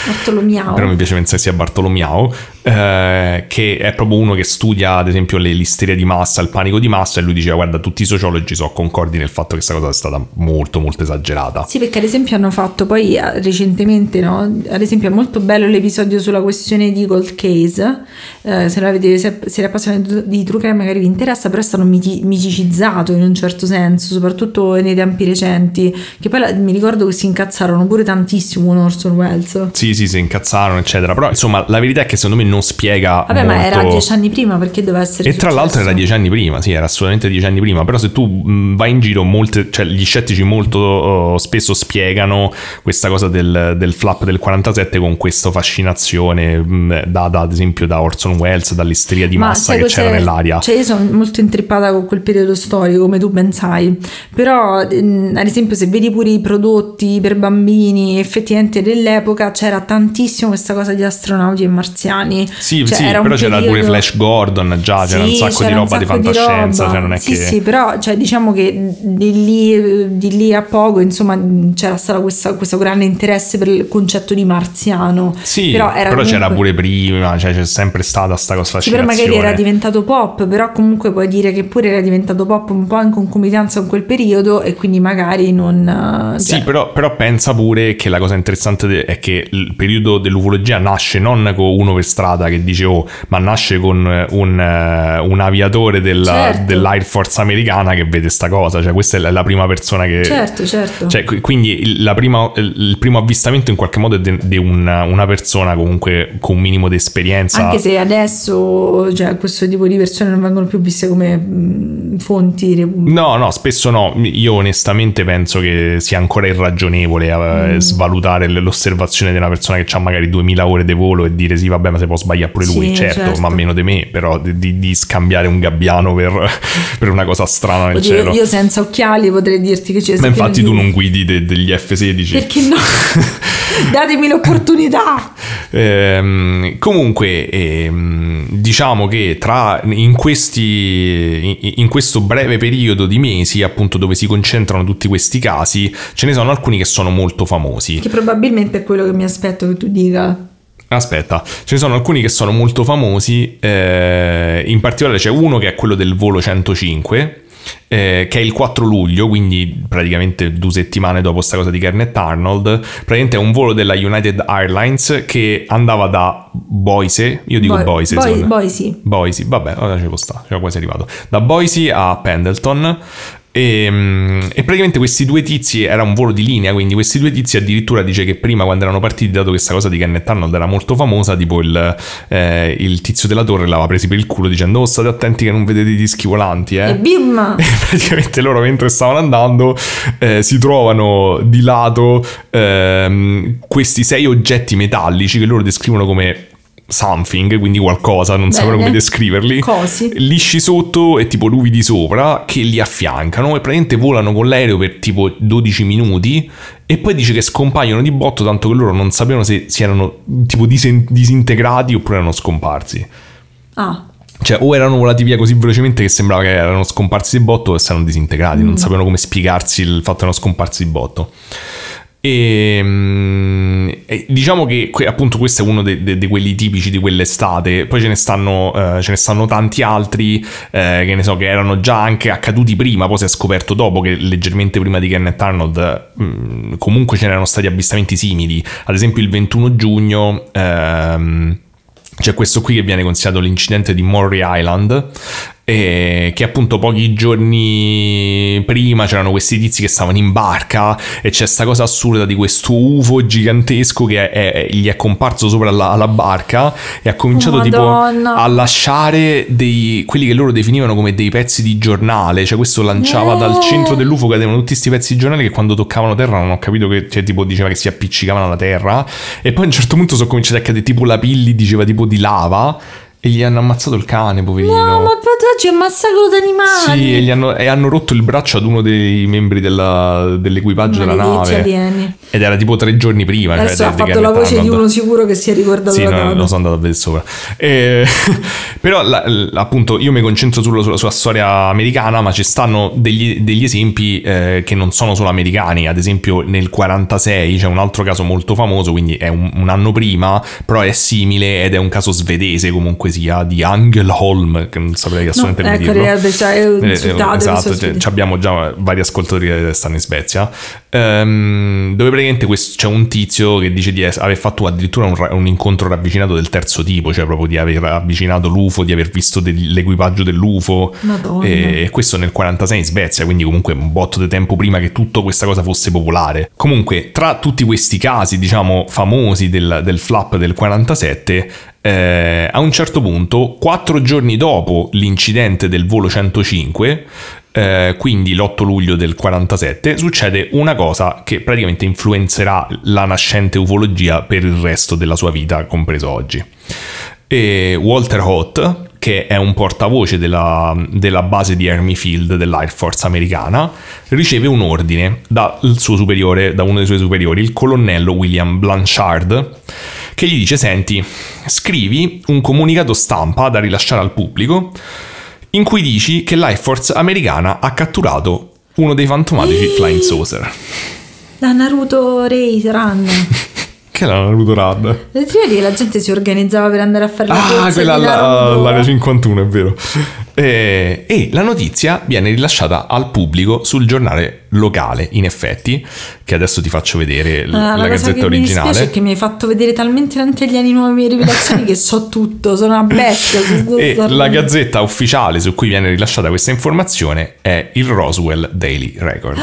S2: Bartolomiao.
S1: però mi piace pensare sia Bartolomeau, eh, che è proprio uno che studia ad esempio le- l'isteria di massa, il panico di massa, e lui diceva guarda tutti i sociologi sono concordi nel fatto che questa cosa è stata molto molto esagerata.
S2: Sì, perché ad esempio hanno fatto poi eh, recentemente, no? Ad esempio è molto bello l'episodio sulla questione di Gold Case, eh, se l'avete, se, se appassionati di true crime magari vi interessa, però è stato miti- miticizzato in un certo senso, soprattutto nei tempi recenti, che poi la- mi ricordo che si incazzarono pure tantissimo con Orson Welles.
S1: Sì, sì, si incazzarono, eccetera. Però, insomma, la verità è che secondo me non non spiega
S2: Vabbè,
S1: molto...
S2: ma era dieci anni prima perché doveva essere
S1: E tra l'altro era
S2: successo?
S1: dieci anni prima, sì, era assolutamente dieci anni prima. Però se tu mh, vai in giro, molte, cioè, gli scettici molto oh, spesso spiegano questa cosa del, del flap del 47 con questa fascinazione mh, data ad esempio da Orson Welles, dall'isteria di
S2: Ma
S1: massa che c'era nell'aria.
S2: Cioè, io sono molto intrippata con quel periodo storico, come tu ben sai. Però, ehm, ad esempio, se vedi pure i prodotti per bambini, effettivamente dell'epoca c'era tantissimo questa cosa di astronauti e marziani.
S1: Sì,
S2: Cioè,
S1: sì, però c'era pure
S2: periodo-
S1: Flash Gordon già, c'era un sacco di
S2: c'era un
S1: roba di
S2: sacco
S1: fantascienza,
S2: roba.
S1: cioè non è
S2: sì,
S1: che...
S2: sì, però cioè, diciamo che di lì, di lì a poco, insomma, c'era stato questa- questo grande interesse per il concetto di marziano.
S1: Sì,
S2: però, era
S1: c'era
S2: comunque-
S1: pure prima, cioè c'è sempre stata sta cosa
S2: Sì, però magari era diventato pop, però comunque puoi dire che pure era diventato pop un po' in concomitanza con quel periodo e quindi magari non... eh,
S1: Sì,
S2: cioè,
S1: però, però pensa pure che la cosa interessante è che il periodo dell'ufologia nasce non con uno per strada che dice oh, ma nasce con un, eh, un aviatore della-
S2: Certo.
S1: dell'Air Force americana che vede sta cosa, cioè questa è la, prima persona che...
S2: Certo, certo.
S1: Cioè, qui- quindi prima- il primo avvistamento in qualche modo è di una, una persona comunque con un minimo di esperienza.
S2: Anche se adesso cioè, questo tipo di persone non vengono più viste come fonti.
S1: No, no, spesso no. Io onestamente penso che sia ancora irragionevole eh,
S2: Mm.
S1: svalutare l'osservazione di una persona che ha magari 2000 ore di volo e dire sì, vabbè, ma se può sbagliare pure lui,
S2: Sì,
S1: certo,
S2: certo.
S1: ma meno di me, però di, di- di scambiare un gabbiano per, per una cosa strana nel
S2: Oddio,
S1: cielo.
S2: io senza occhiali potrei dirti che c'è
S1: ma infatti tu non guidi de- degli F-16.
S2: Perché no? Datemi l'opportunità.
S1: Ehm, comunque, ehm, diciamo che tra in, questi, in, in questo breve periodo di mesi, appunto, dove si concentrano tutti questi casi, ce ne sono alcuni che sono molto famosi.
S2: Che probabilmente è quello che mi aspetto che tu dica.
S1: Aspetta, ce ne sono alcuni che sono molto famosi, eh, in particolare c'è uno che è quello del volo 105. eh, che è il 4 luglio, quindi praticamente due settimane dopo sta cosa di Garnet Arnold. Praticamente è un volo della United Airlines che andava da Boise, io dico
S2: Boi-
S1: Boise,
S2: Boi-
S1: secondo me.
S2: Boise.
S1: Boise, vabbè, ora ci può stare, c'era quasi arrivato. Da Boise a Pendleton. E, mm, e praticamente questi due tizi era un volo di linea, quindi questi due tizi addirittura dice che prima quando erano partiti, dato che questa cosa di Kenneth Arnold era molto famosa, tipo il, eh, il tizio della torre l'aveva presi per il culo dicendo oh state attenti che non vedete i dischi volanti, eh.
S2: E bim!
S1: E praticamente loro mentre stavano andando eh, si trovano di lato ehm, questi sei oggetti metallici che loro descrivono come something, quindi qualcosa, non sapevano come
S2: Bene.
S1: descriverli.
S2: Cosi.
S1: Lisci sotto e tipo luvidi sopra che li affiancano e praticamente volano con l'aereo per tipo 12 minuti e poi dice che scompaiono di botto tanto che loro non sapevano se si erano tipo disen- disintegrati oppure erano scomparsi.
S2: Ah,
S1: Cioè, o erano volati via così velocemente che sembrava che erano scomparsi di botto o si erano disintegrati, non sapevano come spiegarsi il fatto che erano scomparsi di botto. E, mm, e diciamo che appunto questo è uno di quelli tipici di quell'estate. Poi ce ne stanno, eh, ce ne stanno tanti altri eh, che ne so che erano già anche accaduti prima. Poi si è scoperto dopo che leggermente prima di Kenneth Arnold mm, comunque ce n'erano stati avvistamenti simili. Ad esempio, il 21 giugno. ehm, c'è questo qui che viene considerato l'incidente di Maury Island, e che appunto pochi giorni prima c'erano questi tizi che stavano in barca e c'è sta cosa assurda di questo UFO gigantesco che è- è- gli è comparso sopra la, la barca e ha cominciato
S2: Oh,
S1: tipo
S2: Madonna.
S1: a lasciare dei, quelli che loro definivano come dei pezzi di giornale, cioè questo lanciava
S2: Eh.
S1: dal centro dell'UFO cadevano tutti questi pezzi di giornale che quando toccavano terra non ho capito che cioè, tipo diceva che si appiccicavano alla terra e poi a un certo punto sono cominciati a cadere tipo la pilli diceva tipo di lava e gli hanno ammazzato il cane poverino
S2: no, ma poi c'è un massacro d'animali.
S1: sì, e, gli hanno, e hanno rotto il braccio ad uno dei membri della- dell'equipaggio della nave.
S2: alieni.
S1: Ed era tipo tre giorni prima. cioè,
S2: Adesso
S1: de-
S2: ha fatto la voce di uno sicuro che si è ricordato
S1: Sì,
S2: la
S1: no,
S2: data.
S1: lo sono andato a vedere sopra. Eh, però la- l- appunto io mi concentro sulla, sulla sua storia americana, ma ci stanno degli, degli esempi eh, che non sono solo americani. Ad esempio nel 46 c'è un altro caso molto famoso, quindi è un, un anno prima, però è simile ed è un caso svedese comunque sia, di Angelholm, che non saprei assolutamente
S2: No,
S1: come
S2: ecco,
S1: dirlo.
S2: Cioè,
S1: Eh, eh, esatto, cioè, abbiamo già vari ascoltatori che stanno in Svezia, ehm, dove praticamente questo- c'è un tizio che dice di aver fatto addirittura un, un incontro ravvicinato del terzo tipo, cioè proprio di aver avvicinato l'UFO, di aver visto degli- l'equipaggio dell'UFO.
S2: Madonna.
S1: E questo nel 46 in Svezia, quindi comunque un botto di tempo prima che tutta questa cosa fosse popolare. Comunque, tra tutti questi casi, diciamo, famosi del, del flap del 47, eh, a un certo punto, quattro giorni dopo l'incidente del volo 105, eh, quindi l'8 luglio del 47, succede una cosa che praticamente influenzerà la nascente ufologia per il resto della sua vita, compreso oggi. E Walter Hoth, che è un portavoce della, della, base di Army Field dell'Air Force americana, riceve un ordine dal suo superiore, da uno dei suoi superiori, il colonnello William Blanchard, che gli dice: Senti, scrivi un comunicato stampa da rilasciare al pubblico in cui dici che l'Air Force americana ha catturato uno dei fantomatici Flying Saucer.
S2: Da Naruto Ray Run.
S1: Che era Naruto Rad?
S2: Le triadi che la gente si organizzava per andare a fare la
S1: Ah, quella la, l'area 51, è vero. E, e, la notizia viene rilasciata al pubblico sul giornale locale, in effetti, che adesso ti faccio vedere
S2: ah,
S1: la,
S2: la
S1: gazzetta originale.
S2: Mi dispiace che mi hai fatto vedere talmente tanti anni nuovi rivelazioni che so tutto, sono una bestia.
S1: e la gazzetta ufficiale su cui viene rilasciata questa informazione è il Roswell Daily Record.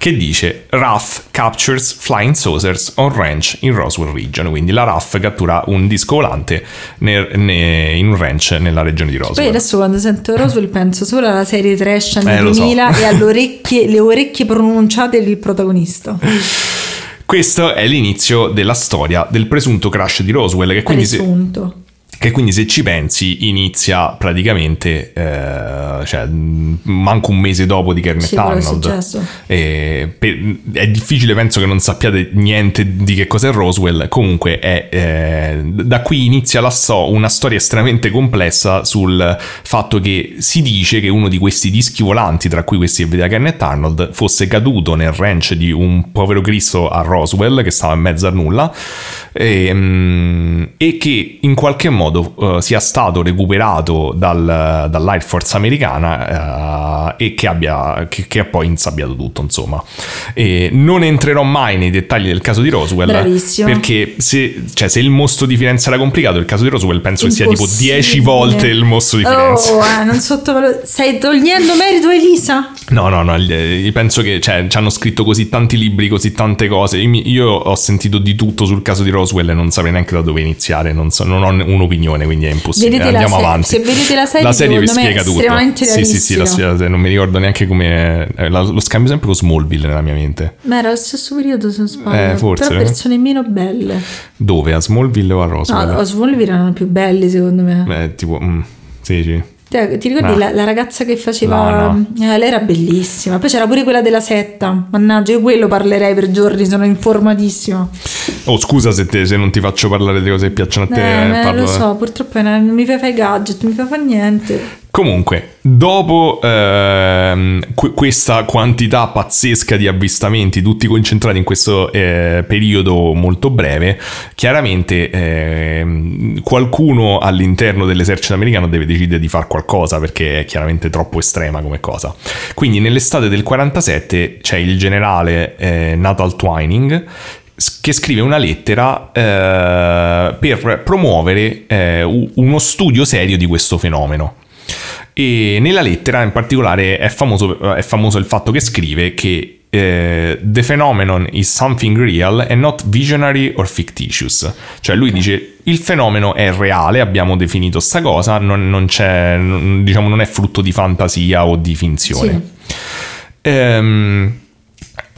S1: Che dice RAF captures flying saucers on ranch in Roswell region, quindi la RAF cattura un disco volante ne, ne, in un ranch nella regione di Roswell.
S2: Poi adesso quando sento Roswell penso solo alla serie trash anni
S1: Eh, lo so.
S2: 2000 e alle orecchie, le orecchie pronunciate del protagonista.
S1: Questo è l'inizio della storia del presunto crash di Roswell, che quindi, se,
S2: Presunto.
S1: Che quindi se ci pensi inizia praticamente, eh, cioè, mh, manco un mese dopo di Kermit
S2: Sì, è
S1: Arnold. E per- è difficile, penso che non sappiate niente di che cos'è Roswell. Comunque, è, eh, da qui inizia la sto- una storia estremamente complessa sul fatto che si dice che uno di questi dischi volanti, tra cui questi che vedeva Kenneth Arnold, fosse caduto nel ranch di un povero Cristo a Roswell che stava in mezzo a nulla e, mm, e che in qualche modo eh, sia stato recuperato dal- dall'Air Force americana eh, e che abbia che, che ha poi insabbiato tutto insomma e non entrerò mai nei dettagli del caso di Roswell
S2: Bravissimo.
S1: perché se, cioè, se il mostro di Firenze era complicato il caso di Roswell penso che sia tipo
S2: Impossibile.
S1: 10 volte il mostro di Firenze
S2: Oh, eh, non sottovaluto. Stai togliendo merito a Elisa?
S1: No, no, no, penso che cioè, ci hanno scritto così tanti libri, così tante cose. Io, io ho sentito di tutto sul caso di Roswell e non saprei neanche da dove iniziare. Non, so- non ho ne- un'opinione, quindi è impossibile.
S2: Vedete
S1: Andiamo
S2: se-
S1: avanti.
S2: se vedete la serie,
S1: la serie vi spiega tutto. Sì, sì, sì, la, la- non mi ricordo neanche come. eh, la- lo scambio sempre con Smallville nella mia mente.
S2: Ma era lo stesso periodo se non sbaglio.
S1: Eh, forse.
S2: Però persone meno belle.
S1: Dove? A Smallville o a Roswell?
S2: No, Oswald erano più belli secondo me.
S1: Eh, tipo. mm, sì, sì.
S2: Te- Ti ricordi
S1: No.
S2: la, la ragazza che faceva...
S1: No,
S2: Eh, lei era bellissima. Poi c'era pure quella della setta. Mannaggia, io quello parlerei per giorni, sono informatissima.
S1: Oh, scusa se, te- se non ti faccio parlare di cose che piacciono a te.
S2: Eh,
S1: eh,
S2: eh,
S1: parlo-
S2: lo so, purtroppo eh, non mi fai fare i gadget, non mi fai fare niente.
S1: Comunque, dopo ehm, que- questa quantità pazzesca di avvistamenti, tutti concentrati in questo eh, periodo molto breve, chiaramente ehm, qualcuno all'interno dell'esercito americano deve decidere di fare qualcosa perché è chiaramente troppo estrema come cosa. Quindi nell'estate del 47 c'è il generale eh, Nathal Twining che scrive una lettera eh, per promuovere eh, uno studio serio di questo fenomeno. E nella lettera in particolare è famoso, è famoso il fatto che scrive che eh, the phenomenon is something real and not visionary or fictitious. Cioè lui dice il fenomeno è reale, abbiamo definito sta cosa, non, non c'è, non- diciamo, non è frutto di fantasia o di finzione. Ehm,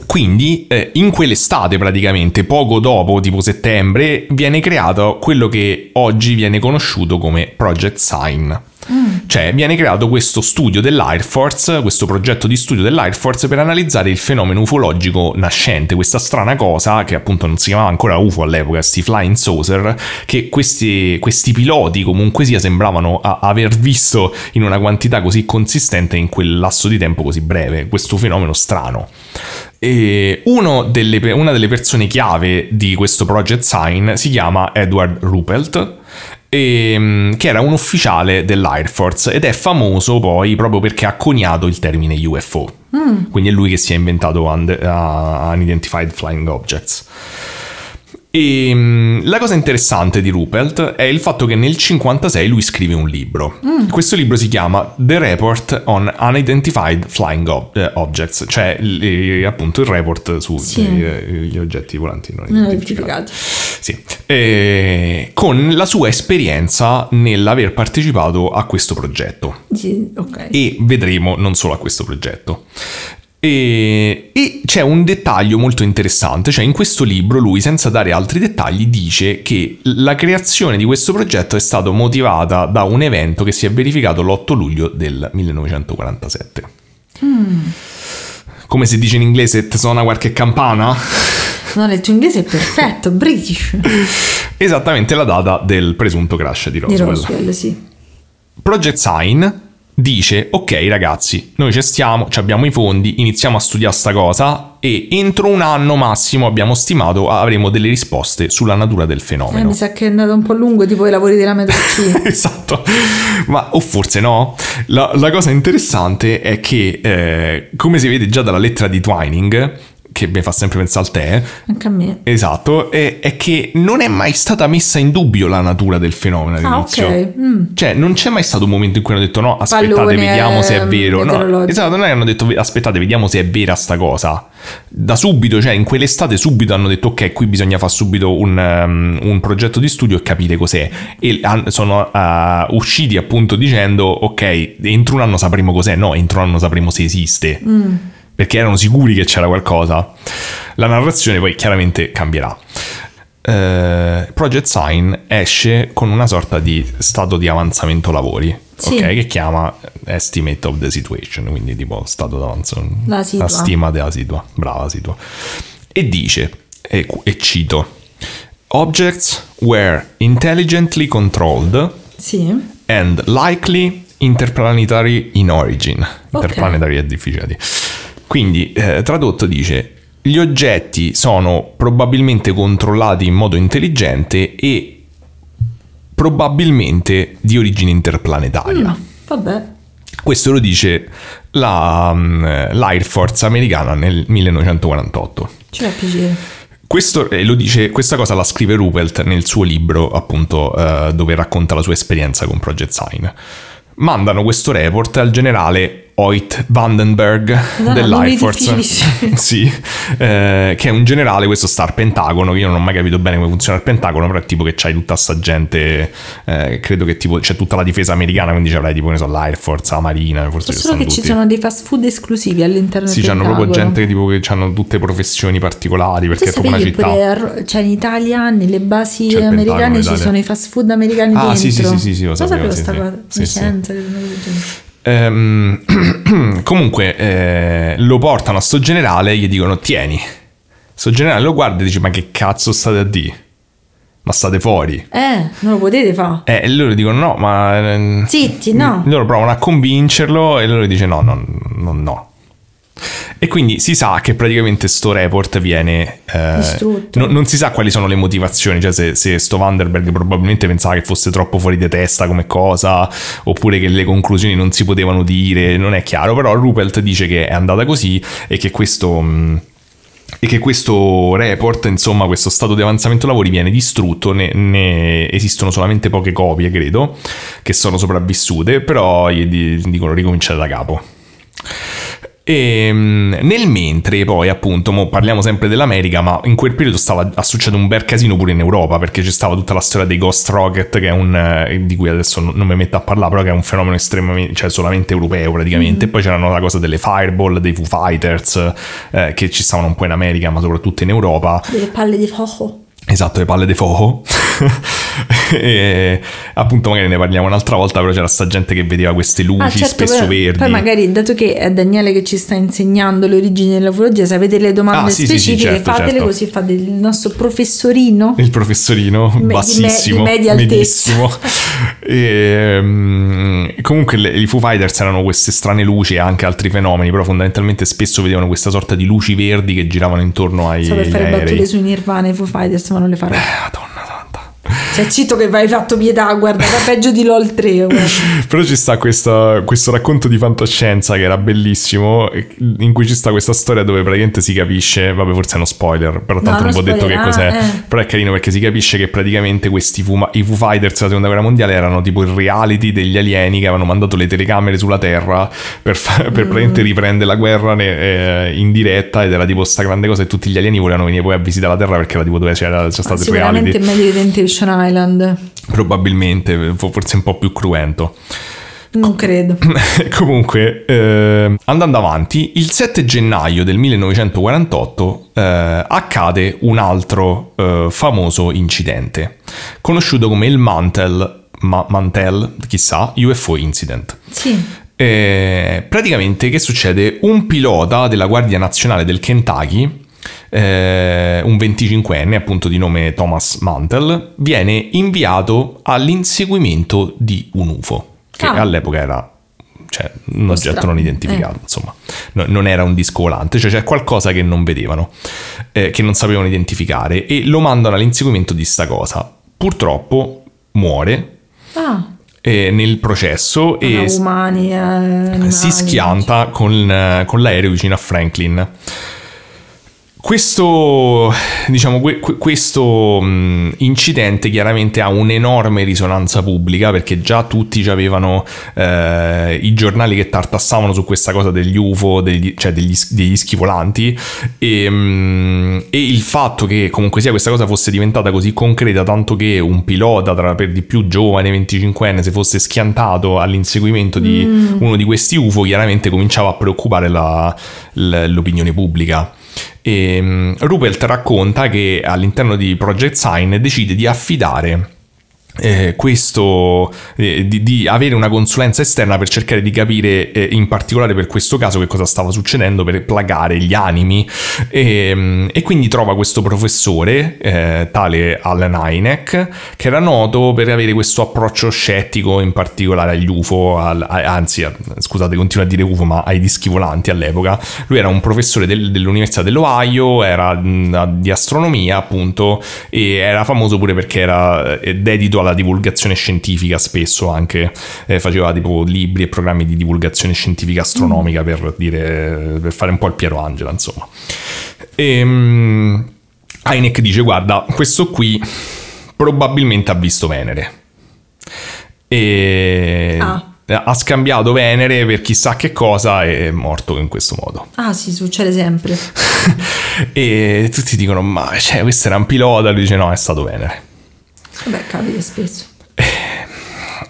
S1: quindi eh, in quell'estate praticamente, poco dopo, tipo settembre, viene creato quello che oggi viene conosciuto come Project Sign. Cioè viene creato questo studio dell'Air Force, questo progetto di studio dell'Air Force per analizzare il fenomeno ufologico nascente, questa strana cosa che appunto non si chiamava ancora UFO all'epoca, sti flying saucer, che questi, questi piloti comunque sia sembravano a- aver visto in una quantità così consistente in quel lasso di tempo così breve, questo fenomeno strano. E uno delle- una delle persone chiave di questo Project Sign si chiama Edward Ruppelt, ehm, che era un ufficiale dell'Air Force ed è famoso poi proprio perché ha coniato il termine UFO. Quindi è lui che si è inventato und- uh, Unidentified Flying Objects. E mh, la cosa interessante di Ruppelt è il fatto che nel 56 lui scrive un libro. Questo libro si chiama The Report on Unidentified Flying Ob- eh, Objects, cioè l- appunto il report sugli
S2: Sì.
S1: oggetti volanti non
S2: Non
S1: identificati. Sì, Eh, con la sua esperienza nell'aver partecipato a questo progetto
S2: Sì, ok.
S1: e vedremo non solo a questo progetto. E, e c'è un dettaglio molto interessante, cioè in questo libro lui, senza dare altri dettagli, dice che la creazione di questo progetto è stata motivata da un evento che si è verificato l'8 luglio del 1947. Come si dice in inglese, ti suona qualche campana?
S2: No, il tuo inglese è perfetto, British.
S1: Esattamente la data del presunto crash di
S2: Di
S1: Roswell.
S2: Roswell, sì.
S1: Project Sign dice ok ragazzi noi ci stiamo ci abbiamo i fondi iniziamo a studiare sta cosa e entro un anno massimo abbiamo stimato avremo delle risposte sulla natura del
S2: Eh,
S1: fenomeno
S2: mi sa che è andato un po' lungo, tipo i lavori della metro C.
S1: esatto. Ma o forse no? La, la cosa interessante è che eh, come si vede già dalla lettera di Twining che mi fa sempre pensare al tè
S2: Anche a me.
S1: Esatto, è, è che non è mai stata messa in dubbio la natura del fenomeno
S2: Ah,
S1: all'inizio.
S2: ok. Mm.
S1: Cioè, non c'è mai stato un momento in cui hanno detto no, aspettate,
S2: Pallone,
S1: vediamo se è
S2: ehm,
S1: vero. No, esatto, non è che hanno detto aspettate, vediamo se è vera sta cosa. Da subito, cioè in quell'estate subito hanno detto ok, qui bisogna fare subito un, um, un progetto di studio e capire cos'è. E sono uh, usciti appunto dicendo ok, entro un anno sapremo cos'è. No, entro un anno sapremo se esiste
S2: Mm.
S1: Perché erano sicuri che c'era qualcosa. La narrazione poi chiaramente cambierà. Eh, Project Sign esce con una sorta di stato di avanzamento lavori,
S2: Sì.
S1: ok? Che chiama Estimate of the Situation, quindi tipo stato d'avanzamento,
S2: La situa.
S1: stima della situa, brava situa. E dice, e, e cito, Objects were intelligently controlled
S2: Sì.
S1: and likely interplanetary in origin. Interplanetary è difficile dire. Quindi, eh, tradotto dice, gli oggetti sono probabilmente controllati in modo intelligente e probabilmente di origine interplanetaria.
S2: Mm, vabbè.
S1: Questo lo dice la, mm, l'Air Force americana nel 1948.
S2: Ci fa piacere.
S1: Questo, eh, lo dice, questa cosa la scrive Ruppelt nel suo libro, appunto, eh, dove racconta la sua esperienza con Project Sign. Mandano questo report al generale Hoyt Vandenberg
S2: Madonna,
S1: dell'Air
S2: nomi
S1: Force.
S2: difficilissimi.
S1: sì, eh, che è un generale, questo sta al Pentagono, io non ho mai capito bene come funziona il Pentagono, però è tipo che c'hai tutta sta gente, eh, credo che tipo c'è tutta la difesa americana, quindi c'avrai tipo, ne so, l'Air Force, la Marina, forse ci
S2: Solo che ci
S1: tutti.
S2: sono dei fast food esclusivi all'interno
S1: Sì,
S2: del
S1: c'hanno proprio
S2: Pentagono.
S1: gente che, tipo, che hanno tutte professioni particolari, perché
S2: Tu
S1: è proprio una città.
S2: cioè in Italia, nelle basi
S1: Pentagono
S2: americane ci sono i fast food americani
S1: Ah,
S2: dentro.
S1: sì, sì, sì, sì, sì, lo
S2: Non
S1: sapevo, sì,
S2: sta
S1: sì.
S2: cosa.
S1: Sì,
S2: di
S1: sì. Ehm, comunque eh, lo portano a sto generale e gli dicono tieni sto generale lo guarda e dice ma che cazzo state a dire ma state fuori
S2: Eh, non lo potete fare.
S1: eh, e loro dicono no ma eh,
S2: Zitti, no.
S1: loro provano a convincerlo e loro dice no no no no e quindi si sa che praticamente sto report viene eh,
S2: Distrutto.
S1: no- non si sa quali sono le motivazioni cioè se, se sto Vanderberg probabilmente pensava che fosse troppo fuori di testa come cosa oppure che le conclusioni non si potevano dire non è chiaro però Ruppelt dice che è andata così e che questo mh, e che questo report, insomma, questo stato di avanzamento lavori viene distrutto, ne, ne esistono solamente poche copie, credo, che sono sopravvissute, però gli di- dicono ricominciare da capo. E mm, nel mentre poi appunto mo parliamo sempre dell'America ma in quel periodo stava a succedere un bel casino pure in Europa perché c'è stava tutta la storia dei Ghost Rocket che è un eh, di cui adesso non mi metto a parlare però che è un fenomeno estremamente cioè solamente europeo praticamente. E poi c'erano la cosa delle Fireball dei Foo Fighters eh, che ci stavano un po' in America ma soprattutto in Europa.
S2: Delle palle di fuoco.
S1: Esatto, le palle di fuoco. e appunto magari ne parliamo un'altra volta, però c'era sta gente che vedeva queste luci
S2: Ah, certo,
S1: spesso
S2: poi,
S1: verdi.
S2: poi magari, dato che è Daniele che ci sta insegnando le origini dell'ufologia, se avete le domande
S1: Ah, sì, sì, sì,
S2: specifiche,
S1: certo,
S2: fatele
S1: certo.
S2: così fate il nostro professorino.
S1: Il professorino
S2: me- di
S1: bassissimo,
S2: me- di media
S1: medissimo. e, mm, comunque le- i Foo Fighters erano queste strane luci e anche altri fenomeni, però fondamentalmente spesso vedevano questa sorta di luci verdi che giravano intorno ai
S2: Sto per fare battute sui Nirvana e Foo Fighters, ma non le farò.
S1: Eh, Madonna
S2: Sei zitto che vai fatto pietà, guarda, era peggio di LOL 3. guarda.
S1: Però ci sta questa- questo racconto di fantascienza che era bellissimo, in cui ci sta questa storia dove praticamente si capisce, vabbè forse è uno spoiler, però
S2: No,
S1: tanto non vi ho detto che cos'è,
S2: ah, eh.
S1: però è carino perché si capisce che praticamente questi Foo, i Foo Fighters della seconda guerra mondiale erano tipo il reality degli alieni che avevano mandato le telecamere sulla Terra per, fa- per praticamente
S2: Mm.
S1: riprendere la guerra ne- eh, in diretta ed era tipo sta grande cosa e tutti gli alieni volevano venire poi a visitare la Terra perché era tipo dove c'era, c'è stato il reality.
S2: Sicuramente meglio di Temptation Island.
S1: Probabilmente, fo- forse un po' più cruento.
S2: Non credo.
S1: Comunque, eh, andando avanti, il 7 gennaio del 1948 eh, accade un altro eh, famoso incidente, conosciuto come il Mantel, Ma- Mantel, chissà, UFO Incident.
S2: Sì.
S1: Eh, praticamente che succede? Un pilota della Guardia Nazionale del Kentucky, eh, un 25enne appunto di nome Thomas Mantel, viene inviato all'inseguimento di un UFO, che
S2: Ah.
S1: all'epoca era cioè, un oggetto non identificato,
S2: Eh.
S1: insomma, No- non era un disco volante, cioè c'è qualcosa che non vedevano, eh, che non sapevano identificare e lo mandano all'inseguimento di sta cosa. Purtroppo muore
S2: Ah,
S1: eh, nel processo e
S2: e umani, eh, animali.
S1: si schianta con, eh, con l'aereo vicino a Franklin. Questo, diciamo, que- que- questo incidente chiaramente ha un'enorme risonanza pubblica perché già tutti avevano eh, i giornali che tartassavano su questa cosa degli UFO, degli, cioè degli, degli schivolanti e, e il fatto che comunque sia questa cosa fosse diventata così concreta tanto che un pilota tra per di più giovane 25enne si fosse schiantato all'inseguimento di uno di questi UFO chiaramente cominciava a preoccupare la- l'opinione pubblica. E, mm, Rupert racconta che all'interno di Project Sign decide di affidare eh, questo eh, di, di avere una consulenza esterna per cercare di capire eh, in particolare per questo caso che cosa stava succedendo per plagare gli animi. E, mm, e quindi trova questo professore eh, tale Alan Hynek che era noto per avere questo approccio scettico in particolare agli UFO al- a- anzi a- scusate continuo a dire UFO ma ai dischi volanti all'epoca. Lui era un professore del- dell'università dell'Ohio era mh, di astronomia appunto e era famoso pure perché era eh, dedito alla divulgazione scientifica spesso anche eh, faceva tipo libri e programmi di divulgazione scientifica astronomica per dire per fare un po' il Piero Angela insomma. E mh, Heineck dice guarda questo qui probabilmente ha visto Venere. E
S2: Ah.
S1: ha scambiato Venere per chissà che cosa e è morto in questo modo.
S2: Ah, sì, succede sempre.
S1: e tutti dicono ma cioè, questo era un pilota. Lui dice no è stato Venere
S2: Vabbè, capita spesso.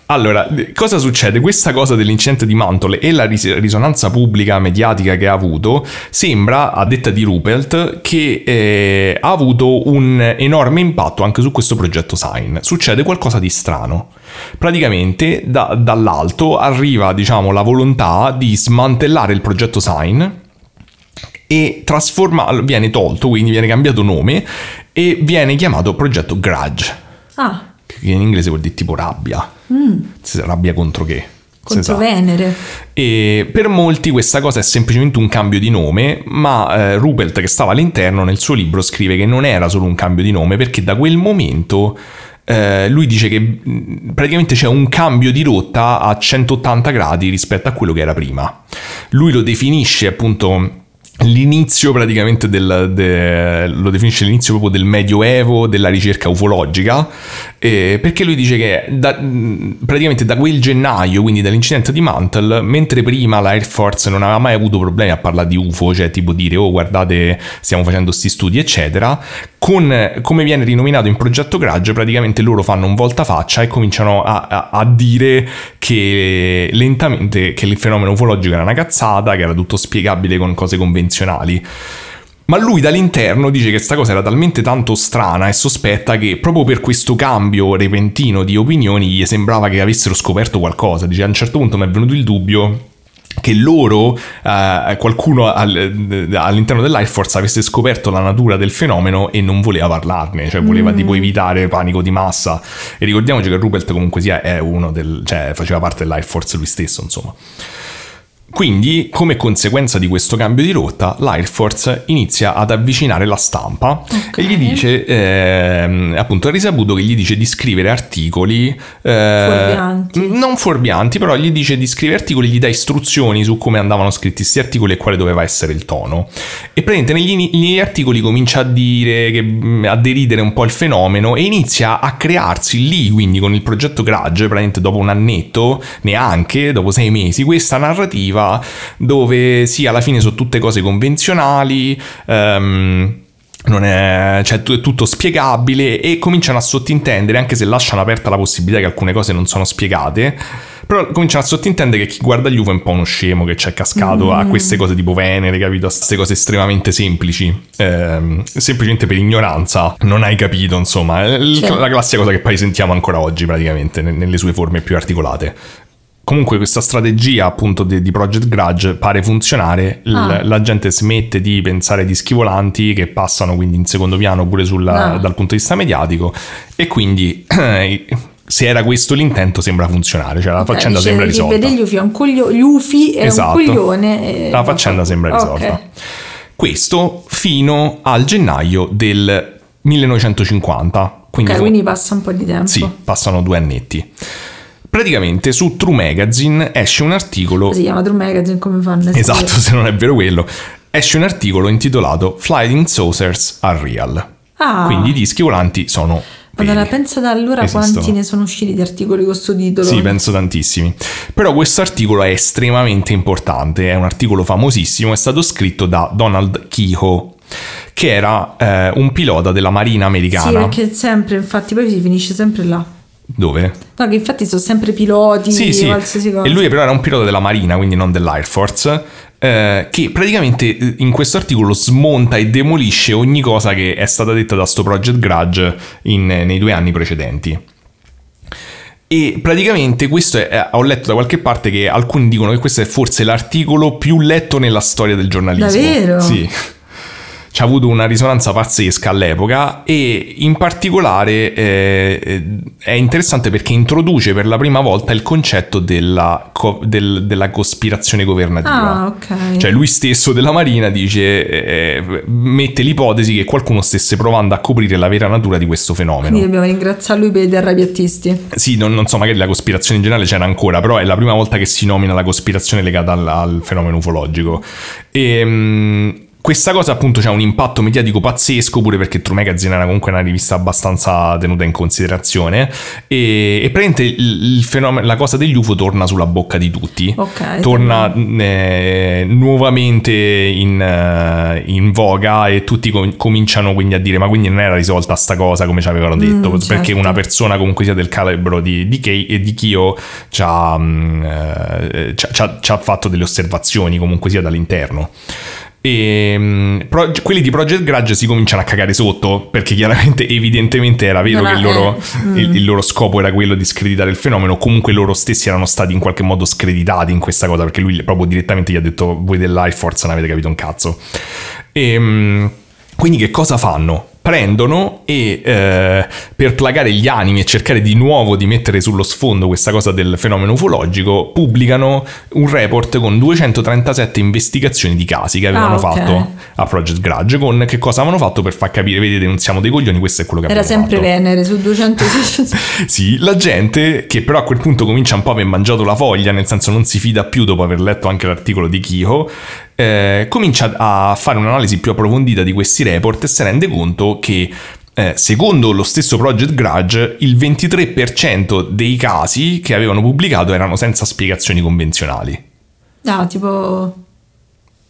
S1: Allora, cosa succede? Questa cosa dell'incidente di Mantle e la ris- risonanza pubblica mediatica che ha avuto sembra, a detta di Rupert, che eh, ha avuto un enorme impatto anche su questo progetto Sign. Succede qualcosa di strano. Praticamente da- dall'alto arriva, diciamo, la volontà di smantellare il progetto Sign e trasforma- viene tolto, quindi viene cambiato nome e viene chiamato progetto Grudge
S2: Ah,
S1: che in inglese vuol dire tipo rabbia. Se- Rabbia contro che?
S2: Contro. Venere.
S1: E per molti questa cosa è semplicemente un cambio di nome, ma eh, Rupert che stava all'interno nel suo libro scrive che non era solo un cambio di nome perché da quel momento eh, lui dice che mh, praticamente c'è un cambio di rotta a 180 gradi rispetto a quello che era prima. Lui lo definisce appunto l'inizio praticamente del, de- lo definisce l'inizio proprio del medioevo della ricerca ufologica eh, perché lui dice che da- praticamente da quel gennaio quindi dall'incidente di Mantle mentre prima la Air Force non aveva mai avuto problemi a parlare di UFO cioè tipo dire oh guardate stiamo facendo sti studi eccetera con come viene rinominato in progetto Grudge praticamente loro fanno un voltafaccia e cominciano a, a- a dire che lentamente che il fenomeno ufologico era una cazzata che era tutto spiegabile con cose convenzionali ma lui dall'interno dice che questa cosa era talmente tanto strana e sospetta che proprio per questo cambio repentino di opinioni gli sembrava che avessero scoperto qualcosa. Dice a un certo punto mi è venuto il dubbio che loro, eh, qualcuno al- all'interno dell'Air Force avesse scoperto la natura del fenomeno e non voleva parlarne, cioè voleva tipo evitare panico di massa. E ricordiamoci che Rupert comunque sia è uno del, cioè faceva parte dell'Air Force lui stesso, insomma. Quindi, come conseguenza di questo cambio di rotta, l'Air Force inizia ad avvicinare la stampa
S2: Ok.
S1: e gli dice, ehm, appunto, ha risaputo che gli dice di scrivere articoli. eh,
S2: Fuorvianti.
S1: Non fuorvianti, però gli dice di scrivere articoli, gli dà istruzioni su come andavano scritti questi articoli e quale doveva essere il tono. E praticamente negli, negli articoli comincia a dire, che, a deridere un po' il fenomeno e inizia a crearsi lì, quindi con il progetto Grudge, praticamente dopo un annetto, neanche, dopo sei mesi, questa narrativa dove sì, alla fine sono tutte cose convenzionali. non è, cioè, è tutto spiegabile e cominciano a sottintendere, anche se lasciano aperta la possibilità che alcune cose non sono spiegate, però cominciano a sottintendere che chi guarda gli UFO è un po' uno scemo che ci è cascato a queste cose tipo Venere, capito? A queste cose estremamente semplici, ehm, semplicemente per ignoranza, non hai capito, insomma,
S2: Certo.
S1: la classica cosa che poi sentiamo ancora oggi praticamente ne- nelle sue forme più articolate. Comunque questa strategia appunto di, di Project Grudge pare funzionare, L-
S2: Ah.
S1: la gente smette di pensare di schivolanti che passano quindi in secondo piano pure sulla-
S2: Ah.
S1: dal punto di vista mediatico e quindi se era questo l'intento sembra funzionare, cioè la
S2: Ok,
S1: faccenda
S2: dice
S1: sembra risolta.
S2: Vede gli UFI, è un, coglio- gli UFI è
S1: Esatto.
S2: un coglione. e-
S1: La faccenda sembra
S2: Ok.
S1: risolta. Questo fino al gennaio del 1950. Quindi,
S2: quindi passa un po' di tempo.
S1: sì, passano due annetti. Praticamente su True Magazine esce un articolo
S2: Si chiama True Magazine come fanno?
S1: Esatto, se non è vero quello. Esce un articolo intitolato Flying Saucers are real.
S2: Ah.
S1: Quindi i dischi volanti sono veri.
S2: pensa da allora
S1: Esistono.
S2: quanti ne sono usciti di articoli con questo titolo.
S1: Sì, penso tantissimi. Però questo articolo è estremamente importante, è un articolo famosissimo, è stato scritto da Donald Kehoe, che era eh, un pilota della Marina
S2: Sì,
S1: americana.
S2: perché sempre, infatti, poi si finisce sempre là.
S1: Dove?
S2: No, che infatti sono sempre piloti,
S1: Sì, sì.
S2: qualsiasi cosa.
S1: E lui però era un pilota della Marina, quindi non dell'Air Force, eh, che praticamente eh, in questo articolo smonta e demolisce ogni cosa che è stata detta da sto Project Grudge in- nei due anni precedenti. E praticamente questo è, eh, ho letto da qualche parte che alcuni dicono che questo è forse l'articolo più letto nella storia del giornalismo.
S2: Davvero?
S1: Sì. Ci ha avuto una risonanza pazzesca all'epoca e in particolare eh, eh, è interessante perché introduce per la prima volta il concetto della, co- del- della cospirazione governativa.
S2: Ah, ok.
S1: Cioè lui stesso della Marina dice, eh, mette l'ipotesi che qualcuno stesse provando a coprire la vera natura di questo fenomeno.
S2: Quindi dobbiamo ringraziare lui per i terrapiattisti.
S1: Sì, non, non so, magari la cospirazione in generale c'era ancora, però è la prima volta che si nomina la cospirazione legata al, al fenomeno ufologico. E, mh, questa cosa appunto c'ha un impatto mediatico pazzesco, pure perché True Magazine era comunque una rivista abbastanza tenuta in considerazione. E, e praticamente il, il fenomeno, la cosa degli UFO torna sulla bocca di tutti.
S2: Ok.
S1: Torna eh, nuovamente in, eh, in voga e tutti com- cominciano quindi a dire ma quindi non era risolta sta cosa come ci avevano detto
S2: Mm,
S1: perché
S2: certo.
S1: una persona comunque sia del calibro di, di Kei e di Kyo ci ha, mm, eh, ci ha- ci ha- ci ha fatto delle osservazioni comunque sia dall'interno. E mm, pro- quelli di Project Grudge si cominciano a cagare sotto perché chiaramente, evidentemente era vero
S2: Non
S1: che il loro,
S2: eh, mm.
S1: il, il loro scopo era quello di screditare il fenomeno. Comunque loro stessi erano stati in qualche modo screditati in questa cosa perché lui proprio direttamente gli ha detto: Voi dell'Air Force non avete capito un cazzo. E mm, quindi che cosa fanno? Prendono e eh, per placare gli animi e cercare di nuovo di mettere sullo sfondo questa cosa del fenomeno ufologico, pubblicano un report con 237 investigazioni di casi che avevano
S2: Ah, ok.
S1: fatto a Project Grudge con che cosa avevano fatto per far capire, vedete, non siamo dei coglioni, questo è quello che
S2: Era
S1: abbiamo
S2: sempre
S1: fatto.
S2: Venere su 200.
S1: Sì, la gente che però a quel punto comincia un po' a aver mangiato la foglia, nel senso non si fida più dopo aver letto anche l'articolo di Kiho, eh, comincia a fare un'analisi più approfondita di questi report e si rende conto che eh, secondo lo stesso Project Grudge il 23% dei casi che avevano pubblicato erano senza spiegazioni convenzionali.
S2: no, tipo.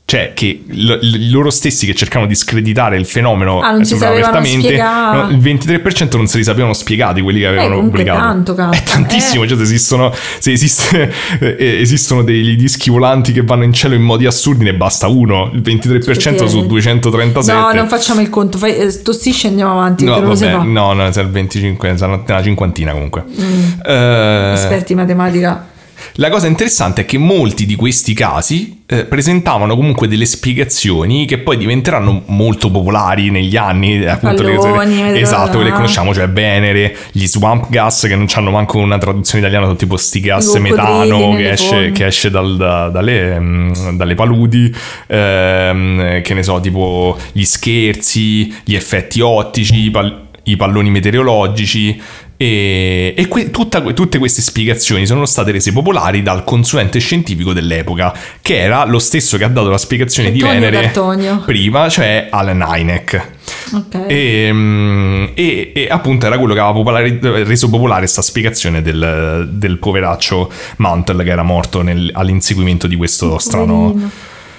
S1: Cioè, che l- l- loro stessi che cercavano di screditare il fenomeno
S2: Ah, non si
S1: sembrava
S2: sapevano
S1: apertamente, no, il 23% non se li sapevano spiegati quelli che avevano
S2: comunque
S1: pubblicato.
S2: tanto, cazzo.
S1: È tantissimo,
S2: Eh.
S1: cioè se esistono, se esiste, eh, esistono dei dischi volanti che vanno in cielo in modi assurdi, ne basta uno. Il 23% su
S2: Effettivamente.
S1: 237.
S2: No, non facciamo il conto. Fai, eh, tossisci e andiamo avanti.
S1: No, vabbè, no, no, sarà il 25, sarà una cinquantina comunque.
S2: Mm.
S1: Eh,
S2: Esperti in matematica.
S1: La cosa interessante è che molti di questi casi eh, presentavano comunque delle spiegazioni che poi diventeranno molto popolari negli anni, eh, appunto le
S2: Palloni,
S1: cose,
S2: vedrò
S1: esatto, quelle che conosciamo, cioè Venere, gli swamp gas che non hanno manco una traduzione italiana, sono tipo sti gas metano che esce, che esce dal- da- dalle, mm, dalle paludi, ehm, che ne so, tipo gli scherzi, gli effetti ottici, i, pal- i palloni meteorologici. E, e que- tutta- tutte queste spiegazioni sono state rese popolari dal consulente scientifico dell'epoca, che era lo stesso che ha dato la spiegazione di
S2: Antonio
S1: Venere
S2: Cattonio.
S1: prima, cioè Alan Hynek.
S2: Ok.
S1: E, mm, e- e appunto era quello che aveva popolari- reso popolare questa spiegazione del, del poveraccio Mantle che era morto nel- all'inseguimento di questo strano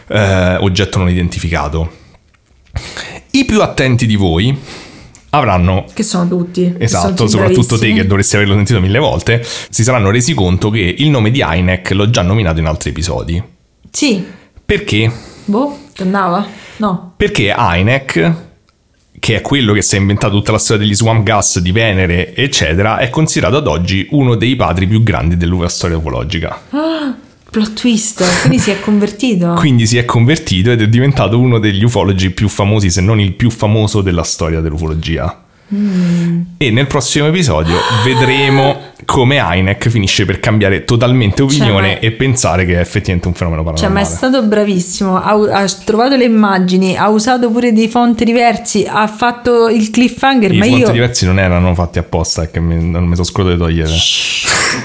S1: eh, oggetto non identificato. I più attenti di voi avranno
S2: Che sono tutti. sono
S1: Esatto,
S2: tutti
S1: soprattutto te che dovresti averlo sentito mille volte, si saranno resi conto che il nome di Hynek l'ho già nominato in altri episodi.
S2: Sì.
S1: Perché?
S2: Boh, che andava? No.
S1: Perché Hynek, che è quello che si è inventato tutta la storia degli swamp gas di Venere, eccetera, è considerato ad oggi uno dei padri più grandi della storia ufologica.
S2: Ah, plot twist. Quindi si è convertito.
S1: Quindi si è convertito ed è diventato uno degli ufologi più famosi, se non il più famoso della storia dell'ufologia.
S2: Mm.
S1: E nel prossimo episodio vedremo come Hynek finisce per cambiare totalmente opinione
S2: Cioè,
S1: e pensare che è effettivamente un fenomeno
S2: Cioè,
S1: paranormale.
S2: ma è stato bravissimo. Ha, ha trovato le immagini, ha usato pure dei font diversi, ha fatto il cliffhanger.
S1: I
S2: ma
S1: fonti
S2: io
S1: diversi non erano fatti apposta, che mi- non mi sono scordato di togliere.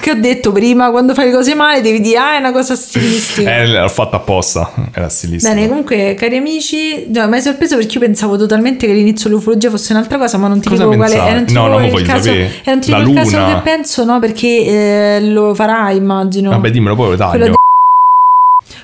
S2: che ho detto prima, quando fai le cose male, devi dire, ah, è una cosa stilistica.
S1: Eh, l'ho fatto apposta, era stilistica.
S2: Bene, comunque, cari amici, no, mi hai sorpreso perché io pensavo totalmente che all'inizio l'ufologia fosse un'altra cosa, ma non ti
S1: Cosa
S2: dico quale
S1: pensavi?
S2: e non ti
S1: No, non lo voglio
S2: caso,
S1: sapere.
S2: e non ti
S1: La
S2: dico il caso
S1: luna.
S2: che penso, no, perché eh, lo farai, immagino.
S1: Vabbè, dimmelo poi lo taglio.
S2: Di-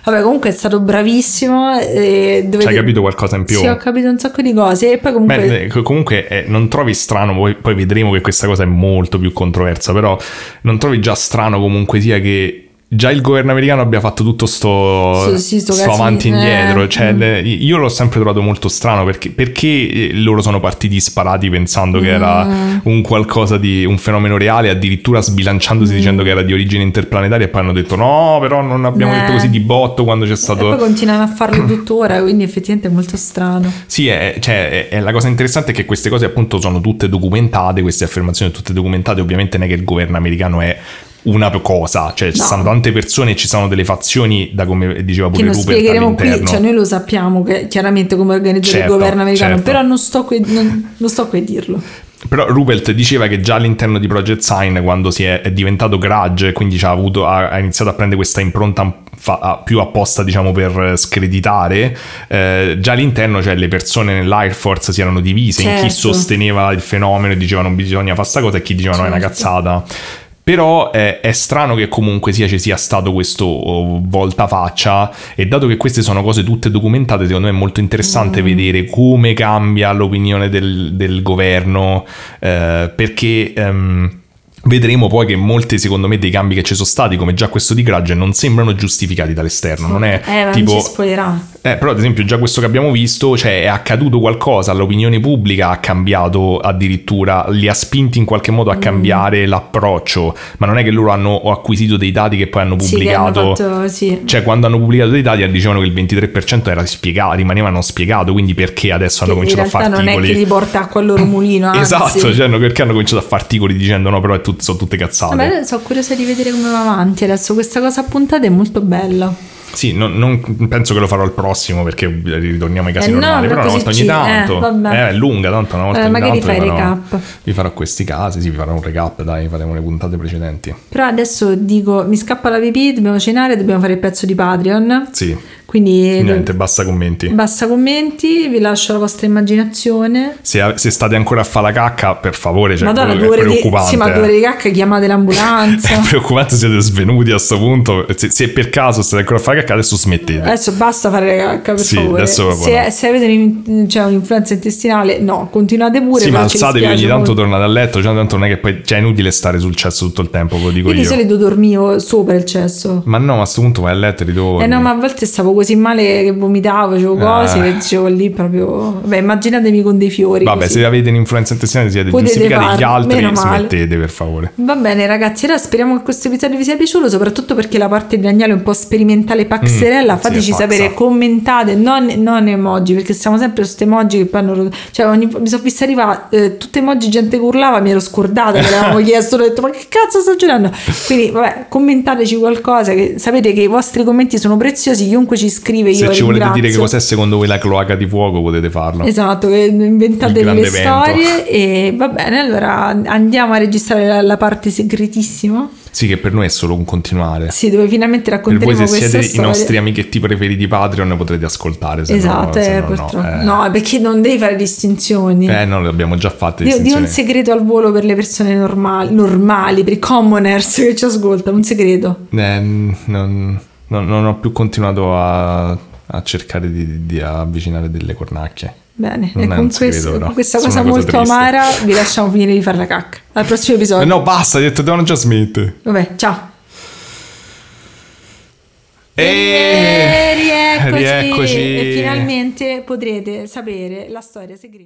S2: Vabbè, comunque è stato bravissimo. E dovete...
S1: Ci hai capito qualcosa in più?
S2: Sì, ho capito un sacco di cose. E poi comunque.
S1: Beh, co- comunque eh, non trovi strano, poi, poi vedremo che questa cosa è molto più controversa, però non trovi già strano comunque sia che già il governo americano abbia fatto tutto sto,
S2: Sì, sì, sto
S1: sto avanti e indietro,
S2: eh.
S1: cioè,
S2: Mm.
S1: io l'ho sempre trovato molto strano perché, perché eh, loro sono partiti sparati pensando che
S2: Mm.
S1: era un qualcosa di un fenomeno reale, addirittura sbilanciandosi
S2: Mm.
S1: dicendo che era di origine interplanetaria e poi hanno detto no, però non abbiamo
S2: Eh.
S1: detto così di botto quando c'è
S2: E poi
S1: stato...
S2: continuano a farlo tuttora, quindi effettivamente è molto strano.
S1: Sì, è, cioè, è- è la cosa interessante è che queste cose appunto sono tutte documentate, queste affermazioni sono tutte documentate, ovviamente non è che il governo americano è una cosa, cioè ci
S2: No.
S1: sono tante persone e ci sono delle fazioni, da come diceva
S2: Che
S1: pure
S2: non
S1: Rupert
S2: spiegheremo qui, cioè noi lo sappiamo che chiaramente come organizzare
S1: Certo,
S2: il governo americano,
S1: certo.
S2: però non sto, qui, non, non sto qui a dirlo.
S1: Però Rupert diceva che già all'interno di Project Sign, quando si è, è diventato Grudge, quindi ci ha, avuto, ha, ha iniziato a prendere questa impronta fa- più apposta, diciamo, per screditare, eh, già all'interno, cioè le persone nell'Air Force si erano divise in chi
S2: Certo.
S1: sosteneva il fenomeno e diceva non bisogna fare sta cosa e chi diceva no è una
S2: Certo.
S1: cazzata. Però eh, è strano che comunque sia ci sia stato questo oh, voltafaccia e dato che queste sono cose tutte documentate, secondo me è molto interessante
S2: Mm.
S1: vedere come cambia l'opinione del, del governo, eh, perché... ehm, Vedremo poi che molti, secondo me, dei cambi che ci sono stati, come già questo di Grudge, non sembrano giustificati dall'esterno. Non è
S2: Eh,
S1: tipo.
S2: non ci spoilerà.
S1: Eh, però ad esempio già questo che abbiamo visto, cioè è accaduto qualcosa, l'opinione pubblica ha cambiato addirittura, li ha spinti in qualche
S2: Mm.
S1: modo a cambiare l'approccio, ma non è che loro hanno acquisito dei dati che poi hanno
S2: Sì, che hanno
S1: pubblicato.
S2: fatto, sì.
S1: Cioè quando hanno pubblicato dei dati dicevano che il 23% era spiegato, rimaneva non spiegato, quindi perché adesso hanno
S2: Che in
S1: cominciato a fare
S2: non è
S1: articoli?
S2: che gli porta acqua al loro mulino, anzi.
S1: Esatto, cioè hanno- perché hanno cominciato a fare articoli dicendo no, però tut- sono tutte cazzate.
S2: Vabbè, sono curiosa di vedere come va avanti adesso. Questa cosa a puntate è molto bella.
S1: Sì, non, non- penso che lo farò al prossimo perché ritorniamo ai casi
S2: Eh no,
S1: normali,
S2: però
S1: una volta ogni
S2: eh,
S1: tanto. Eh, è lunga, tanto una volta
S2: Eh,
S1: ogni
S2: magari
S1: tanto
S2: fai
S1: farò,
S2: recap.
S1: vi farò questi casi, sì, vi farò un recap, dai, faremo le puntate precedenti.
S2: Però adesso dico, mi scappa la pipì, dobbiamo cenare, dobbiamo fare il pezzo di Patreon.
S1: Sì,
S2: Quindi
S1: niente, basta commenti.
S2: basta commenti, vi lascio la vostra immaginazione.
S1: Se, se state ancora a fare la cacca, per favore, cioè,
S2: Madonna, due
S1: è
S2: ore di,
S1: preoccupante.
S2: sì, ma due ore di cacca, chiamate l'ambulanza.
S1: È preoccupante, siete svenuti a sto punto. Se, se per caso state ancora a fare cacca, adesso smettete.
S2: Adesso basta fare la cacca, per
S1: Sì,
S2: favore.
S1: adesso
S2: Se,
S1: no.
S2: se avete un- cioè, un'influenza intestinale, no, continuate pure.
S1: sì, ma alzatevi ogni tanto,
S2: molto.
S1: tornate a letto, cioè tanto non è che poi cioè, è inutile stare sul cesso tutto il tempo, ve lo dico
S2: Io
S1: io.
S2: di solito dormivo sopra il cesso.
S1: Ma no, ma a sto punto vai a letto e ritorni.
S2: Eh no, ma a volte stavo così così male che vomitavo, facevo cose,
S1: Ah.
S2: dicevo lì proprio... Vabbè, immaginatevi con dei fiori.
S1: Vabbè,
S2: così.
S1: se avete un'influenza intestinale siete giustificati, gli altri smettete per favore.
S2: Va bene ragazzi, allora speriamo che questo episodio vi sia piaciuto, soprattutto perché la parte di Daniele è un po' sperimentale paxerella,
S1: Mm, sì,
S2: fateci
S1: pazza.
S2: sapere, commentate, non, non emoji, perché siamo sempre su queste emoji che poi hanno... Cioè ogni, mi sono vista arrivare eh, tutte emoji gente che urlava, mi ero scordata, che l'avevamo chiesto, ho detto ma che cazzo sto girando? Quindi vabbè, commentateci qualcosa, che sapete che i vostri commenti sono preziosi, chiunque ci scrive io
S1: Se ci volete dire che cos'è secondo voi la cloaca di fuoco potete farlo.
S2: Esatto, che inventate
S1: Il grande
S2: le
S1: evento.
S2: storie e va bene, allora andiamo a registrare la, la parte segretissima.
S1: Sì, che per noi è solo un continuare.
S2: Sì, dove finalmente
S1: Per voi
S2: racconteremo
S1: se siete i
S2: storia.
S1: nostri amichetti preferiti Patreon potrete ascoltare.
S2: Esatto,
S1: no, se
S2: eh,
S1: no, eh.
S2: No, perché non devi fare distinzioni.
S1: Eh, no, le abbiamo già fatte
S2: Di, di un segreto al volo per le persone normali, normali, per i commoners che ci ascoltano, un segreto.
S1: Eh, non, non- non ho più continuato a, a cercare di, di avvicinare delle cornacchie.
S2: Bene,
S1: Non
S2: e con, questo- con questa
S1: Sono
S2: cosa molto
S1: triste.
S2: amara vi lasciamo finire di fare la cacca. Al prossimo episodio.
S1: No, basta, hai detto devono già smettere.
S2: Vabbè, ciao.
S1: E...
S2: rieccoci.
S1: rieccoci.
S2: E finalmente potrete sapere la storia segreta.